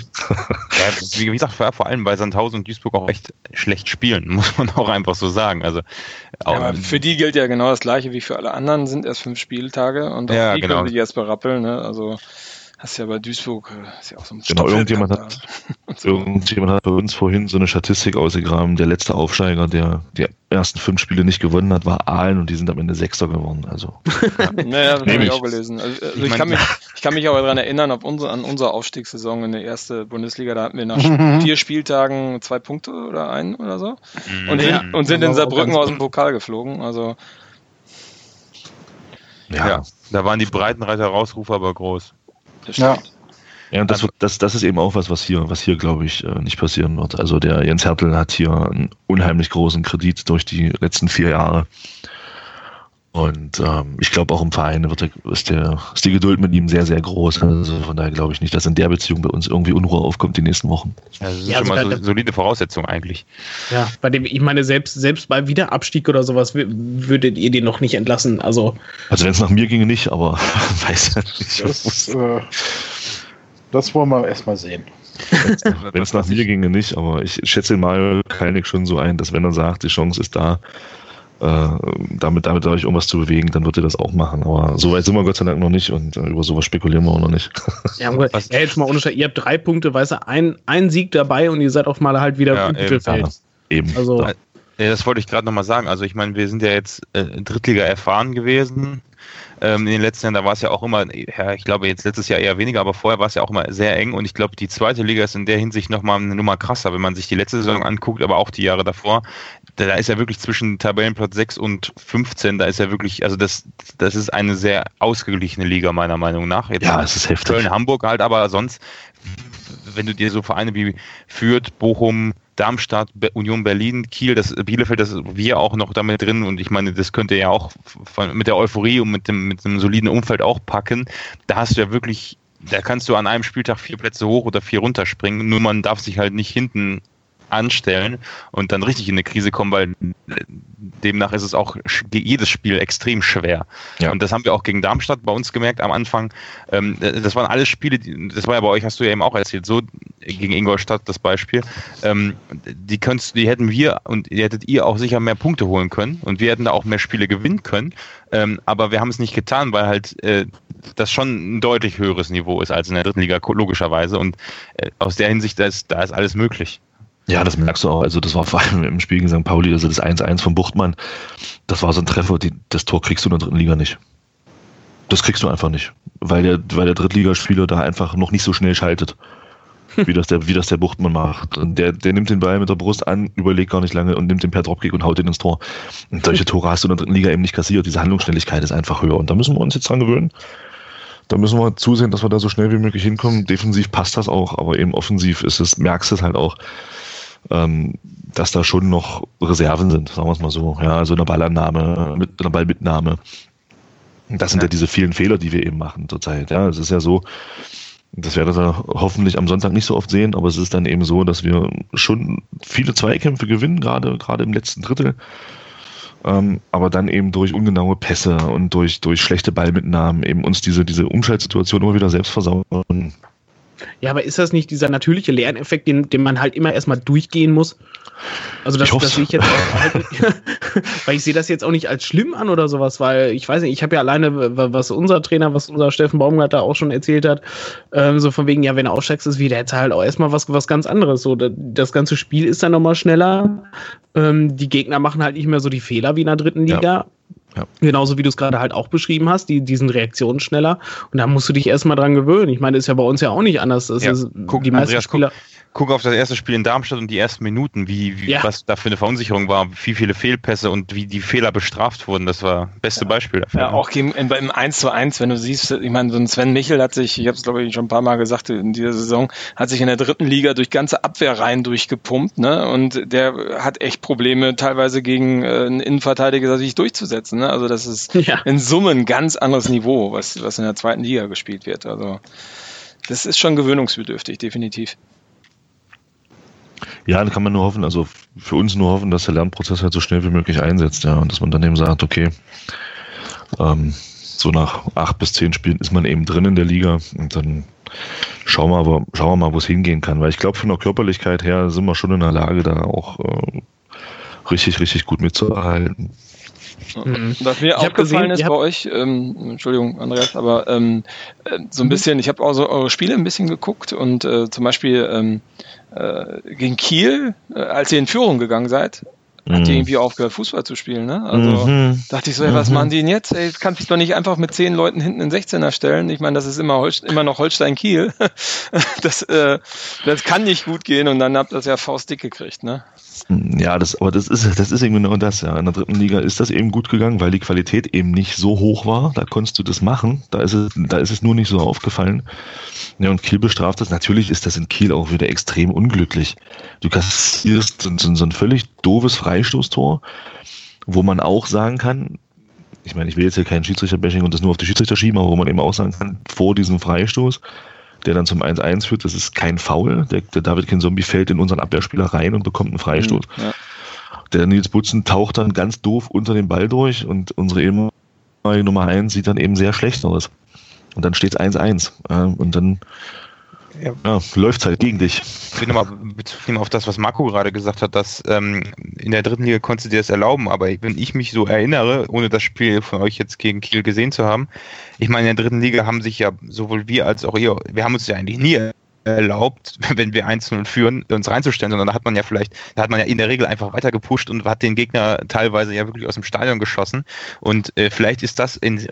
wie gesagt, vor allem bei Sandhausen und Duisburg auch echt schlecht spielen, (laughs) muss man auch einfach so sagen. Also ja, für die gilt ja genau das gleiche wie für alle anderen, sind erst fünf Spieltage und auch ja, die genau. können sich erst berappeln. Ne? Also Hast ja bei Duisburg, äh, ist ja auch so ein Genau, irgendjemand hat, (laughs) so. irgendjemand hat bei uns vorhin so eine Statistik ausgegraben. Der letzte Aufsteiger, der die ersten fünf Spiele nicht gewonnen hat, war Aalen und die sind am Ende Sechster geworden. Also. (laughs) Ja, naja, das habe ich auch gelesen. Also, also ich, ich, kann mich, ich kann mich aber daran erinnern, ob unsere, an unsere Aufstiegssaison in der ersten Bundesliga, da hatten wir nach vier Spieltagen zwei Punkte oder einen oder so. Mhm. Und, ja, sind, und sind in Saarbrücken aus dem Pokal geflogen. Also. Ja. ja, da waren die Breitenreiter Rausrufe aber groß. Ja. Ja, und das, also, das, das ist eben auch was, was hier, was hier, glaube ich, äh, nicht passieren wird. Also der Jens Hertel hat hier einen unheimlich großen Kredit durch die letzten vier Jahre. Und ähm, ich glaube auch im Verein wird der, ist, der, ist die Geduld mit ihm sehr, sehr groß. Also von daher glaube ich nicht, dass in der Beziehung bei uns irgendwie Unruhe aufkommt die nächsten Wochen. Ja, das ist ja, schon also mal so, solide Voraussetzung eigentlich. Ja, bei dem, ich meine, selbst, selbst bei Wiederabstieg oder sowas würdet ihr den noch nicht entlassen. Also, also wenn es nach mir ginge nicht, aber (laughs) weiß ja nicht. Das, äh, das wollen wir erstmal sehen. wenn es nach mir ginge nicht, aber ich schätze mal Kalnick schon so ein, dass wenn er sagt, die Chance ist da, äh, damit, damit euch irgendwas zu bewegen, dann wird ihr das auch machen. Aber so weit sind wir Gott sei Dank noch nicht und äh, über sowas spekulieren wir auch noch nicht. Ja, aber (laughs) ja, jetzt mal unterscheiden. Ihr habt drei Punkte, weißt du, ein, ein Sieg dabei und ihr seid auf mal halt wieder ja, im Mittelfeld. Eben. Also, ja, das wollte ich gerade nochmal sagen. Also ich meine, wir sind ja jetzt äh, Drittliga erfahren gewesen. Ähm, in den letzten Jahren, da war es ja auch immer, ja, ich glaube jetzt letztes Jahr eher weniger, aber vorher war es ja auch immer sehr eng und ich glaube, die zweite Liga ist in der Hinsicht nochmal eine Nummer krasser, wenn man sich die letzte Saison anguckt, aber auch die Jahre davor da ist ja wirklich zwischen Tabellenplatz 6 und 15, da ist ja wirklich, also das, das ist eine sehr ausgeglichene Liga, meiner Meinung nach. Jetzt ja, es ist heftig. Köln, Hamburg halt, aber sonst, wenn du dir so Vereine wie Fürth, Bochum, Darmstadt, Union Berlin, Kiel, das Bielefeld, das wir auch noch damit drin und ich meine, das könnte ja auch von, mit der Euphorie und mit dem, mit dem soliden Umfeld auch packen. Da hast du ja wirklich, da kannst du an einem Spieltag vier Plätze hoch oder vier runterspringen, nur man darf sich halt nicht hinten anstellen und dann richtig in eine Krise kommen, weil demnach ist es auch jedes Spiel extrem schwer. Ja. Und das haben wir auch gegen Darmstadt bei uns gemerkt am Anfang. Ähm, das waren alles Spiele, das war ja bei euch, hast du ja eben auch erzählt, so gegen Ingolstadt das Beispiel. Ähm, die, könntest, die hätten wir und die hättet ihr auch sicher mehr Punkte holen können und wir hätten da auch mehr Spiele gewinnen können. Ähm, aber wir haben es nicht getan, weil halt äh, das schon ein deutlich höheres Niveau ist als in der dritten Liga, logischerweise. Und äh, aus der Hinsicht, da ist, da ist alles möglich. Ja, das merkst du auch. Also das war vor allem im Spiel gegen St. Pauli, also das 1-1 von Buchtmann, das war so ein Treffer, die, das Tor kriegst du in der dritten Liga nicht. Das kriegst du einfach nicht, weil der, weil der Drittligaspieler da einfach noch nicht so schnell schaltet, (laughs) wie das der, wie das der Buchtmann macht. Und der, der nimmt den Ball mit der Brust an, überlegt gar nicht lange und nimmt den per Dropkick und haut den ins Tor. Und solche (laughs) Tore hast du in der dritten Liga eben nicht kassiert. Diese Handlungsschnelligkeit ist einfach höher. Und da müssen wir uns jetzt dran gewöhnen. Da müssen wir zusehen, dass wir da so schnell wie möglich hinkommen. Defensiv passt das auch, aber eben offensiv ist es, merkst du es halt auch ähm, dass da schon noch Reserven sind, sagen wir es mal so. Ja, also eine Ballannahme, mit einer Ballmitnahme. Das sind ja. ja diese vielen Fehler, die wir eben machen zurzeit. Ja, es ist ja so, das werdet ihr hoffentlich am Sonntag nicht so oft sehen, aber es ist dann eben so, dass wir schon viele Zweikämpfe gewinnen, gerade, gerade im letzten Drittel. Ähm, aber dann eben durch ungenaue Pässe und durch, durch schlechte Ballmitnahmen eben uns diese, diese Umschaltsituation immer wieder selbst versauen. Ja, aber ist das nicht dieser natürliche Lerneffekt, den, den man halt immer erstmal durchgehen muss? Also das, Ich das sehe ich jetzt auch, halt, (laughs) weil ich sehe das jetzt auch nicht als schlimm an oder sowas, weil ich weiß nicht, ich habe ja alleine, was unser Trainer, was unser Steffen Baumgart da auch schon erzählt hat, ähm, so von wegen, ja, wenn er aussteigst, ist wieder jetzt halt auch erstmal was, was ganz anderes. So, das, ganze Spiel ist dann nochmal schneller. Ähm, die Gegner machen halt nicht mehr so die Fehler wie in der dritten. Liga. Ja. Genauso wie du es gerade halt auch beschrieben hast, die, diesen Reaktionen schneller. Und da musst du dich erstmal dran gewöhnen. Ich meine, das ist ja bei uns ja auch nicht anders. Das Ja, ist, guck, die meisten Andreas, Spieler. Guck auf das erste Spiel in Darmstadt und die ersten Minuten, wie, wie Ja. was da für eine Verunsicherung war, wie viele Fehlpässe und wie die Fehler bestraft wurden. Das war das beste Beispiel dafür. Ja, auch gegen, in, im 1 zu 1, wenn du siehst, ich meine, so ein Sven Michel hat sich, ich habe es glaube ich schon ein paar Mal gesagt in dieser Saison, hat sich in der dritten Liga durch ganze Abwehrreihen durchgepumpt, ne? Und der hat echt Probleme, teilweise gegen äh, einen Innenverteidiger sich durchzusetzen. Ne? Also das ist Ja. in Summe ein ganz anderes Niveau, was, was in der zweiten Liga gespielt wird. Also das ist schon gewöhnungsbedürftig, definitiv. Ja, dann kann man nur hoffen, also für uns nur hoffen, dass der Lernprozess halt so schnell wie möglich einsetzt, ja, und dass man dann eben sagt, okay, ähm, so nach acht bis zehn Spielen ist man eben drin in der Liga und dann schauen wir aber, schauen wir mal, wo es hingehen kann, weil ich glaube, von der Körperlichkeit her sind wir schon in der Lage, da auch äh, richtig, richtig gut mitzuhalten. Mhm. Was mir Ich aufgefallen gesehen, ist bei euch, ähm, Entschuldigung, Andreas, aber ähm, äh, so ein bisschen, ich habe auch so eure Spiele ein bisschen geguckt und äh, zum Beispiel ähm, äh, gegen Kiel, äh, als ihr in Führung gegangen seid, habt ihr Mhm. irgendwie aufgehört, Fußball zu spielen, ne? Also Mhm. dachte ich so, ey, was Mhm. machen die denn jetzt? Ey, du kannst dich doch nicht einfach mit zehn Leuten hinten in 16er stellen. Ich meine, das ist immer, Holst immer noch Holstein-Kiel. (laughs) das, äh, das kann nicht gut gehen und dann habt ihr das ja faustdick gekriegt, ne? Ja, das, aber das ist, das ist eben genau das, ja. In der dritten Liga ist das eben gut gegangen, weil die Qualität eben nicht so hoch war. Da konntest du das machen. Da ist es, da ist es nur nicht so aufgefallen. Ja, und Kiel bestraft das. Natürlich ist das in Kiel auch wieder extrem unglücklich. Du kassierst so, so, so ein völlig doofes Freistoßtor, wo man auch sagen kann, ich meine, ich will jetzt hier kein Schiedsrichterbashing und das nur auf die Schiedsrichter schieben, aber wo man eben auch sagen kann, vor diesem Freistoß, der dann zum 1-1 führt, das ist kein Foul. Der, der David Kinzombie fällt in unseren Abwehrspieler rein und bekommt einen Freistoß. Ja. Der Nils Butzen taucht dann ganz doof unter den Ball durch und unsere ehemalige Nummer 1 sieht dann eben sehr schlecht aus. Und dann steht es 1-1. Ja, und dann Ja. ja, läuft halt gegen dich. Ich will nochmal Bezug nehmen auf das, was Marco gerade gesagt hat, dass ähm, in der dritten Liga konntest du dir das erlauben, aber wenn ich mich so erinnere, ohne das Spiel von euch jetzt gegen Kiel gesehen zu haben, ich meine, in der dritten Liga haben sich ja sowohl wir als auch ihr, wir haben uns ja eigentlich nie erlaubt, (laughs) wenn wir 1-0 führen, uns reinzustellen, sondern da hat man ja vielleicht, da hat man ja in der Regel einfach weiter gepusht und hat den Gegner teilweise ja wirklich aus dem Stadion geschossen. Und äh, vielleicht ist das in,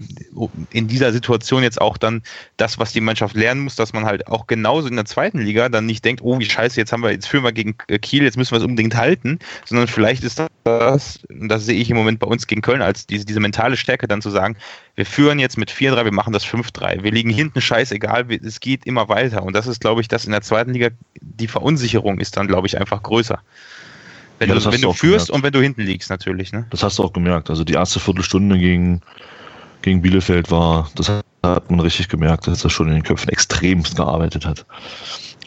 in dieser Situation jetzt auch dann das, was die Mannschaft lernen muss, dass man halt auch genauso in der zweiten Liga dann nicht denkt, oh, wie scheiße, jetzt haben wir, jetzt führen wir gegen äh, Kiel, jetzt müssen wir es unbedingt halten, sondern vielleicht ist das, und das sehe ich im Moment bei uns gegen Köln als diese, diese mentale Stärke dann zu sagen, wir führen jetzt mit 4-3, wir machen das 5-3. Wir liegen hinten scheißegal, es geht immer weiter. Und das ist, glaube ich, dass in der zweiten Liga die Verunsicherung ist dann, glaube ich, einfach größer. Wenn Ja, du, das wenn du führst gemerkt. und wenn du hinten liegst, natürlich. Ne? Das hast du auch gemerkt. Also die erste Viertelstunde gegen, gegen Bielefeld war, das hat man richtig gemerkt, dass er schon in den Köpfen extremst gearbeitet hat.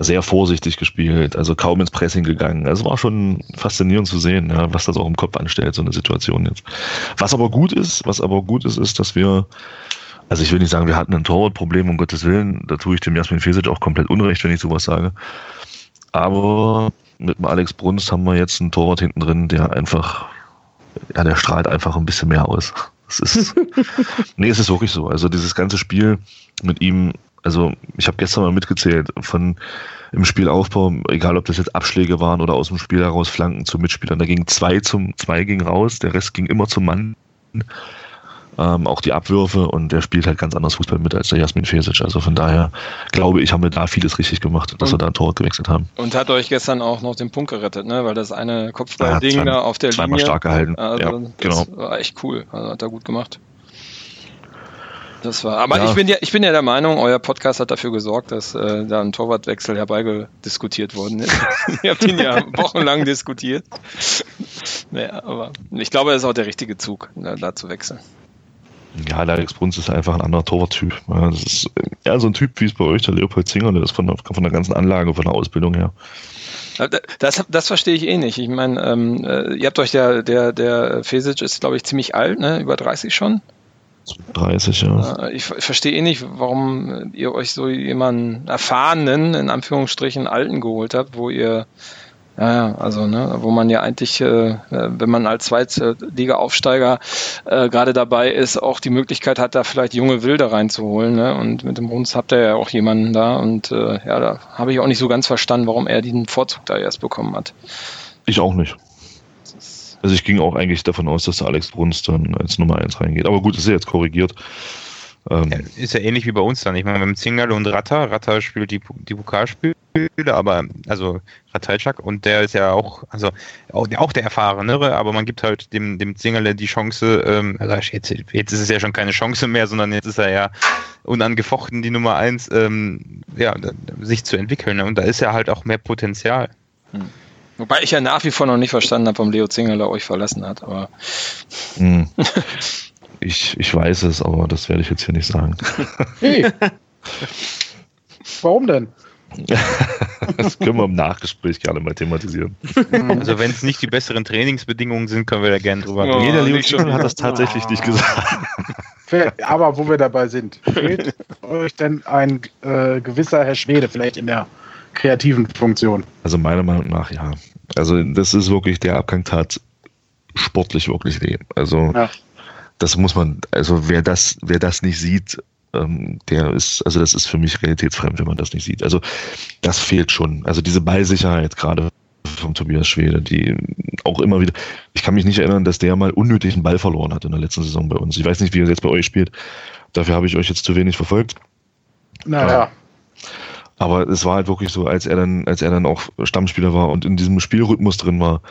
Sehr vorsichtig gespielt, also kaum ins Pressing gegangen. Also es war schon faszinierend zu sehen, ja, was das auch im Kopf anstellt, so eine Situation jetzt. Was aber gut ist, was aber gut ist, ist, dass wir, also ich will nicht sagen, wir hatten ein Torwartproblem, um Gottes Willen, da tue ich dem Jasmin Fesic auch komplett unrecht, wenn ich sowas sage. Aber mit dem Alex Brunst haben wir jetzt einen Torwart hinten drin, der einfach, ja, der strahlt einfach ein bisschen mehr aus. Es ist, (laughs) nee, es ist wirklich so. Also dieses ganze Spiel mit ihm, also ich habe gestern mal mitgezählt, von im Spielaufbau, egal ob das jetzt Abschläge waren oder aus dem Spiel heraus Flanken zu Mitspielern, da ging zwei zum, zwei ging raus, der Rest ging immer zum Mann. Ähm, auch die Abwürfe und der spielt halt ganz anders Fußball mit als der Jasmin Fesic. Also von daher glaube ich, haben wir da vieles richtig gemacht, dass wir da ein Tor gewechselt haben. Und hat euch gestern auch noch den Punkt gerettet, ne? Weil das eine Kopfball-Ding da auf der Zweimal Linie. stark gehalten. Also, ja, das genau. war echt cool. Also hat er gut gemacht. Das war, aber Ja. ich bin ja, ich bin ja der Meinung, euer Podcast hat dafür gesorgt, dass äh, da ein Torwartwechsel herbeigediskutiert worden ist. (laughs) Ihr habt ihn ja (laughs) wochenlang diskutiert. Naja, aber ich glaube, das ist auch der richtige Zug, da, da zu wechseln. Ja, der Alex Bruns ist einfach ein anderer Torwarttyp. Das ist eher so ein Typ, wie es bei euch der Leopold Zinger, der ist von der, von der ganzen Anlage, von der Ausbildung her. Das, das verstehe ich eh nicht. Ich meine, ähm, äh, ihr habt euch der, der, der Fesic ist, glaube ich, ziemlich alt, ne? über 30 schon. 30, ja. Ich, ich verstehe eh nicht, warum ihr euch so jemanden erfahrenen, in Anführungsstrichen alten geholt habt, wo ihr ja, also ne, wo man ja eigentlich, äh, wenn man als Zweitliga-Aufsteiger äh, gerade dabei ist, auch die Möglichkeit hat, da vielleicht junge Wilde reinzuholen. Ne? Und mit dem Bruns habt ihr ja auch jemanden da. Und äh, ja, da habe ich auch nicht so ganz verstanden, warum er diesen Vorzug da erst bekommen hat. Ich auch nicht. Also ich ging auch eigentlich davon aus, dass der Alex Bruns dann als Nummer 1 reingeht. Aber gut, ist ja jetzt korrigiert. Ähm, ist ja ähnlich wie bei uns dann. Ich meine, mit Zingerle und Ratter. Ratter spielt die, die Pokalspiele, aber also Ratajczak und der ist ja auch, also auch, auch der Erfahrenere, aber man gibt halt dem, dem Zingerle die Chance, ähm, also jetzt, jetzt ist es ja schon keine Chance mehr, sondern jetzt ist er ja unangefochten die Nummer eins, ähm, ja, sich zu entwickeln. Ne? Und da ist ja halt auch mehr Potenzial. Hm. Wobei ich ja nach wie vor noch nicht verstanden habe, warum Leo Zingerle euch verlassen hat, aber. Hm. (laughs) Ich, ich weiß es, aber das werde ich jetzt hier nicht sagen. Hey. (laughs) Warum denn? das können wir im Nachgespräch gerne mal thematisieren. Also wenn es nicht die besseren Trainingsbedingungen sind, können wir da gerne drüber reden. Oh, Jeder Leo hat das tatsächlich oh. nicht gesagt. Aber wo wir dabei sind, fehlt euch denn ein äh, gewisser Herr Schwede vielleicht in der kreativen Funktion? Also meiner Meinung nach ja. Also das ist wirklich, der Abgang tat sportlich wirklich weh. Also ja das muss man, also wer das, wer das nicht sieht, ähm, der ist, also das ist für mich realitätsfremd, wenn man das nicht sieht. Also das fehlt schon. Also diese Ballsicherheit gerade vom Tobias Schwede, die auch immer wieder, ich kann mich nicht erinnern, dass der mal unnötig einen Ball verloren hat in der letzten Saison bei uns. Ich weiß nicht, wie er jetzt bei euch spielt. Dafür habe ich euch jetzt zu wenig verfolgt. Naja. Aber es war halt wirklich so, als er dann, als er dann auch Stammspieler war und in diesem Spielrhythmus drin war,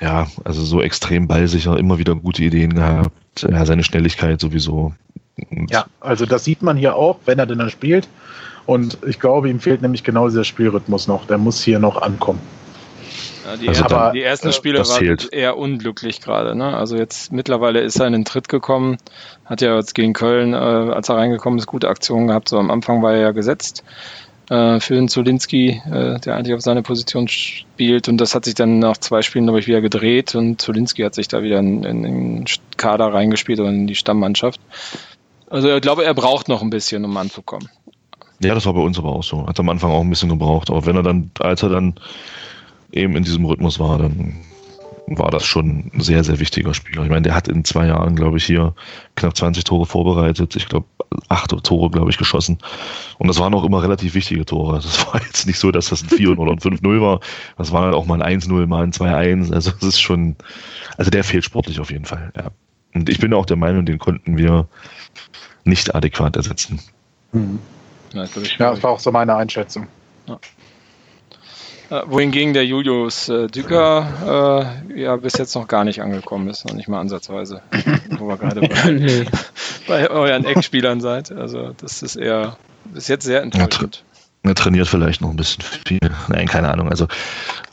ja, also so extrem ballsicher, immer wieder gute Ideen gehabt. Ja, seine Schnelligkeit sowieso. Und ja, also das sieht man hier auch, wenn er denn dann spielt. Und ich glaube, ihm fehlt nämlich genau dieser Spielrhythmus noch. Der muss hier noch ankommen. Ja, die, also ersten, dann, die, ersten, Spiele waren fehlt. eher unglücklich gerade. Ne? Also jetzt mittlerweile ist er in den Tritt gekommen, hat ja jetzt gegen Köln, äh, als er reingekommen ist, gute Aktionen gehabt. So am Anfang war er ja gesetzt äh, für den Zolinski, äh, der eigentlich auf seine Position spielt. Und das hat sich dann nach zwei Spielen, glaube ich, wieder gedreht und Zolinski hat sich da wieder in, in den Kader reingespielt oder in die Stammmannschaft. Also ich glaube, er braucht noch ein bisschen, um anzukommen. Ja, das war bei uns aber auch so. Hat am Anfang auch ein bisschen gebraucht. Aber wenn er dann, als er dann eben in diesem Rhythmus war, dann war das schon ein sehr, sehr wichtiger Spieler. Ich meine, der hat in zwei Jahren, glaube ich, hier knapp 20 Tore vorbereitet. Ich glaube, acht Tore, glaube ich, geschossen. Und das waren auch immer relativ wichtige Tore. Das (laughs) war jetzt nicht so, dass das ein 4 oder ein 5-0 war. Das war halt auch mal ein 1-0, mal ein 2-1. Also es ist schon, also der fehlt sportlich auf jeden Fall, ja. Und ich bin auch der Meinung, den konnten wir nicht adäquat ersetzen. Mhm. Ja, das war auch so meine Einschätzung. Ja. Äh, wohingegen der Julius äh, Düker äh, ja bis jetzt noch gar nicht angekommen ist, noch nicht mal ansatzweise, wo wir gerade (laughs) bei, nee. bei euren Eckspielern seid. Also das ist eher bis jetzt sehr enttäuschend. Er trainiert vielleicht noch ein bisschen viel. Nein, keine Ahnung. Also,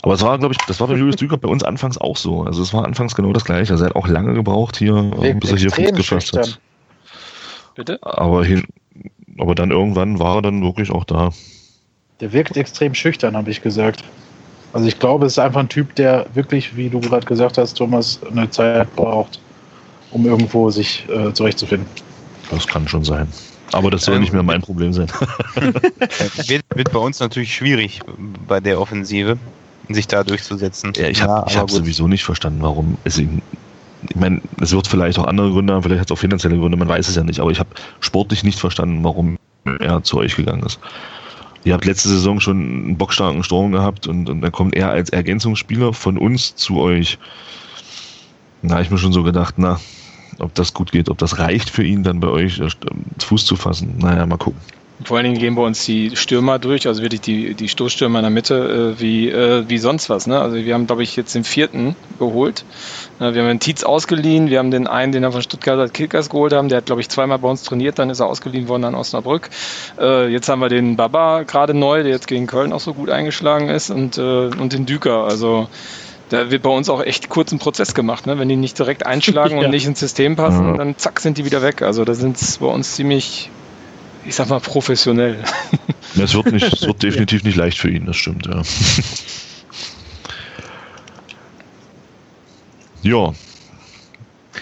aber es war, glaube ich, das war bei Julius Düker bei uns anfangs auch so. Also es war anfangs genau das gleiche. Also er hat auch lange gebraucht hier, Wegen bis er hier Fuß gefasst hat. Bitte? Aber, hin, aber dann irgendwann war er dann wirklich auch da. Der wirkt extrem schüchtern, habe ich gesagt. Also ich glaube, es ist einfach ein Typ, der wirklich, wie du gerade gesagt hast, Thomas, eine Zeit braucht, um irgendwo sich äh, zurechtzufinden. Das kann schon sein. Aber das soll ähm, nicht mehr mein Problem sein. (laughs) wird, wird bei uns natürlich schwierig bei der Offensive, sich da durchzusetzen. Ja, ich habe ja, hab sowieso nicht verstanden, warum es ihm. Ich meine, es wird vielleicht auch andere Gründe haben, vielleicht hat es auch finanzielle Gründe, man weiß es ja nicht, aber ich habe sportlich nicht verstanden, warum er zu euch gegangen ist ihr habt letzte Saison schon einen bockstarken Sturm gehabt und, und dann kommt er als Ergänzungsspieler von uns zu euch. Habe ich mir schon so gedacht, na, ob das gut geht, ob das reicht für ihn, dann bei euch äh, Fuß zu fassen. Naja, mal gucken. Vor allen Dingen gehen bei uns die Stürmer durch, also wirklich die, die Stoßstürmer in der Mitte, äh, wie, äh, wie sonst was. Ne? Also wir haben, glaube ich, jetzt den vierten geholt. Äh, wir haben den Tietz ausgeliehen, wir haben den einen, den wir von Stuttgarter Kickers geholt haben, der hat, glaube ich, zweimal bei uns trainiert, dann ist er ausgeliehen worden an Osnabrück. Äh, jetzt haben wir den Baba gerade neu, der jetzt gegen Köln auch so gut eingeschlagen ist und, äh, und den Düker. Also da wird bei uns auch echt kurzen Prozess gemacht. Ne? Wenn die nicht direkt einschlagen (laughs) ja. und nicht ins System passen, dann zack, sind die wieder weg. Also da sind es bei uns ziemlich, ich sag mal, professionell. Ja, es wird, nicht, es wird (laughs) definitiv nicht leicht für ihn, das stimmt, ja. (laughs) ja.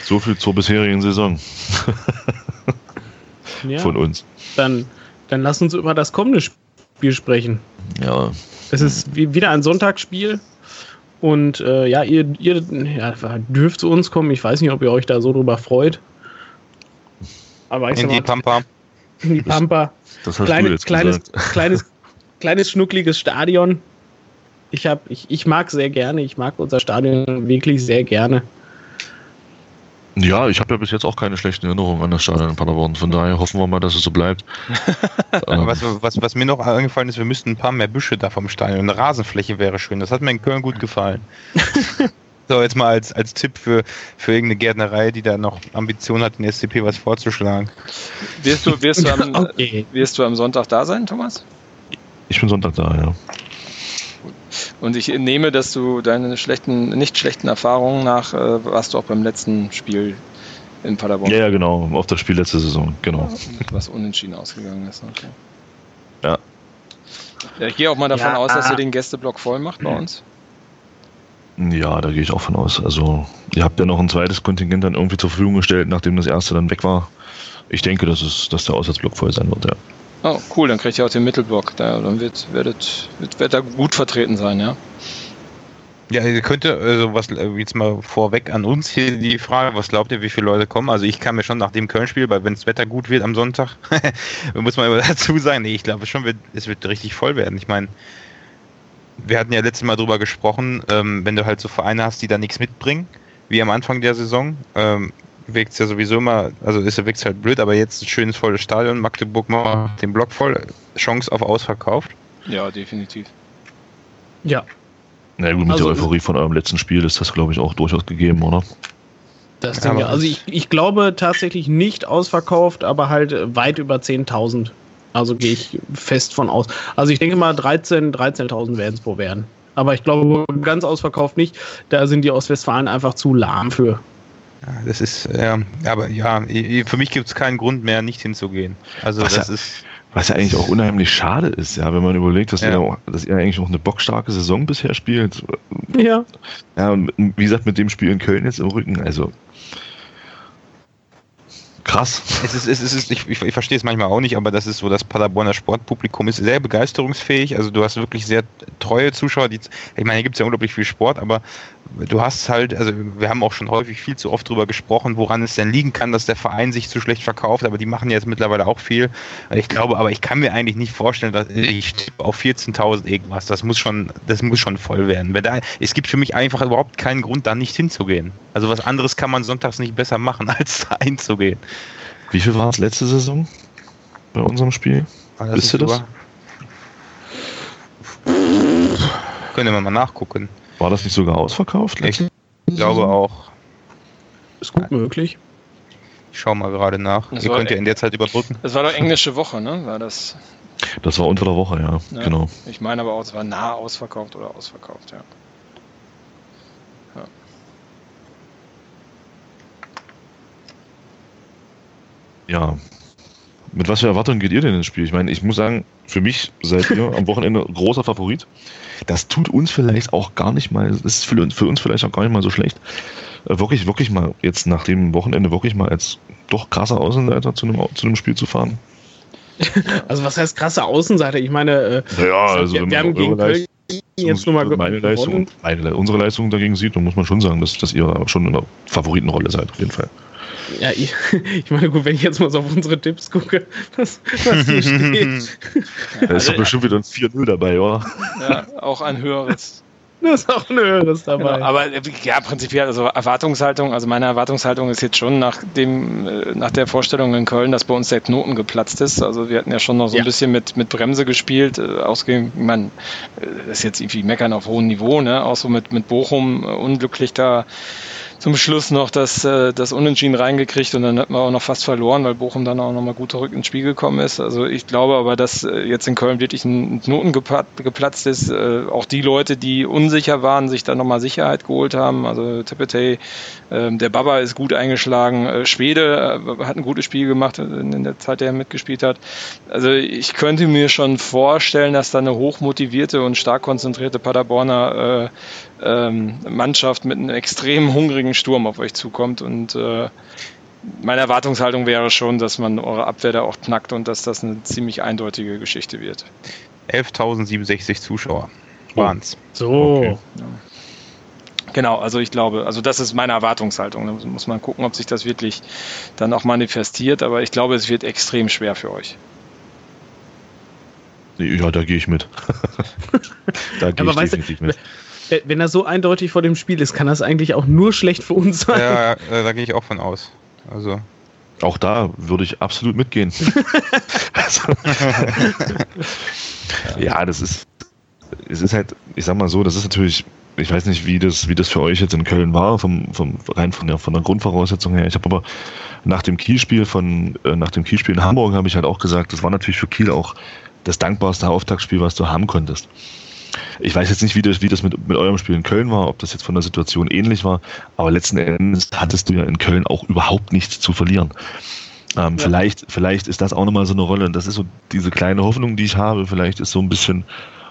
So viel zur bisherigen Saison. ja. Von uns. Dann, dann lass uns über das kommende Spiel sprechen. Ja. Es ist wieder ein Sonntagsspiel. Und äh, ja, ihr, ihr ja, dürft zu uns kommen. Ich weiß nicht, ob ihr euch da so drüber freut. Aber in die Pampa. In die Pampa. Das, hast Kleine, du jetzt kleines, (laughs) kleines, kleines, schnuckliges Stadion. Ich, hab, ich, ich mag sehr gerne. Ich mag unser Stadion wirklich sehr gerne. Ja, ich habe ja bis jetzt auch keine schlechten Erinnerungen an das Stadion in Paderborn. Von daher hoffen wir mal, dass es so bleibt. (laughs) ähm. was, was, was, mir noch eingefallen ist, wir müssten ein paar mehr Büsche da vom Stadion. Eine Rasenfläche wäre schön. Das hat mir in Köln gut gefallen. (laughs) so, jetzt mal als, als Tipp für, für irgendeine Gärtnerei, die da noch Ambitionen hat, den SCP was vorzuschlagen. Wirst du, wirst, du am, (laughs) okay. wirst du am Sonntag da sein, Thomas? Ich bin Sonntag da, ja. Und ich nehme, dass du deine schlechten, nicht schlechten Erfahrungen nach, äh, warst du auch beim letzten Spiel in Paderborn. Ja, ja, genau, auf das Spiel letzte Saison, genau. Was unentschieden ausgegangen ist, okay. Ja. ja ich gehe auch mal davon ja, aus, dass ihr den Gästeblock voll macht bei uns. Ja, da gehe ich auch von aus. Also, ihr habt ja noch ein zweites Kontingent dann irgendwie zur Verfügung gestellt, nachdem das erste dann weg war. Ich denke, dass, es, dass der Auswärtsblock voll sein wird, ja. Oh, cool, dann kriegt ihr auch den Mittelblock. Da, dann wird, werdet, wird, wird da gut vertreten sein, ja. Ja, ihr könnt also was äh, jetzt mal vorweg an uns hier die Frage, was glaubt ihr, wie viele Leute kommen? Also ich kann mir schon nach dem Köln-Spiel, weil wenn das Wetter gut wird am Sonntag, (laughs) muss man aber (laughs) dazu sagen, nee, ich glaube schon, wird, es wird richtig voll werden. Ich meine, wir hatten ja letztes Mal drüber gesprochen, ähm, wenn du halt so Vereine hast, die da nichts mitbringen, wie am Anfang der Saison, ähm, wirkt es ja sowieso immer, also ist wirkt halt blöd, aber jetzt ein schönes volles Stadion, Magdeburg macht den Block voll, Chance auf Ausverkauft. Ja, definitiv. Ja. Na gut, mit also, der Euphorie von eurem letzten Spiel ist das, glaube ich, auch durchaus gegeben, oder? Das Ding, ja, also ich, ich glaube tatsächlich nicht ausverkauft, aber halt weit über 10.000. Also gehe ich fest von aus. Also ich denke mal 13.000 13 werden es pro werden. Aber ich glaube ganz ausverkauft nicht. Da sind die Ostwestfalen einfach zu lahm für. Ja, das ist, ja, aber ja, für mich gibt es keinen Grund mehr, nicht hinzugehen. Also was das ja, ist. Was ja eigentlich auch unheimlich schade ist, ja, wenn man überlegt, dass, ja. ihr, dass ihr eigentlich noch eine bockstarke Saison bisher spielt. Ja. Ja, und wie gesagt, mit dem Spiel in Köln jetzt im Rücken, also krass. Es ist, es ist, ich, ich, ich verstehe es manchmal auch nicht, aber das ist so, das Paderborner Sportpublikum ist sehr begeisterungsfähig. Also du hast wirklich sehr treue Zuschauer. Die, ich meine, hier gibt es ja unglaublich viel Sport, aber du hast halt, also wir haben auch schon häufig viel zu oft darüber gesprochen, woran es denn liegen kann, dass der Verein sich zu schlecht verkauft, aber die machen jetzt mittlerweile auch viel. Ich glaube, aber ich kann mir eigentlich nicht vorstellen, dass ich tippe auf 14.000 irgendwas. Das muss schon, das muss schon voll werden. Da, es gibt für mich einfach überhaupt keinen Grund, da nicht hinzugehen. Also was anderes kann man sonntags nicht besser machen, (laughs) als da einzugehen. Wie viel war es letzte Saison bei unserem Spiel? Wisst ihr das? Können wir mal nachgucken. War das nicht sogar ausverkauft? Ich glaube auch. Ist gut möglich. Ich schaue mal gerade nach. Das Ihr könnt ja in der Zeit überbrücken. Das war doch englische Woche, ne? War das? Das war unter der Woche, ja. ja genau. Ich meine aber auch, es war nah ausverkauft oder ausverkauft, ja. Ja. ja. Mit was für Erwartungen geht ihr denn ins Spiel? Ich meine, ich muss sagen, für mich seid ihr (laughs) am Wochenende großer Favorit. Das tut uns vielleicht auch gar nicht mal, das ist für uns, für uns vielleicht auch gar nicht mal so schlecht. Äh, wirklich, wirklich mal jetzt nach dem Wochenende wirklich mal als doch krasser Außenseiter zu einem, zu einem Spiel zu fahren. (laughs) Also was heißt krasser Außenseiter? Ich meine, äh, ja, also wir, wir haben gegen Köln jetzt nur mal meine Leistung, meine, unsere Leistung dagegen sieht, dann muss man schon sagen, dass, dass ihr schon in der Favoritenrolle seid, auf jeden Fall. Ja, ich, (laughs) ich, meine, gut, wenn ich jetzt mal so auf unsere Tipps gucke, was, was hier (laughs) steht. Da ist doch bestimmt wieder ein 4-0 dabei, oder? Ja, auch ein höheres. Da ist auch ein höheres dabei. Genau, aber ja, prinzipiell, also Erwartungshaltung, also meine Erwartungshaltung ist jetzt schon nach dem, äh, nach der Vorstellung in Köln, dass bei uns der Knoten geplatzt ist. Also wir hatten ja schon noch so ein bisschen mit, mit Bremse gespielt, äh, ausgehend, ich meine, äh, das ist jetzt irgendwie meckern auf hohem Niveau, ne? Auch so mit, mit Bochum unglücklich da zum Schluss noch das, äh, das Unentschieden reingekriegt und dann hat man auch noch fast verloren, weil Bochum dann auch nochmal gut zurück ins Spiel gekommen ist. Also ich glaube aber, dass äh, jetzt in Köln wirklich ein Knoten geplatzt ist. Äh, auch die Leute, die unsicher waren, sich dann nochmal Sicherheit geholt haben. Also Tepetey, ähm, der Baba ist gut eingeschlagen. Schwede hat ein gutes Spiel gemacht in der Zeit, der er mitgespielt hat. Also ich könnte mir schon vorstellen, dass da eine hochmotivierte und stark konzentrierte Paderborner äh, ähm, Mannschaft mit einem extrem hungrigen Sturm auf euch zukommt und äh, meine Erwartungshaltung wäre schon, dass man eure Abwehr da auch knackt und dass das eine ziemlich eindeutige Geschichte wird. 11.067 Zuschauer waren es. So. Okay. Ja. Genau, also ich glaube, also das ist meine Erwartungshaltung. Da muss man gucken, ob sich das wirklich dann auch manifestiert, aber ich glaube, es wird extrem schwer für euch. Ja, da gehe ich mit. (laughs) da gehe ich definitiv mit. Wenn er so eindeutig vor dem Spiel ist, kann das eigentlich auch nur schlecht für uns sein. Ja, da gehe ich auch von aus. Also. Auch da würde ich absolut mitgehen. (laughs) also, ja, das ist, es ist halt, ich sag mal so, das ist natürlich, ich weiß nicht, wie das, wie das für euch jetzt in Köln war, vom, vom rein von der, von der Grundvoraussetzung her. Ich habe aber nach dem Kielspiel von, äh, nach dem Kielspiel in Hamburg habe ich halt auch gesagt, das war natürlich für Kiel auch das dankbarste Auftaktspiel, was du haben konntest. Ich weiß jetzt nicht, wie das, wie das mit, mit eurem Spiel in Köln war, ob das jetzt von der Situation ähnlich war, aber letzten Endes hattest du ja in Köln auch überhaupt nichts zu verlieren. Ähm, ja. vielleicht, vielleicht ist das auch nochmal so eine Rolle und das ist so diese kleine Hoffnung, die ich habe. Vielleicht ist so ein bisschen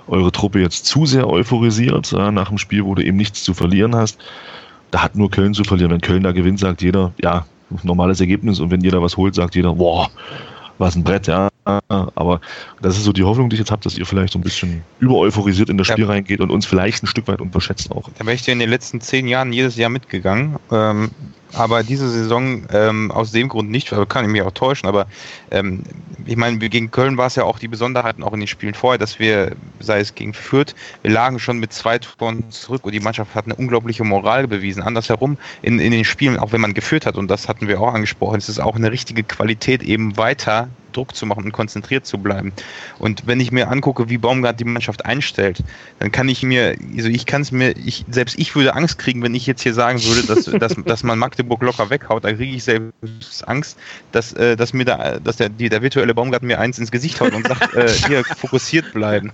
eure Truppe jetzt zu sehr euphorisiert ja, nach dem Spiel, wo du eben nichts zu verlieren hast. Da hat nur Köln zu verlieren. Wenn Köln da gewinnt, sagt jeder, ja, normales Ergebnis und wenn jeder was holt, sagt jeder, boah, was ein Brett, ja. Aber das ist so die Hoffnung, die ich jetzt habe, dass ihr vielleicht so ein bisschen über euphorisiert in das Spiel ja. reingeht und uns vielleicht ein Stück weit unterschätzt auch. Da wäre ich dir in den letzten zehn Jahren jedes Jahr mitgegangen. Ähm, aber diese Saison ähm, aus dem Grund nicht, also kann ich mich auch täuschen, aber ähm, ich meine, gegen Köln war es ja auch die Besonderheiten auch in den Spielen vorher, dass wir, sei es gegen Fürth, wir lagen schon mit zwei Toren zurück und die Mannschaft hat eine unglaubliche Moral bewiesen. Andersherum in, in den Spielen, auch wenn man geführt hat, und das hatten wir auch angesprochen, ist es auch eine richtige Qualität, eben weiter Druck zu machen und konzentriert zu bleiben. Und wenn ich mir angucke, wie Baumgart die Mannschaft einstellt, dann kann ich mir, also ich kann es mir, ich, selbst ich würde Angst kriegen, wenn ich jetzt hier sagen würde, dass, (laughs) dass, dass man Magdeburg locker weghaut, da kriege ich selbst Angst, dass, äh, dass mir da, dass der, die, der virtuelle Baumgart mir eins ins Gesicht haut und sagt, äh, hier (laughs) fokussiert bleiben.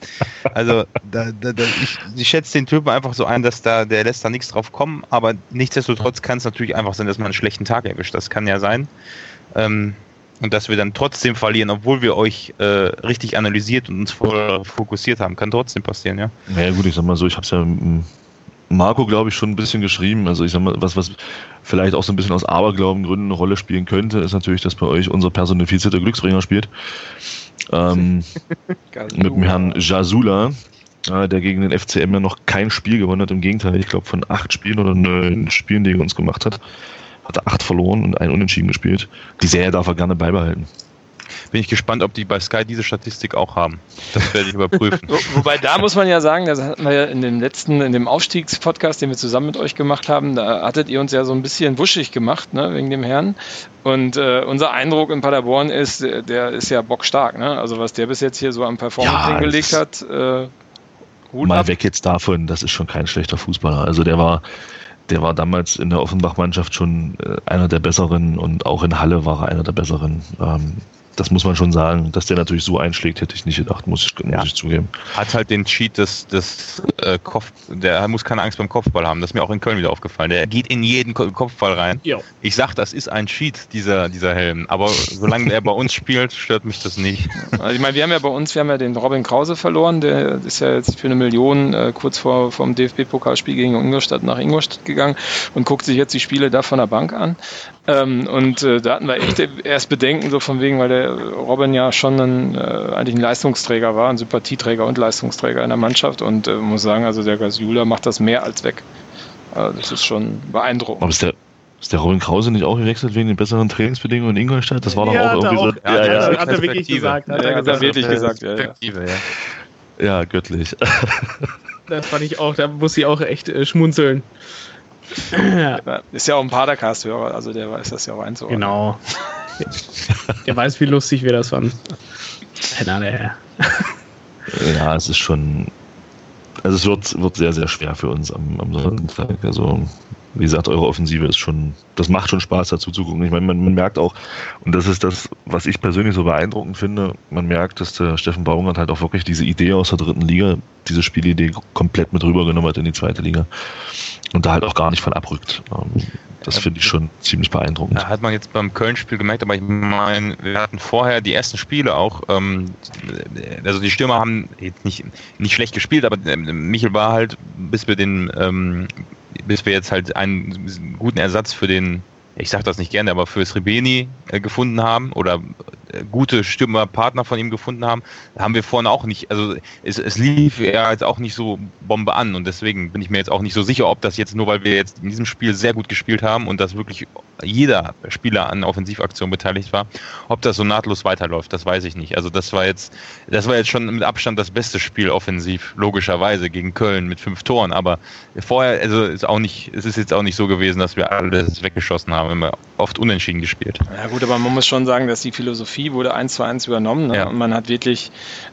Also da, da, da, ich, ich schätze den Typen einfach so ein, dass da der lässt da nichts drauf kommen, aber nichtsdestotrotz kann es natürlich einfach sein, dass man einen schlechten Tag erwischt. Das kann ja sein. Ähm, und dass wir dann trotzdem verlieren, obwohl wir euch äh, richtig analysiert und uns voll fokussiert haben. Kann trotzdem passieren, ja. Naja gut, ich sag mal so, ich habe es ja Marco, glaube ich, schon ein bisschen geschrieben. Also ich sag mal, was, was vielleicht auch so ein bisschen aus Aberglaubengründen eine Rolle spielen könnte, ist natürlich, dass bei euch unser personifizierter Glücksbringer spielt. Ähm, (laughs) mit dem Herrn Jasula, äh, der gegen den FCM ja noch kein Spiel gewonnen hat. Im Gegenteil, ich glaube von acht Spielen oder neun Spielen, die er uns gemacht hat, hat er acht verloren und ein Unentschieden gespielt. Die Serie darf er gerne beibehalten. Bin ich gespannt, ob die bei Sky diese Statistik auch haben. Das werde ich überprüfen. (laughs) Wobei da muss man ja sagen, das hatten wir ja in dem letzten, in dem Aufstiegspodcast, den wir zusammen mit euch gemacht haben, da hattet ihr uns ja so ein bisschen wuschig gemacht, ne, wegen dem Herrn. Und äh, unser Eindruck in Paderborn ist, der ist ja bockstark, ne? Also was der bis jetzt hier so am Performance ja, hingelegt hat, äh, Mal ab. weg jetzt davon, das ist schon kein schlechter Fußballer. Also der war, der war damals in der Offenbach-Mannschaft schon äh, einer der besseren und auch in Halle war er einer der besseren. Ähm, das muss man schon sagen, dass der natürlich so einschlägt, hätte ich nicht gedacht, muss ich, muss ja. ich zugeben. Hat halt den Cheat des, des äh, Kopf, der muss keine Angst beim Kopfball haben. Das ist mir auch in Köln wieder aufgefallen. Der geht in jeden Kopfball rein. Jo. Ich sag, das ist ein Cheat, dieser, dieser Helm. Aber solange er bei uns spielt, stört mich das nicht. Also ich meine, wir haben ja bei uns, wir haben ja den Robin Krause verloren, der ist ja jetzt für eine Million äh, kurz vor vom DFB-Pokalspiel gegen Ingolstadt nach Ingolstadt gegangen und guckt sich jetzt die Spiele da von der Bank an. Ähm, und äh, da hatten wir echt erst Bedenken, so von wegen, weil der Robin ja schon ein, äh, eigentlich ein Leistungsträger war, ein Sympathieträger und Leistungsträger in der Mannschaft. Und äh, muss sagen, also der Gasjula macht das mehr als weg. Also das ist schon beeindruckend. Aber ist der, ist der Robin Krause nicht auch gewechselt wegen den besseren Trainingsbedingungen in Ingolstadt? Das war doch ja, auch irgendwie auch, so. Ja, ja, ja, hat er wirklich gesagt. Hat er, ja, gesagt, wirklich gesagt, ja, ja. ja, göttlich. Das fand ich auch, da muss ich auch echt äh, schmunzeln. Ja. Ist ja auch ein Padercast-Hörer, also der weiß das ja auch einzuordnen. Genau. der weiß, wie lustig wir das fanden. Ja, es ist schon. Also es wird, wird sehr, sehr schwer für uns am, am Sonntag. Also wie gesagt, eure Offensive ist schon, das macht schon Spaß dazu zu gucken. Ich meine, man, man, merkt auch, und das ist das, was ich persönlich so beeindruckend finde, man merkt, dass der Steffen Baumgart halt auch wirklich diese Idee aus der dritten Liga, diese Spielidee komplett mit rübergenommen hat in die zweite Liga und da halt auch gar nicht von abrückt. Ähm, das finde ich schon ziemlich beeindruckend. Hat man jetzt beim Köln-Spiel gemerkt, aber ich meine, wir hatten vorher die ersten Spiele auch, ähm, also die Stürmer haben jetzt nicht, nicht schlecht gespielt, aber ähm, Michel war halt, bis wir den, ähm, bis wir jetzt halt einen guten Ersatz für den ich sage das nicht gerne, aber für Srebeni äh, gefunden haben oder äh, gute Stürmerpartner von ihm gefunden haben, haben wir vorne auch nicht, also es, es lief ja jetzt auch nicht so Bombe an und deswegen bin ich mir jetzt auch nicht so sicher, ob das jetzt nur, weil wir jetzt in diesem Spiel sehr gut gespielt haben und dass wirklich jeder Spieler an Offensivaktionen beteiligt war, ob das so nahtlos weiterläuft, das weiß ich nicht. Also das war jetzt, das war jetzt schon mit Abstand das beste Spiel offensiv, logischerweise gegen Köln mit fünf Toren, aber vorher, also ist auch nicht, es ist jetzt auch nicht so gewesen, dass wir alles weggeschossen haben, immer oft unentschieden gespielt. Ja gut, aber man muss schon sagen, dass die Philosophie wurde eins zu eins übernommen ne? ja. und man hat wirklich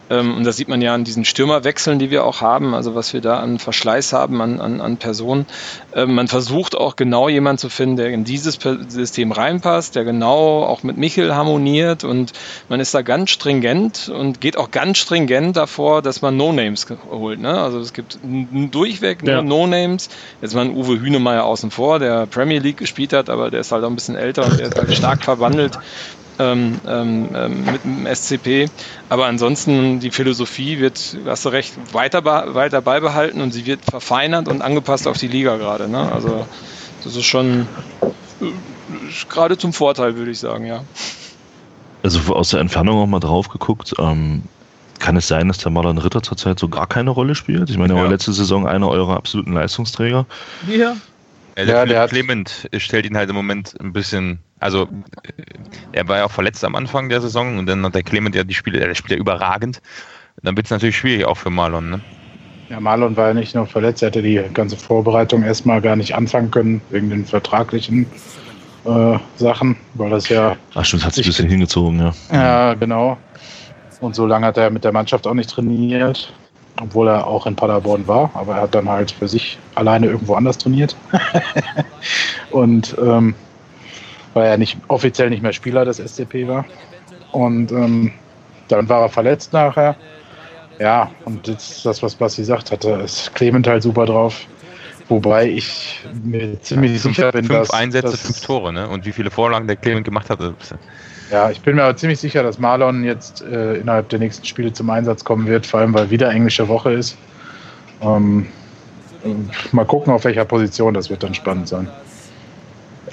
ähm, und das sieht man ja an diesen Stürmerwechseln, die wir auch haben, also was wir da an Verschleiß haben, an, an, an Personen. Ähm, man versucht auch genau jemanden zu finden, der in dieses System reinpasst, der genau auch mit Michel harmoniert und man ist da ganz stringent und geht auch ganz stringent davor, dass man No-Names holt. Ne? Also es gibt durchweg ja. No-Names. Jetzt mal Uwe Hünemeyer außen vor, der Premier League gespielt hat, aber der ist halt auch ein bisschen älter und der ist halt stark verwandelt ähm, ähm, ähm, mit dem SCP. Aber ansonsten die Philosophie wird, hast du recht, weiter, weiter beibehalten und sie wird verfeinert und angepasst auf die Liga gerade. Ne? Also das ist schon äh, gerade zum Vorteil, würde ich sagen, ja. Also aus der Entfernung auch mal drauf geguckt, ähm, kann es sein, dass der Marlon Ritter zurzeit so gar keine Rolle spielt? Ich meine, er ja. war letzte Saison einer eurer absoluten Leistungsträger. Ja. Ja, der, ja, der Clement stellt ihn halt im Moment ein bisschen, also äh, er war ja auch verletzt am Anfang der Saison und dann hat der Clement ja die Spiele, der spielt ja überragend. Dann wird es natürlich schwierig auch für Marlon, ne? Ja, Marlon war ja nicht nur verletzt, er hätte die ganze Vorbereitung erstmal gar nicht anfangen können, wegen den vertraglichen äh, Sachen, weil das ja. Ach stimmt, hat sich ein bisschen hingezogen, ja. Ja, genau. Und so lange hat er mit der Mannschaft auch nicht trainiert obwohl er auch in Paderborn war, aber er hat dann halt für sich alleine irgendwo anders trainiert. (laughs) und ähm, weil er nicht offiziell nicht mehr Spieler des SCP war. Und ähm, dann war er verletzt nachher. Ja, und jetzt das, was Basti sagt hatte, ist Clement halt super drauf. Wobei ich mir ziemlich ja, sicher bin, fünf dass. Fünf Einsätze, dass, fünf Tore, ne? Und wie viele Vorlagen der Clement gemacht hat. Ja, ich bin mir aber ziemlich sicher, dass Marlon jetzt äh, innerhalb der nächsten Spiele zum Einsatz kommen wird, vor allem weil wieder englische Woche ist. Ähm, mal gucken, auf welcher Position, das wird dann spannend sein.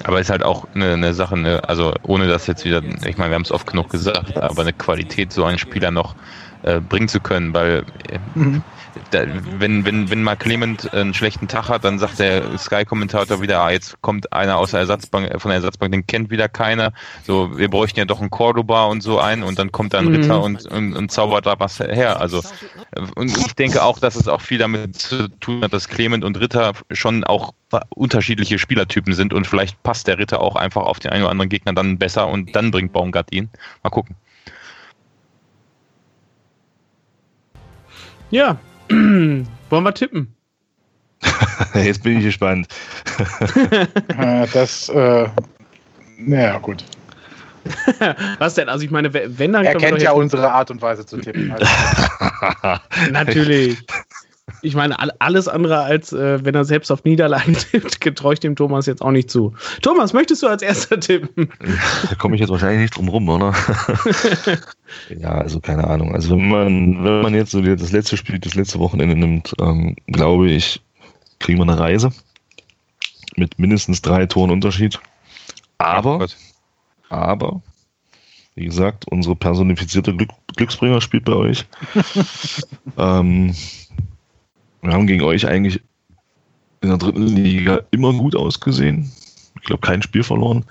Aber ist halt auch eine, eine Sache, ne? also ohne das jetzt wieder, ich meine, wir haben es oft genug gesagt, aber eine Qualität, so einen Spieler noch äh, bringen zu können, weil äh, mhm da, wenn, wenn, wenn mal Clement einen schlechten Tag hat, dann sagt der Sky-Kommentator wieder, ah, jetzt kommt einer aus der Ersatzbank, von der Ersatzbank, den kennt wieder keiner. So, wir bräuchten ja doch einen Cordoba und so ein und dann kommt dann mhm. Ritter und, und, und zaubert da was her. Also, und ich denke auch, dass es auch viel damit zu tun hat, dass Clement und Ritter schon auch unterschiedliche Spielertypen sind und vielleicht passt der Ritter auch einfach auf den einen oder anderen Gegner dann besser und dann bringt Baumgart ihn. Mal gucken. Ja, (clears throat) wollen wir tippen? (laughs) Jetzt bin ich gespannt. (laughs) (laughs) Äh, das, äh, naja, gut. Was denn? Also ich meine, wenn dann... Er kennt ja unsere Art und Weise zu tippen. Also. Natürlich. Ich meine, alles andere als äh, wenn er selbst auf Niederlagen (laughs) tippt, getraue ich dem Thomas jetzt auch nicht zu. Thomas, möchtest du als erster tippen? Da komme ich jetzt wahrscheinlich nicht drum rum, oder? (laughs) ja, also keine Ahnung. Also wenn man, wenn man jetzt so das letzte Spiel, das letzte Wochenende nimmt, ähm, glaube ich, kriegen wir eine Reise mit mindestens drei Toren Unterschied. Aber, oh aber, wie gesagt, unsere personifizierte Glück, Glücksbringer spielt bei euch. (laughs) ähm, wir haben gegen euch eigentlich in der dritten Liga immer gut ausgesehen. Ich glaube, kein Spiel verloren.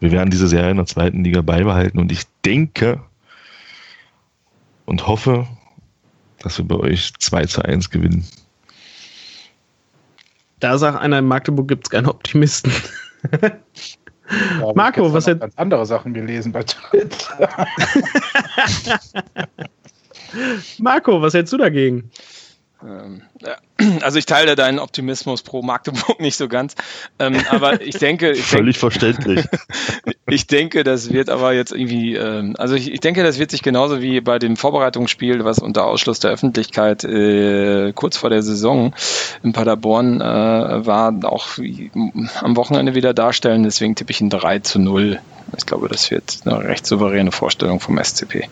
Wir werden diese Serie in der zweiten Liga beibehalten und ich denke und hoffe, dass wir bei euch 2 zu 1 gewinnen. Da sagt einer, in Magdeburg gibt es keine Optimisten. Ja, Marco, was hat ganz andere Sachen gelesen bei Twitter. (laughs) Marco, was hältst du dagegen? Ähm, ja. (clears throat) Also ich teile deinen Optimismus pro Magdeburg (laughs) nicht so ganz, ähm, aber ich denke, ich Völlig denke, verständlich. (laughs) ich denke, das wird aber jetzt irgendwie, ähm, also ich, ich denke, das wird sich genauso wie bei dem Vorbereitungsspiel, was unter Ausschluss der Öffentlichkeit äh, kurz vor der Saison in Paderborn äh, war, auch am Wochenende wieder darstellen. Deswegen tippe ich ein 3 zu 0. Ich glaube, das wird eine recht souveräne Vorstellung vom SCP.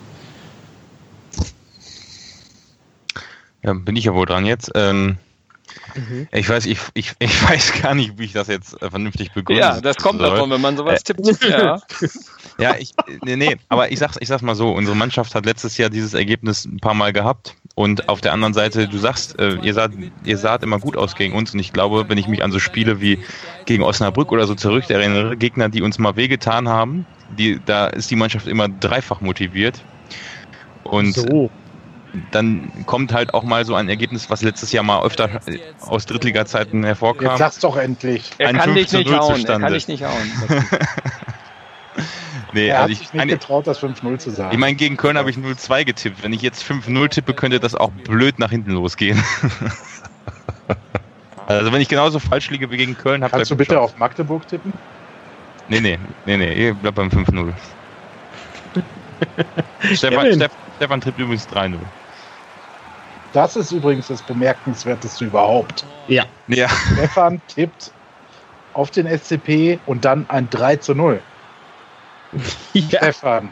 Ja, bin ich ja wohl dran jetzt. Ähm, mhm. Ich weiß, ich, ich, ich (laughs) weiß gar nicht, wie ich das jetzt äh, vernünftig begründe. Ja, das kommt soll. davon, wenn man sowas äh, tippt. Ja. (laughs) ja, ich, nee, nee, aber ich sag's, ich sag's mal so, unsere Mannschaft hat letztes Jahr dieses Ergebnis ein paar Mal gehabt. Und auf der anderen Seite, du sagst, äh, ihr saht, ihr saht immer gut aus gegen uns. Und ich glaube, wenn ich mich an so Spiele wie gegen Osnabrück oder so zurück erinnere, Gegner, die uns mal wehgetan haben, die, da ist die Mannschaft immer dreifach motiviert. Und so dann kommt halt auch mal so ein Ergebnis, was letztes Jahr mal öfter aus Drittliga-Zeiten hervorkam. Jetzt sag's doch endlich. Er ein kann dich nicht hauen. Zustande. Er kann dich nicht hauen. (laughs) nee, er also hat sich nicht getraut, das 5-0 zu sagen. Ich meine, gegen Köln habe ich 0-2 getippt. Wenn ich jetzt 5-0 tippe, könnte das auch blöd nach hinten losgehen. (laughs) also wenn ich genauso falsch liege wie gegen Köln, habe Kannst du bitte auf Magdeburg tippen? Nee, nee, nee, nee, ich bleib beim 5-0. (laughs) Stefan, Stefan, Stefan tippt übrigens 3-0. Das ist übrigens das Bemerkenswerteste überhaupt. Ja. ja. Stefan tippt auf den SCP und dann ein 3 zu 0. (laughs) Ja. Stefan.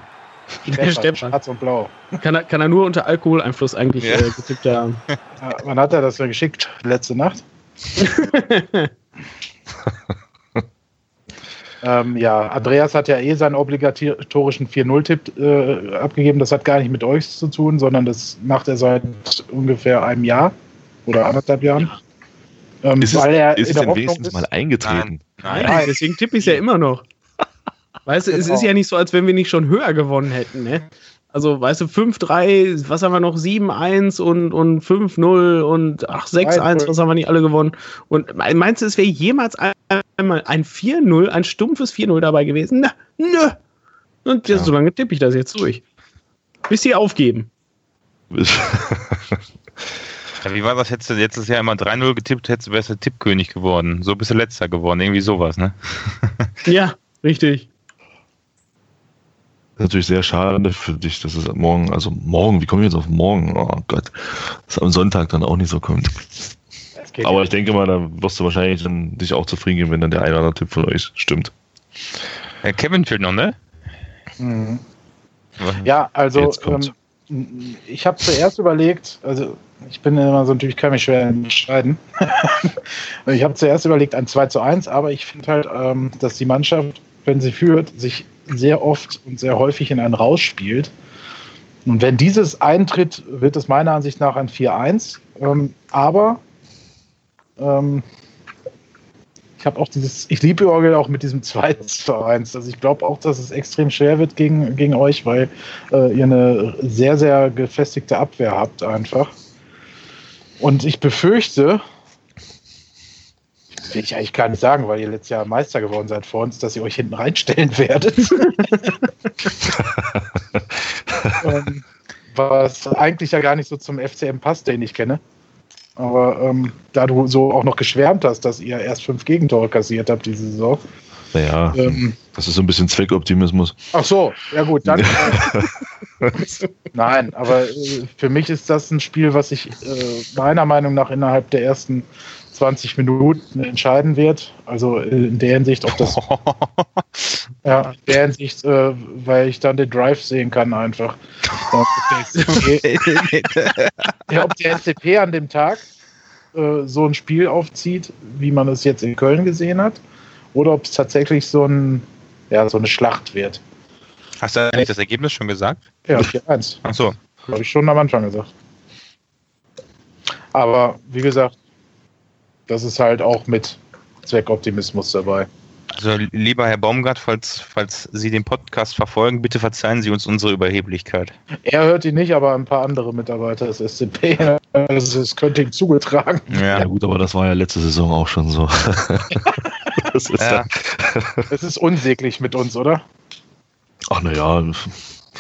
Stefan. Stefan. Schwarz und Blau. Kann er, kann er nur unter Alkoholeinfluss eigentlich ja. äh, getippt haben. (laughs) Ja, wann hat er das ja geschickt? Letzte Nacht? (laughs) Ähm, ja, Andreas hat ja eh seinen obligatorischen 4-0-Tipp äh, abgegeben. Das hat gar nicht mit euch zu tun, sondern das macht er seit ungefähr einem Jahr oder anderthalb Jahren. Ähm, ist es, weil er ist es denn wenigstens ist, mal eingetreten? Nein, nein, deswegen tippe ich es ja immer noch. Weißt du, genau. es ist ja nicht so, als wenn wir nicht schon höher gewonnen hätten, ne? Also, weißt du, 5-3, was haben wir noch? 7-1 und, und 5-0 und 6-1, was haben wir nicht alle gewonnen? Und meinst du, es wäre jemals einmal ein 4-0, ein stumpfes 4-0 dabei gewesen? Na, nö. Und ja. so lange tippe ich das jetzt durch. Bis sie aufgeben. (laughs) ja, wie war das? Hättest du letztes Jahr immer 3-0 getippt, hättest du besser Tippkönig geworden. So bist du letzter geworden. Irgendwie sowas, ne? ja, richtig natürlich sehr schade für dich, dass es morgen, also morgen, wie komme ich jetzt auf morgen? Oh Gott, dass es am Sonntag dann auch nicht so kommt. Aber ich denke mal, da wirst du wahrscheinlich dann dich auch zufrieden geben, wenn dann der eine oder andere Tipp von euch stimmt. Herr Kevin fehlt noch, ne? Mhm. Ja, also ähm, ich habe zuerst überlegt, also ich bin immer so natürlich kann mich schwer entscheiden. (laughs) ich habe zuerst überlegt ein 2 zu 1, aber ich finde halt, ähm, dass die Mannschaft, wenn sie führt, sich sehr oft und sehr häufig in einen rausspielt. Und wenn dieses eintritt, wird es meiner Ansicht nach ein 4-1. Ähm, aber ähm, ich habe auch dieses, ich liebe Orgel auch mit diesem 2 1. Also ich glaube auch, dass es extrem schwer wird gegen, gegen euch, weil äh, ihr eine sehr, sehr gefestigte Abwehr habt einfach. Und ich befürchte, will ich eigentlich gar nicht sagen, weil ihr letztes Jahr Meister geworden seid vor uns, dass ihr euch hinten reinstellen werdet. (laughs) ähm, was eigentlich ja gar nicht so zum FCM passt, den ich kenne. Aber ähm, da du so auch noch geschwärmt hast, dass ihr erst fünf Gegentore kassiert habt diese Saison. Naja, ähm, das ist so ein bisschen Zweckoptimismus. Ach so, ja gut, dann. (laughs) Nein, aber äh, für mich ist das ein Spiel, was ich äh, meiner Meinung nach innerhalb der ersten 20 Minuten entscheiden wird. Also in der Hinsicht, ob das. (laughs) ja, in der Hinsicht, äh, weil ich dann den Drive sehen kann, einfach. Ob der SCP, ja, ob der (laughs) SCP (laughs) an dem Tag äh, so ein Spiel aufzieht, wie man es jetzt in Köln gesehen hat, oder ob es tatsächlich so, ein, ja, so eine Schlacht wird. Hast du eigentlich das Ergebnis schon gesagt? Ja, 4-1. Ach so. Habe ich schon am Anfang gesagt. Aber wie gesagt, das ist halt auch mit Zweckoptimismus dabei. Also lieber Herr Baumgart, falls, falls Sie den Podcast verfolgen, bitte verzeihen Sie uns unsere Überheblichkeit. Er hört ihn nicht, aber ein paar andere Mitarbeiter des SCP. Also es könnte ihm zugetragen. Ja. ja. gut, aber das war ja letzte Saison auch schon so. (laughs) das, ist ja. das ist unsäglich mit uns, oder? Ach naja,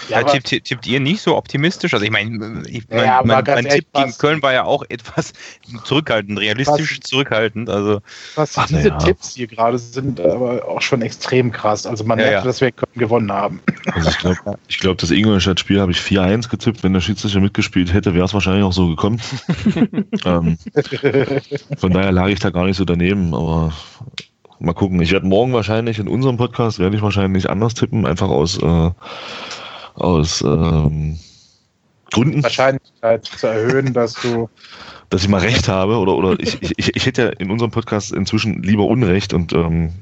Ja, tippt, tippt, ihr nicht so optimistisch? Also ich meine, ich, mein, Ja, mein, mein Tipp gegen was- Köln war ja auch etwas (laughs) zurückhaltend, realistisch zurückhaltend. Also Was Ach, diese ja. Tipps hier gerade sind, aber auch schon extrem krass. Also man Ja, merkt, ja. dass wir Köln gewonnen haben. Also ich glaube, glaub, das Ingolstadt-Spiel habe ich 4-1 getippt. Wenn der Schiedsrichter mitgespielt hätte, wäre es wahrscheinlich auch so gekommen. (laughs) ähm, von daher lag ich da gar nicht so daneben, aber mal gucken. Ich werde morgen wahrscheinlich in unserem Podcast werde ich wahrscheinlich anders tippen, einfach aus, äh, aus ähm, Gründen, Wahrscheinlichkeit zu erhöhen, dass du (laughs) dass ich mal recht habe oder, oder ich, ich, ich, hätte ja in unserem Podcast inzwischen lieber Unrecht und ähm,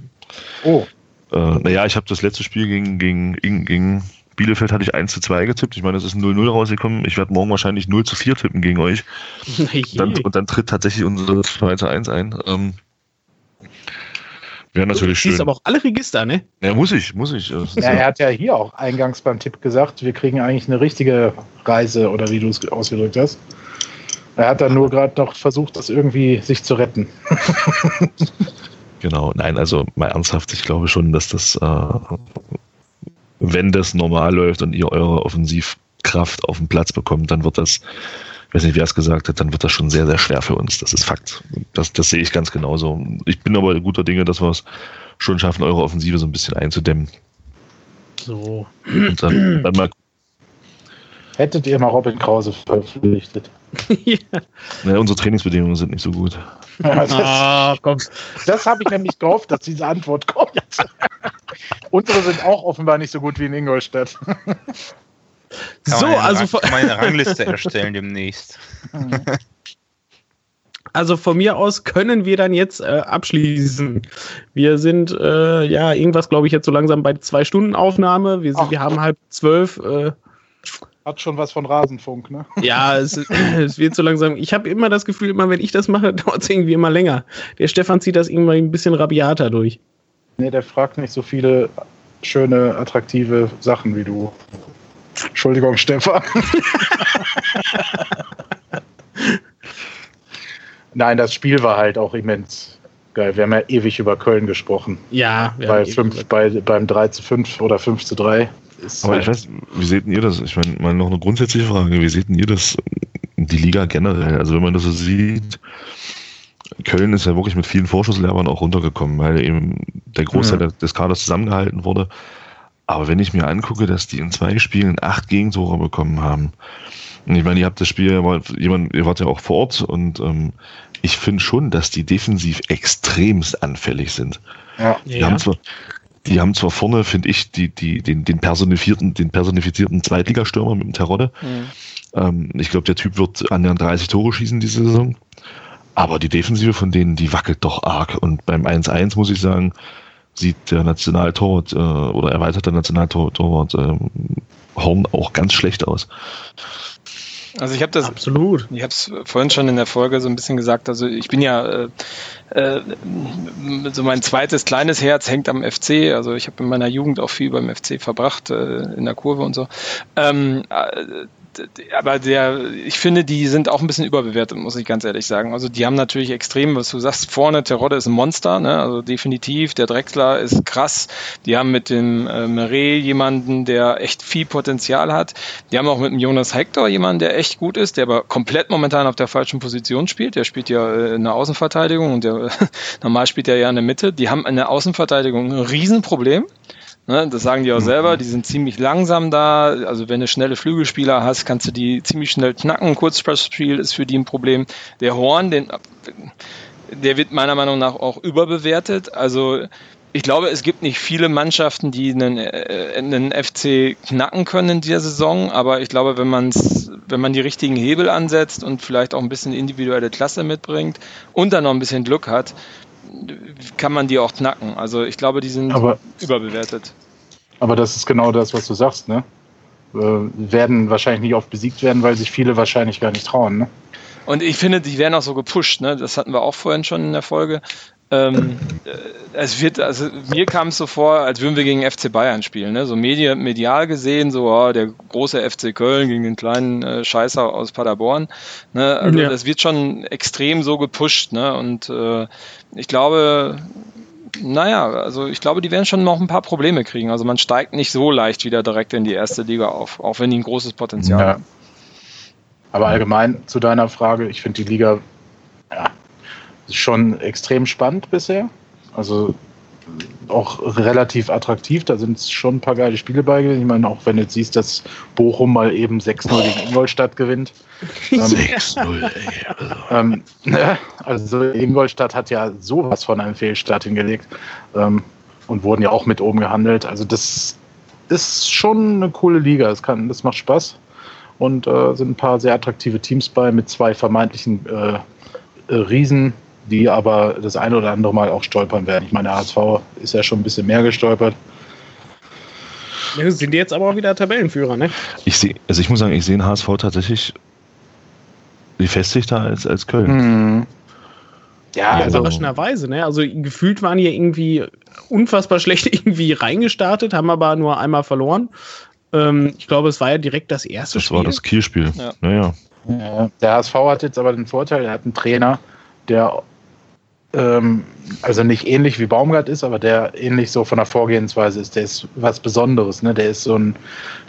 oh, Äh, naja, ich habe das letzte Spiel gegen, gegen, gegen, gegen Bielefeld hatte ich 1 zu 2 getippt. Ich meine, es ist ein 0-0 rausgekommen. Ich werde morgen wahrscheinlich 0 zu 4 tippen gegen euch. (laughs) Dann, und dann tritt tatsächlich unser 2 zu 1 ein. Ähm, Wäre natürlich Du schön. aber auch alle Register, ne? Ja, muss ich, muss ich. Ja- er hat ja hier auch eingangs beim Tipp gesagt, wir kriegen eigentlich eine richtige Reise oder wie du es ausgedrückt hast. Er hat dann nur gerade noch versucht, das irgendwie sich zu retten. (laughs) Genau, nein, also mal ernsthaft, ich glaube schon, dass das, äh, wenn das normal läuft und ihr eure Offensivkraft auf den Platz bekommt, dann wird das, ich weiß nicht, wer es gesagt hat, dann wird das schon sehr, sehr schwer für uns. Das ist Fakt. Das, das sehe ich ganz genauso. Ich bin aber guter Dinge, dass wir es schon schaffen, eure Offensive so ein bisschen einzudämmen. So. Und dann, (clears throat) dann mal, Hättet ihr mal Robin Krause verpflichtet. (laughs) ja. ne, unsere Trainingsbedingungen sind nicht so gut. das Ah, komm. das habe ich nämlich gehofft, dass diese Antwort kommt. (laughs) Unsere sind auch offenbar nicht so gut wie in Ingolstadt. Kann So, man eine also Rang- von, kann man eine (laughs) Rangliste erstellen demnächst. also von mir aus können wir dann jetzt äh, abschließen. Wir sind, äh, ja, irgendwas glaube ich jetzt so langsam bei zwei Stunden Aufnahme. Wir, sind, Ach. wir haben halb zwölf. Äh, Hat schon was von Rasenfunk, ne? ja, es, es wird so langsam. Ich habe immer das Gefühl, immer wenn ich das mache, (laughs) dauert es irgendwie immer länger. Der Stefan zieht das irgendwie ein bisschen rabiater durch. Nee, der fragt nicht so viele schöne, attraktive Sachen wie du. Entschuldigung, Stefan. Nein, das Spiel war halt auch immens geil. Wir haben ja ewig über Köln gesprochen. Ja, bei fünf, bei, beim 3 zu 5 oder 5 zu 3. Ist Aber halt- ich weiß, wie seht denn ihr das? Ich meine, mal noch eine grundsätzliche Frage. Wie seht denn ihr das, die Liga generell? Also wenn man das so sieht, Köln ist ja wirklich mit vielen Vorschusslehrbern auch runtergekommen, weil eben der Großteil Ja. des Kaders zusammengehalten wurde. Aber wenn ich mir angucke, dass die in zwei Spielen acht Gegentore bekommen haben, und ich meine, ihr habt das Spiel, jemand, ihr wart ja auch vor Ort und ähm, ich finde schon, dass die defensiv extremst anfällig sind. ja. Die ja. haben zwar, die haben zwar vorne, finde ich, die, die, den, den personifizierten, den personifizierten Zweitligastürmer mit dem Terodde. Ähm, ich glaube, der Typ wird annähernd 30 Tore schießen diese Saison. Aber die Defensive von denen, die wackelt doch arg. Und beim 1-1 muss ich sagen, sieht der Nationaltorwart äh, oder erweiterte Nationaltorwart ähm, Horn auch ganz schlecht aus. Also ich habe das, Absolut. ich habe es vorhin schon in der Folge so ein bisschen gesagt. Also ich bin ja äh, äh, so mein zweites kleines Herz hängt am FC. Also ich habe in meiner Jugend auch viel beim FC verbracht äh, in der Kurve und so. Ähm, äh, aber der, ich finde, die sind auch ein bisschen überbewertet, muss ich ganz ehrlich sagen. Also die haben natürlich extrem, was du sagst, vorne Terodde ist ein Monster, ne? also definitiv. Der Drexler ist krass. Die haben mit dem äh, Meret jemanden, der echt viel Potenzial hat. Die haben auch mit dem Jonas Hector jemanden, der echt gut ist, der aber komplett momentan auf der falschen Position spielt. Der spielt ja äh, in der Außenverteidigung und der (laughs) normal spielt er ja in der Mitte. Die haben in der Außenverteidigung ein Riesenproblem. Ne, das sagen die auch selber, die sind ziemlich langsam da. Also wenn du schnelle Flügelspieler hast, kannst du die ziemlich schnell knacken. Kurzpressspiel ist für die ein Problem. Der Horn, den, der wird meiner Meinung nach auch überbewertet. Also ich glaube, es gibt nicht viele Mannschaften, die einen, äh, einen FC knacken können in dieser Saison, aber ich glaube, wenn, man's, wenn man die richtigen Hebel ansetzt und vielleicht auch ein bisschen individuelle Klasse mitbringt und dann noch ein bisschen Glück hat, kann man die auch knacken. Also ich glaube, die sind Aber, überbewertet. aber das ist genau das, was du sagst, ne? Äh, werden wahrscheinlich nicht oft besiegt werden, weil sich viele wahrscheinlich gar nicht trauen, ne? Und ich finde, die werden auch so gepusht, ne? Das hatten wir auch vorhin schon in der Folge. Ähm, äh, es wird, also mir kam es so vor, als würden wir gegen FC Bayern spielen, ne? So medi medial gesehen, so oh, der große FC Köln gegen den kleinen äh, Scheißer aus Paderborn. Ne? Also Ja. das wird schon extrem so gepusht, ne? Und äh, ich glaube, naja, also ich glaube, die werden schon noch ein paar Probleme kriegen. Also man steigt nicht so leicht wieder direkt in die erste Liga auf, auch wenn die ein großes Potenzial Ja. haben. Aber allgemein zu deiner Frage, ich finde die Liga ja, schon extrem spannend bisher. Also auch relativ attraktiv. Da sind schon ein paar geile Spiele bei. gewesen. Ich meine, auch wenn du jetzt siehst, dass Bochum mal eben 6-0 gegen Ingolstadt gewinnt. (laughs) Ähm, 6-0, ey. Also, ähm, ne? (laughs) also Ingolstadt hat ja sowas von einem Fehlstart hingelegt ähm, und wurden ja auch mit oben gehandelt. Also das ist schon eine coole Liga. Das, kann, das macht Spaß und äh, sind ein paar sehr attraktive Teams bei mit zwei vermeintlichen äh, äh, Riesen, die aber das eine oder andere Mal auch stolpern werden. Ich meine, der HSV ist ja schon ein bisschen mehr gestolpert. Ja, sind jetzt aber auch wieder Tabellenführer, ne? ich sehe, also ich muss sagen, ich sehe den HSV tatsächlich gefestigter als, als Köln. Mhm. Ja, Ja, also- überraschenderweise, ne? Also gefühlt waren die ja irgendwie unfassbar (laughs) schlecht irgendwie reingestartet, haben aber nur einmal verloren. Ähm, ich glaube, es war ja direkt das erste Das Spiel. war das Kielspiel. Ja. Naja. Ja, der HSV hat jetzt aber den Vorteil, er hat einen Trainer, der ähm, also nicht ähnlich wie Baumgart ist, aber der ähnlich so von der Vorgehensweise ist. Der ist was Besonderes. Ne? Der ist so ein,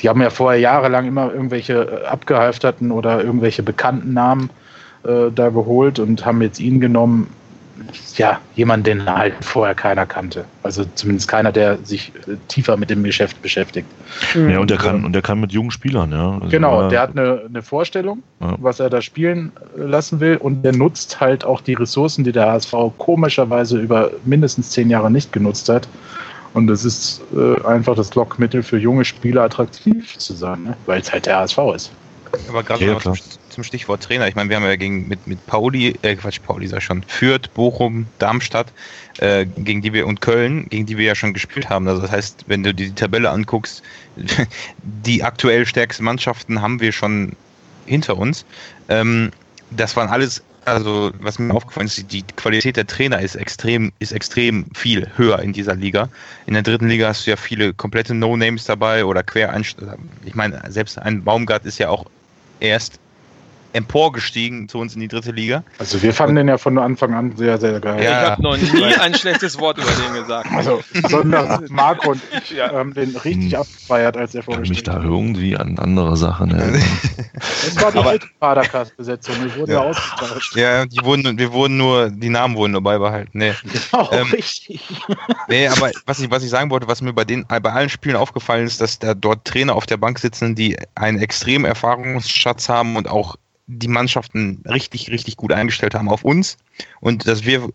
die haben ja vorher jahrelang immer irgendwelche äh, abgehalfterten oder irgendwelche bekannten Namen äh, da geholt und haben jetzt ihn genommen. Ja, jemand, den halt vorher keiner kannte. Also zumindest keiner, der sich äh, tiefer mit dem Geschäft beschäftigt. Mhm. Ja, und der kann, und der kann mit jungen Spielern, ja. Also, Genau, äh, der hat eine, eine Vorstellung, Ja. was er da spielen lassen will und der nutzt halt auch die Ressourcen, die der HSV komischerweise über mindestens zehn Jahre nicht genutzt hat. Und das ist äh, einfach das Lockmittel für junge Spieler attraktiv zu sein, ne? weil es halt der HSV ist. Aber gerade Ja, klar. Zum Stichwort Trainer. Ich meine, wir haben ja gegen mit, mit Pauli, äh, Quatsch, Pauli ich schon, Fürth, Bochum, Darmstadt, äh, gegen die wir und Köln, gegen die wir ja schon gespielt haben. Also das heißt, wenn du dir die Tabelle anguckst, (laughs) die aktuell stärksten Mannschaften haben wir schon hinter uns. Ähm, das waren alles, also was mir aufgefallen ist, die Qualität der Trainer ist extrem, ist extrem viel höher in dieser Liga. In der dritten Liga hast du ja viele komplette No-Names dabei oder Quereinsteiger. Ich meine, selbst ein Baumgart ist ja auch erst emporgestiegen zu uns in die dritte Liga. Also wir fanden den ja von Anfang an sehr, sehr geil. Ja. Ich habe noch nie ein schlechtes Wort über den gesagt. Also besonders Marco und ich Ja. haben den richtig Hm. abgefeiert, als er Ich kann mich vorgestellt da irgendwie an andere Sachen erinnern. (laughs) Das war die Aber- alte Padercast-Besetzung, die wurden ja, Ja. ausgetauscht. Ja, die wurden, wir wurden nur, die Namen wurden nur beibehalten. Nee. Genau, Ähm, richtig. (laughs) Nee, aber was ich, was ich sagen wollte, was mir bei den bei allen Spielen aufgefallen ist, dass da dort Trainer auf der Bank sitzen, die einen extremen Erfahrungsschatz haben und auch die Mannschaften richtig, richtig gut eingestellt haben auf uns und dass wir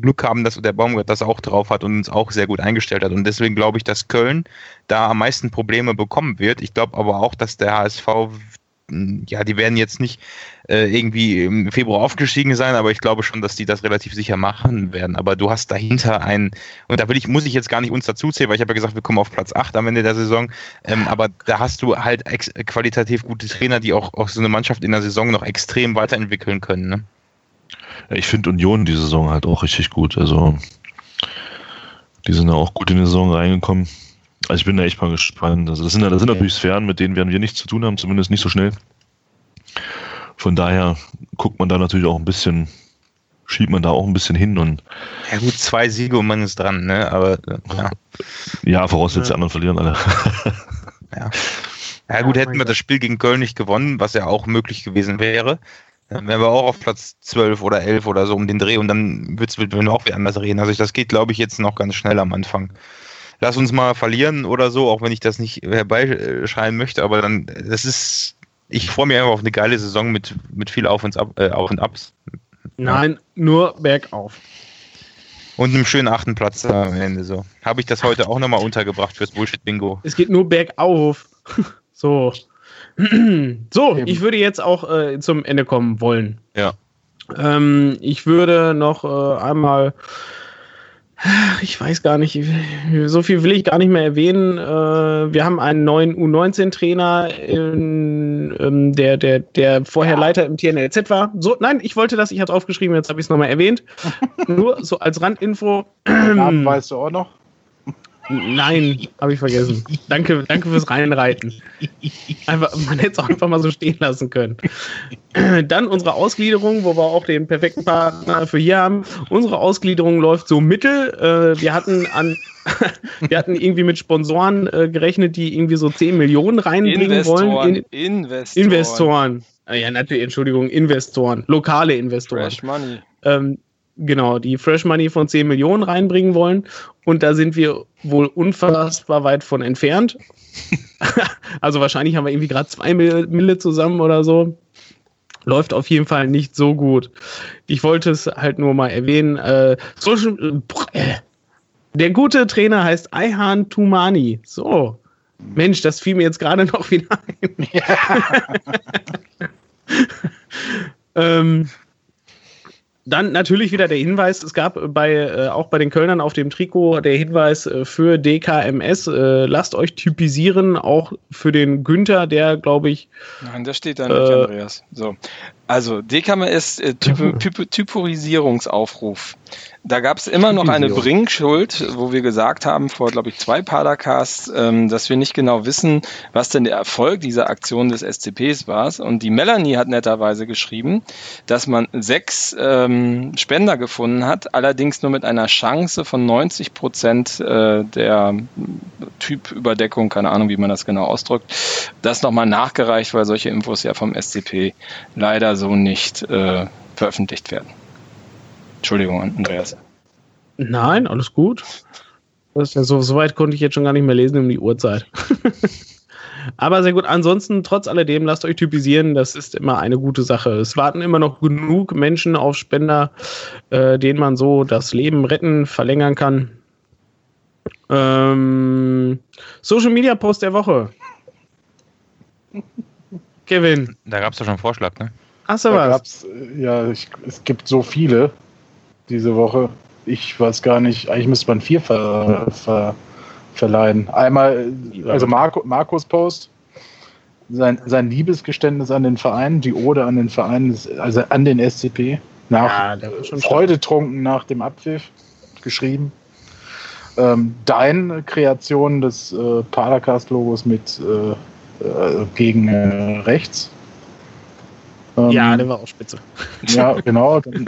Glück haben, dass der Baumgart das auch drauf hat und uns auch sehr gut eingestellt hat. Und deswegen glaube ich, dass Köln da am meisten Probleme bekommen wird. Ich glaube aber auch, dass der HSV, ja, die werden jetzt nicht äh, irgendwie im Februar aufgestiegen sein, aber ich glaube schon, dass die das relativ sicher machen werden. Aber du hast dahinter einen, und da will ich, muss ich jetzt gar nicht uns dazu zählen, weil ich habe ja gesagt, wir kommen auf Platz 8 am Ende der Saison. Ähm, aber da hast du halt qualitativ gute Trainer, die auch, auch so eine Mannschaft in der Saison noch extrem weiterentwickeln können. Ne? Ich finde Union die Saison halt auch richtig gut. Also die sind ja auch gut in die Saison reingekommen. Also ich bin da echt mal gespannt. Also das sind, ja- das sind natürlich Sphären, mit denen werden wir nichts zu tun haben, zumindest nicht so schnell. Von daher guckt man da natürlich auch ein bisschen, schiebt man da auch ein bisschen hin und Ja gut, zwei Siege und man ist dran, ne? Aber äh, ja. ja, voraussetzt die anderen verlieren alle. (laughs) Ja. Ja gut, hätten wir das Spiel gegen Köln nicht gewonnen, was ja auch möglich gewesen wäre, dann wären wir auch auf Platz 12 oder 11 oder so um den Dreh und dann wird's, würden wir auch wieder anders reden. Also ich, das geht, glaube ich, jetzt noch ganz schnell am Anfang. Lass uns mal verlieren oder so, auch wenn ich das nicht herbeischreien möchte, aber dann, das ist, ich freue mich einfach auf eine geile Saison mit, mit viel Auf und, Ab, äh, Auf und Abs Nein, nur bergauf. und einem schönen achten Platz am Ende so. Habe ich das heute auch nochmal untergebracht fürs Bullshit-Bingo. Es geht nur bergauf. (laughs) so. (clears throat) so, ich würde jetzt auch äh, zum Ende kommen wollen. Ja. Ähm, ich würde noch äh, einmal, ich weiß gar nicht, so viel will ich gar nicht mehr erwähnen. Äh, wir haben einen neuen U19-Trainer, in, ähm, der, der, der vorher Leiter im TNLZ war. So, nein, ich wollte das, ich hatte es aufgeschrieben, jetzt habe ich es nochmal erwähnt. (laughs) Nur so als Randinfo. Den Namen weißt du auch noch? Nein, habe ich vergessen. Danke, danke fürs Reinreiten. Einfach, man hätte es auch einfach mal so stehen lassen können. Dann unsere Ausgliederung, wo wir auch den perfekten Partner für hier haben. Unsere Ausgliederung läuft so mittel. Äh, wir hatten an (laughs) wir hatten irgendwie mit Sponsoren äh, gerechnet, die irgendwie so 10 Millionen reinbringen Investoren, wollen. In, Investoren. Investoren. Ah, Ja, natürlich, Entschuldigung, Investoren, lokale Investoren. Fresh Money. Ähm, genau, die Fresh Money von 10 Millionen reinbringen wollen. Und da sind wir wohl unfassbar weit von entfernt. (laughs) also wahrscheinlich haben wir irgendwie gerade zwei Mille, zusammen oder so. Läuft auf jeden Fall nicht so gut. Ich wollte es halt nur mal erwähnen. Äh, Social, äh, der gute Trainer heißt Ayhan Tumani. So. Mensch, das fiel mir jetzt gerade (laughs) noch wieder ein. ähm, dann natürlich wieder der Hinweis, es gab bei, äh, auch bei den Kölnern auf dem Trikot der Hinweis äh, für DKMS, äh, lasst euch typisieren, auch für den Günther, der glaube ich. Nein, das steht da nicht, Äh, Andreas. So. Also, DKMS äh, Typ (laughs) Typ Typorisierungsaufruf. Da gab es immer noch eine. Bringschuld, wo wir gesagt haben, vor, glaube ich, zwei Padercasts, ähm, dass wir nicht genau wissen, was denn der Erfolg dieser Aktion des SCPs war. Und die Melanie hat netterweise geschrieben, dass man sechs ähm, Spender gefunden hat, allerdings nur mit einer Chance von 90 Prozent äh, der Typüberdeckung, keine Ahnung, wie man das genau ausdrückt. Das nochmal nachgereicht, weil solche Infos ja vom SCP leider so nicht äh, veröffentlicht werden. Entschuldigung, Andreas. Nein, alles gut. Das ist ja so, so weit konnte ich jetzt schon gar nicht mehr lesen um die Uhrzeit. (laughs) Aber sehr gut. Ansonsten, trotz alledem, lasst euch typisieren. Das ist immer eine gute Sache. Es warten immer noch genug Menschen auf Spender, äh, denen man so das Leben retten, verlängern kann. Ähm, Social Media Post der Woche. Kevin, Da gab es doch schon einen Vorschlag, ne? Da was? gab's, äh, ja, ich, es gibt so viele diese Woche. Ich weiß gar nicht, eigentlich müsste man vier ver, ver, verleihen. Einmal, also Marco, Markus Post, sein, sein Liebesgeständnis an den Verein, die Ode an den Verein, also an den SCP, nach Ja, Freudetrunken nach dem Abpfiff geschrieben. Ähm, deine Kreation des äh, Padercast-Logos mit äh, äh, gegen äh, rechts. Ähm, Ja, der war auch spitze. ja, (laughs) genau. Dann,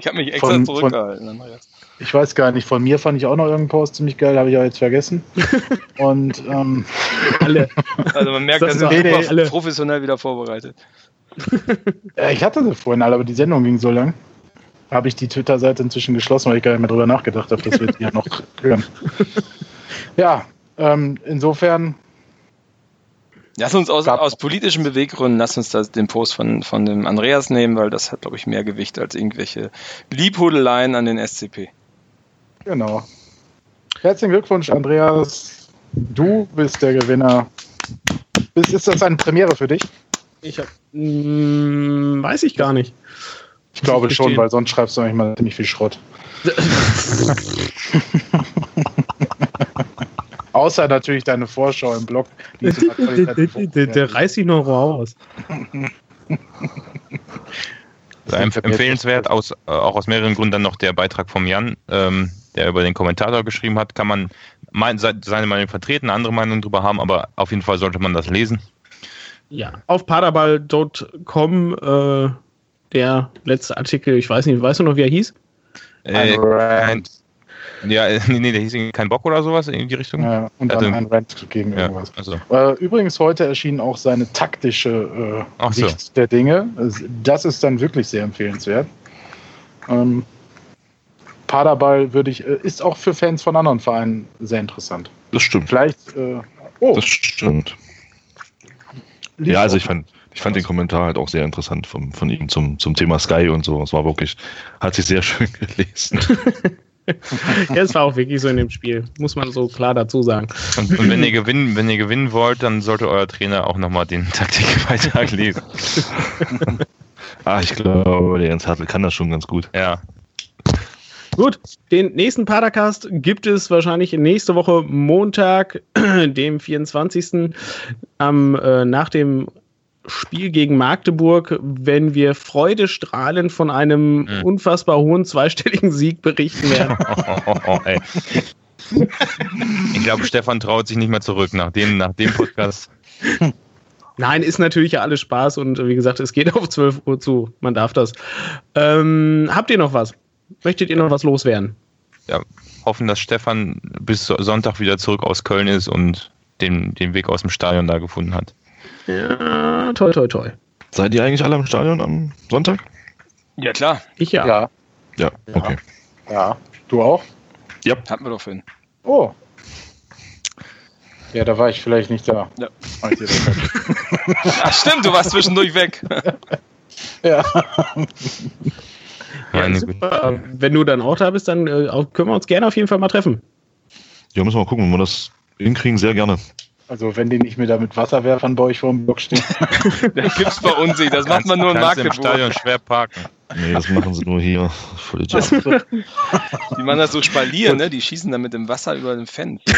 Ich habe mich extra Von- zurückgehalten, Andreas. ich weiß gar nicht, von mir fand ich auch noch irgendeinen Post ziemlich geil, habe ich aber jetzt vergessen. (laughs) Und ähm, Alle. Also man merkt, Das das super alle. professionell wieder vorbereitet. ich hatte sie vorhin alle, aber die Sendung ging so lang. Habe ich die Twitter-Seite inzwischen geschlossen, weil ich gar nicht mehr drüber nachgedacht habe, dass wir die ja noch hören. (laughs) Ja, ähm, insofern, Lass uns aus, aus politischen Beweggründen, lass uns das, den Post von, von dem Andreas nehmen, weil das hat, glaube ich, mehr Gewicht als irgendwelche Liebhudeleien an den SCP. genau. Herzlichen Glückwunsch, Andreas. Du bist der Gewinner. Ist, ist das eine Premiere für dich? Ich hab, mh, weiß ich gar nicht. Ich glaube schon, weil sonst schreibst du eigentlich mal ziemlich viel Schrott. (laughs) (laughs) Außer natürlich deine Vorschau im Blog. Qualität- (laughs) der, der reißt sich noch raus. (laughs) Empfehlenswert, aus, äh, auch aus mehreren Gründen dann noch der Beitrag vom Jan, ähm, der über den Kommentator geschrieben hat. Kann man mein, se- seine Meinung vertreten, eine andere Meinung drüber haben, aber auf jeden Fall sollte man das lesen. Ja, auf paderball.com äh, der letzte Artikel, ich weiß nicht, weißt du noch, wie er hieß? Äh, Rant. Ja, äh, nee, nee, der hieß irgendwie kein Bock oder sowas in die Richtung. Ja, und dann Also- ein Rant gegen Ja, irgendwas. also. Äh, übrigens, heute erschien auch seine taktische äh, Ach so. Sicht der Dinge. Das ist dann wirklich sehr empfehlenswert. Ähm, Paderball würde ich, äh, ist auch für Fans von anderen Vereinen sehr interessant. Das stimmt. Vielleicht, äh, oh, Das stimmt. lief Ja, also ich fand, ich fand den Kommentar halt auch sehr interessant vom, von ihm zum, zum Thema Sky und so. Es war wirklich, hat sich sehr (laughs) schön gelesen. (laughs) (laughs) Ja, es war auch wirklich so in dem Spiel, muss man so klar dazu sagen. Und, und wenn ihr gewinnen, wenn ihr gewinnen wollt, dann sollte euer Trainer auch nochmal den (laughs) Taktikbeitrag lesen. (laughs) Ah, ich glaube, der Jens Hartl kann das schon ganz gut. Ja. Gut, den nächsten Padercast gibt es wahrscheinlich nächste Woche Montag, (clears throat) dem 24. Am, äh, nach dem Spiel gegen Magdeburg, wenn wir freudestrahlend von einem Mhm. unfassbar hohen zweistelligen Sieg berichten werden. (laughs) Ich glaube, Stefan traut sich nicht mehr zurück nach dem, nach dem Podcast. Nein, ist natürlich ja alles Spaß und wie gesagt, es geht auf 12 Uhr zu. Man darf das. Ähm, habt ihr noch was? Möchtet ihr noch was loswerden? Ja, hoffen, dass Stefan bis Sonntag wieder zurück aus Köln ist und den, den Weg aus dem Stadion da gefunden hat. Ja, toll, toll, toll. Seid ihr eigentlich alle am Stadion am Sonntag? Ja, klar. Ich ja. Ja, Ja, okay. ja. Du auch? Hatten wir doch vorhin. Oh. Ja, da war ich vielleicht nicht da. Ja. (laughs) Ach, stimmt, du warst zwischendurch weg. (laughs) ja. Ja, super. Wenn du dann auch da bist, dann äh, können wir uns gerne auf jeden Fall mal treffen. Ja, müssen wir mal gucken, wenn wir das hinkriegen, sehr gerne. Also wenn die nicht mehr da mit Wasserwerfern bei euch vor dem Block stehen. (laughs) Das gibt's bei uns nicht. Das macht man nur in Kannst im. Stadion schwer parken. Nee, das machen sie nur hier. Die machen das so Spalier, ne? Die schießen dann mit dem Wasser über den Fenster.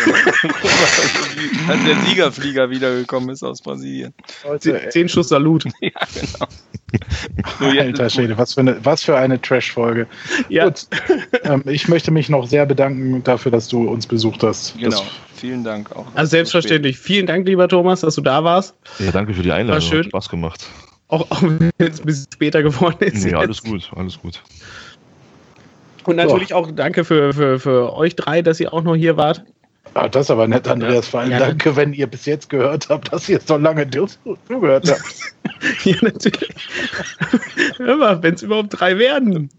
Als der Siegerflieger wiedergekommen ist aus Brasilien. Leute, Zehn, Schuss Salut. Ja, genau. Alter ist Schwede, was für eine, was für eine Trash-Folge. Ja, Gut, ähm, ich möchte mich noch sehr bedanken dafür, dass du uns besucht hast. Genau. Das, Vielen Dank auch. also selbstverständlich. Vielen Dank, lieber Thomas, dass du da warst. Ja, danke für die Einladung. War schön. Hat Spaß gemacht. Auch, auch wenn es ein bisschen später geworden ist. Nee, jetzt. alles gut, alles gut. Und natürlich auch danke für, für, für euch drei, dass ihr auch noch hier wart. ah, das ist aber nett, Andreas. Vor allem Ja. danke, wenn ihr bis jetzt gehört habt, dass ihr so lange zugehört habt. (laughs) ja, natürlich. Hör mal, wenn es überhaupt drei werden.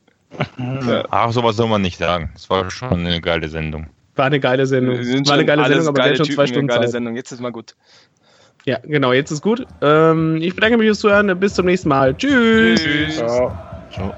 Ach, sowas soll man nicht sagen. Es war schon eine geile Sendung. War eine geile Sendung. War eine geile Sendung, aber geile schon Typen, zwei eine Stunden geile Zeit. Sendung. Jetzt ist mal gut. Ja, genau, jetzt ist gut. Ähm, ich bedanke mich fürs Zuhören. Bis zum nächsten Mal. Tschüss. Tschüss. Ciao. Ciao.